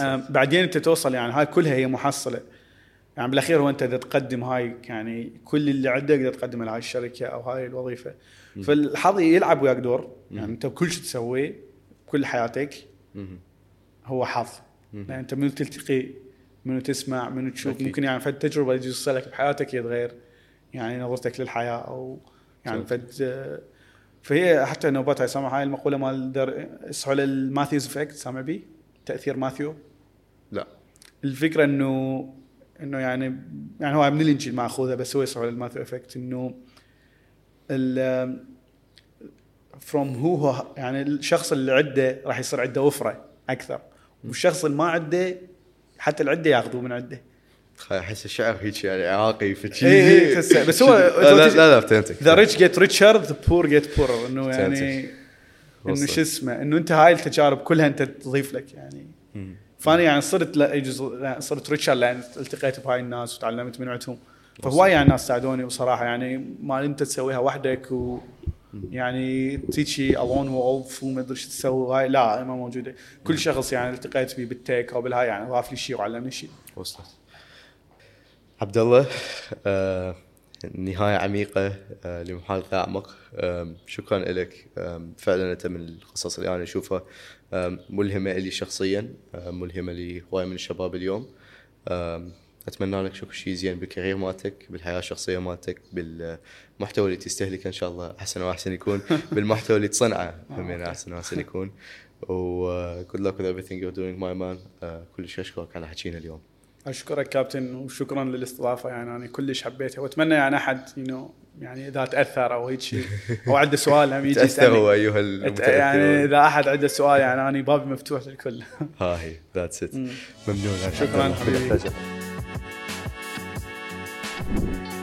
آم، بعدين أنت توصل يعني هاي كلها هي محصلة. يعني بالأخير هو أنت إذا تقدم هاي يعني كل اللي عندك إذا تقدمه لهاي الشركة أو هاي الوظيفة. فالحظ يلعب وياك دور. يعني أنت بكل شيء تسويه بكل حياتك. هو حظ يعني أنت منو تلتقي منو تسمع منو تشوف أكيد. ممكن يعني فد تجربة يجي تصير لك بحياتك يتغير يعني نظرتك للحياة أو يعني. فد فهي حتى نوبات هاي سامع هاي المقولة مال در... اسمه ال Matthew's effect سامع بي تأثير ماثيو لا الفكرة إنه إنه يعني يعني هو من الانجيل ماخوذه بس هو يصح ال Matthew effect إنه ال- from هو يعني الشخص اللي عنده راح يصير عنده وفره أكثر. والشخص اللي ما عنده حتى العده ياخذوه من عنده. أحس الشعر هيك يعني عراقي فشي إي إي تحسه. بس هو- [laughs] لا لا, لا, فهمتك the rich get richer the poor get poorer إنه يعني. إنه. شو اسمه إنه أنت هاي التجارب كلها أنت تضيف لك يعني. فأنا يعني صرت لا يجوز لا، صرت richer لأن التقيت بهاي الناس وتعلمت من عندهم. فهواي يعني ناس ساعدوني بصراحة يعني ما أنت تسويها وحدك و يعني تيجي a lone wolf وما ادري شو تسوي هاي لا ما موجودة. كل شخص يعني التقيت به بال tech أو بالهاي يعني ضاف لي شيء وعلمني شيء. وصلت. عبد الله آه نهاية عميقة آه لمحادثة أعمق آم، شكرا لك آم، فعلا أنت من القصص اللي أنا أشوفها آم، ملهمة لي شخصيا آم، ملهمة لهواية من الشباب اليوم. آم، أتمنى لك شكل شيء زين بالكارير مالتك بالحياة الشخصية مالتك بالمحتوى اللي تستهلكه إن شاء الله أحسن وأحسن يكون [laughs] بالمحتوى اللي تصنعه. همين أحسن وأحسن يكون. و good luck with everything you're doing my man. آه، كلش أشكرك على حكينا اليوم. أشكرك كابتن وشكرا للاستضافة. يعني أنا كلش حبيتها وأتمنى يعني أحد you know يعني إذا تأثر أو هيك شيء أو عنده سؤال هم يجي تأثروا يسألني. أيها يعني إذا أحد عنده سؤال يعني أنا بابي مفتوح للكل. ها هي ذاتس ات ممنون. شكراً. حبيبي. Bye.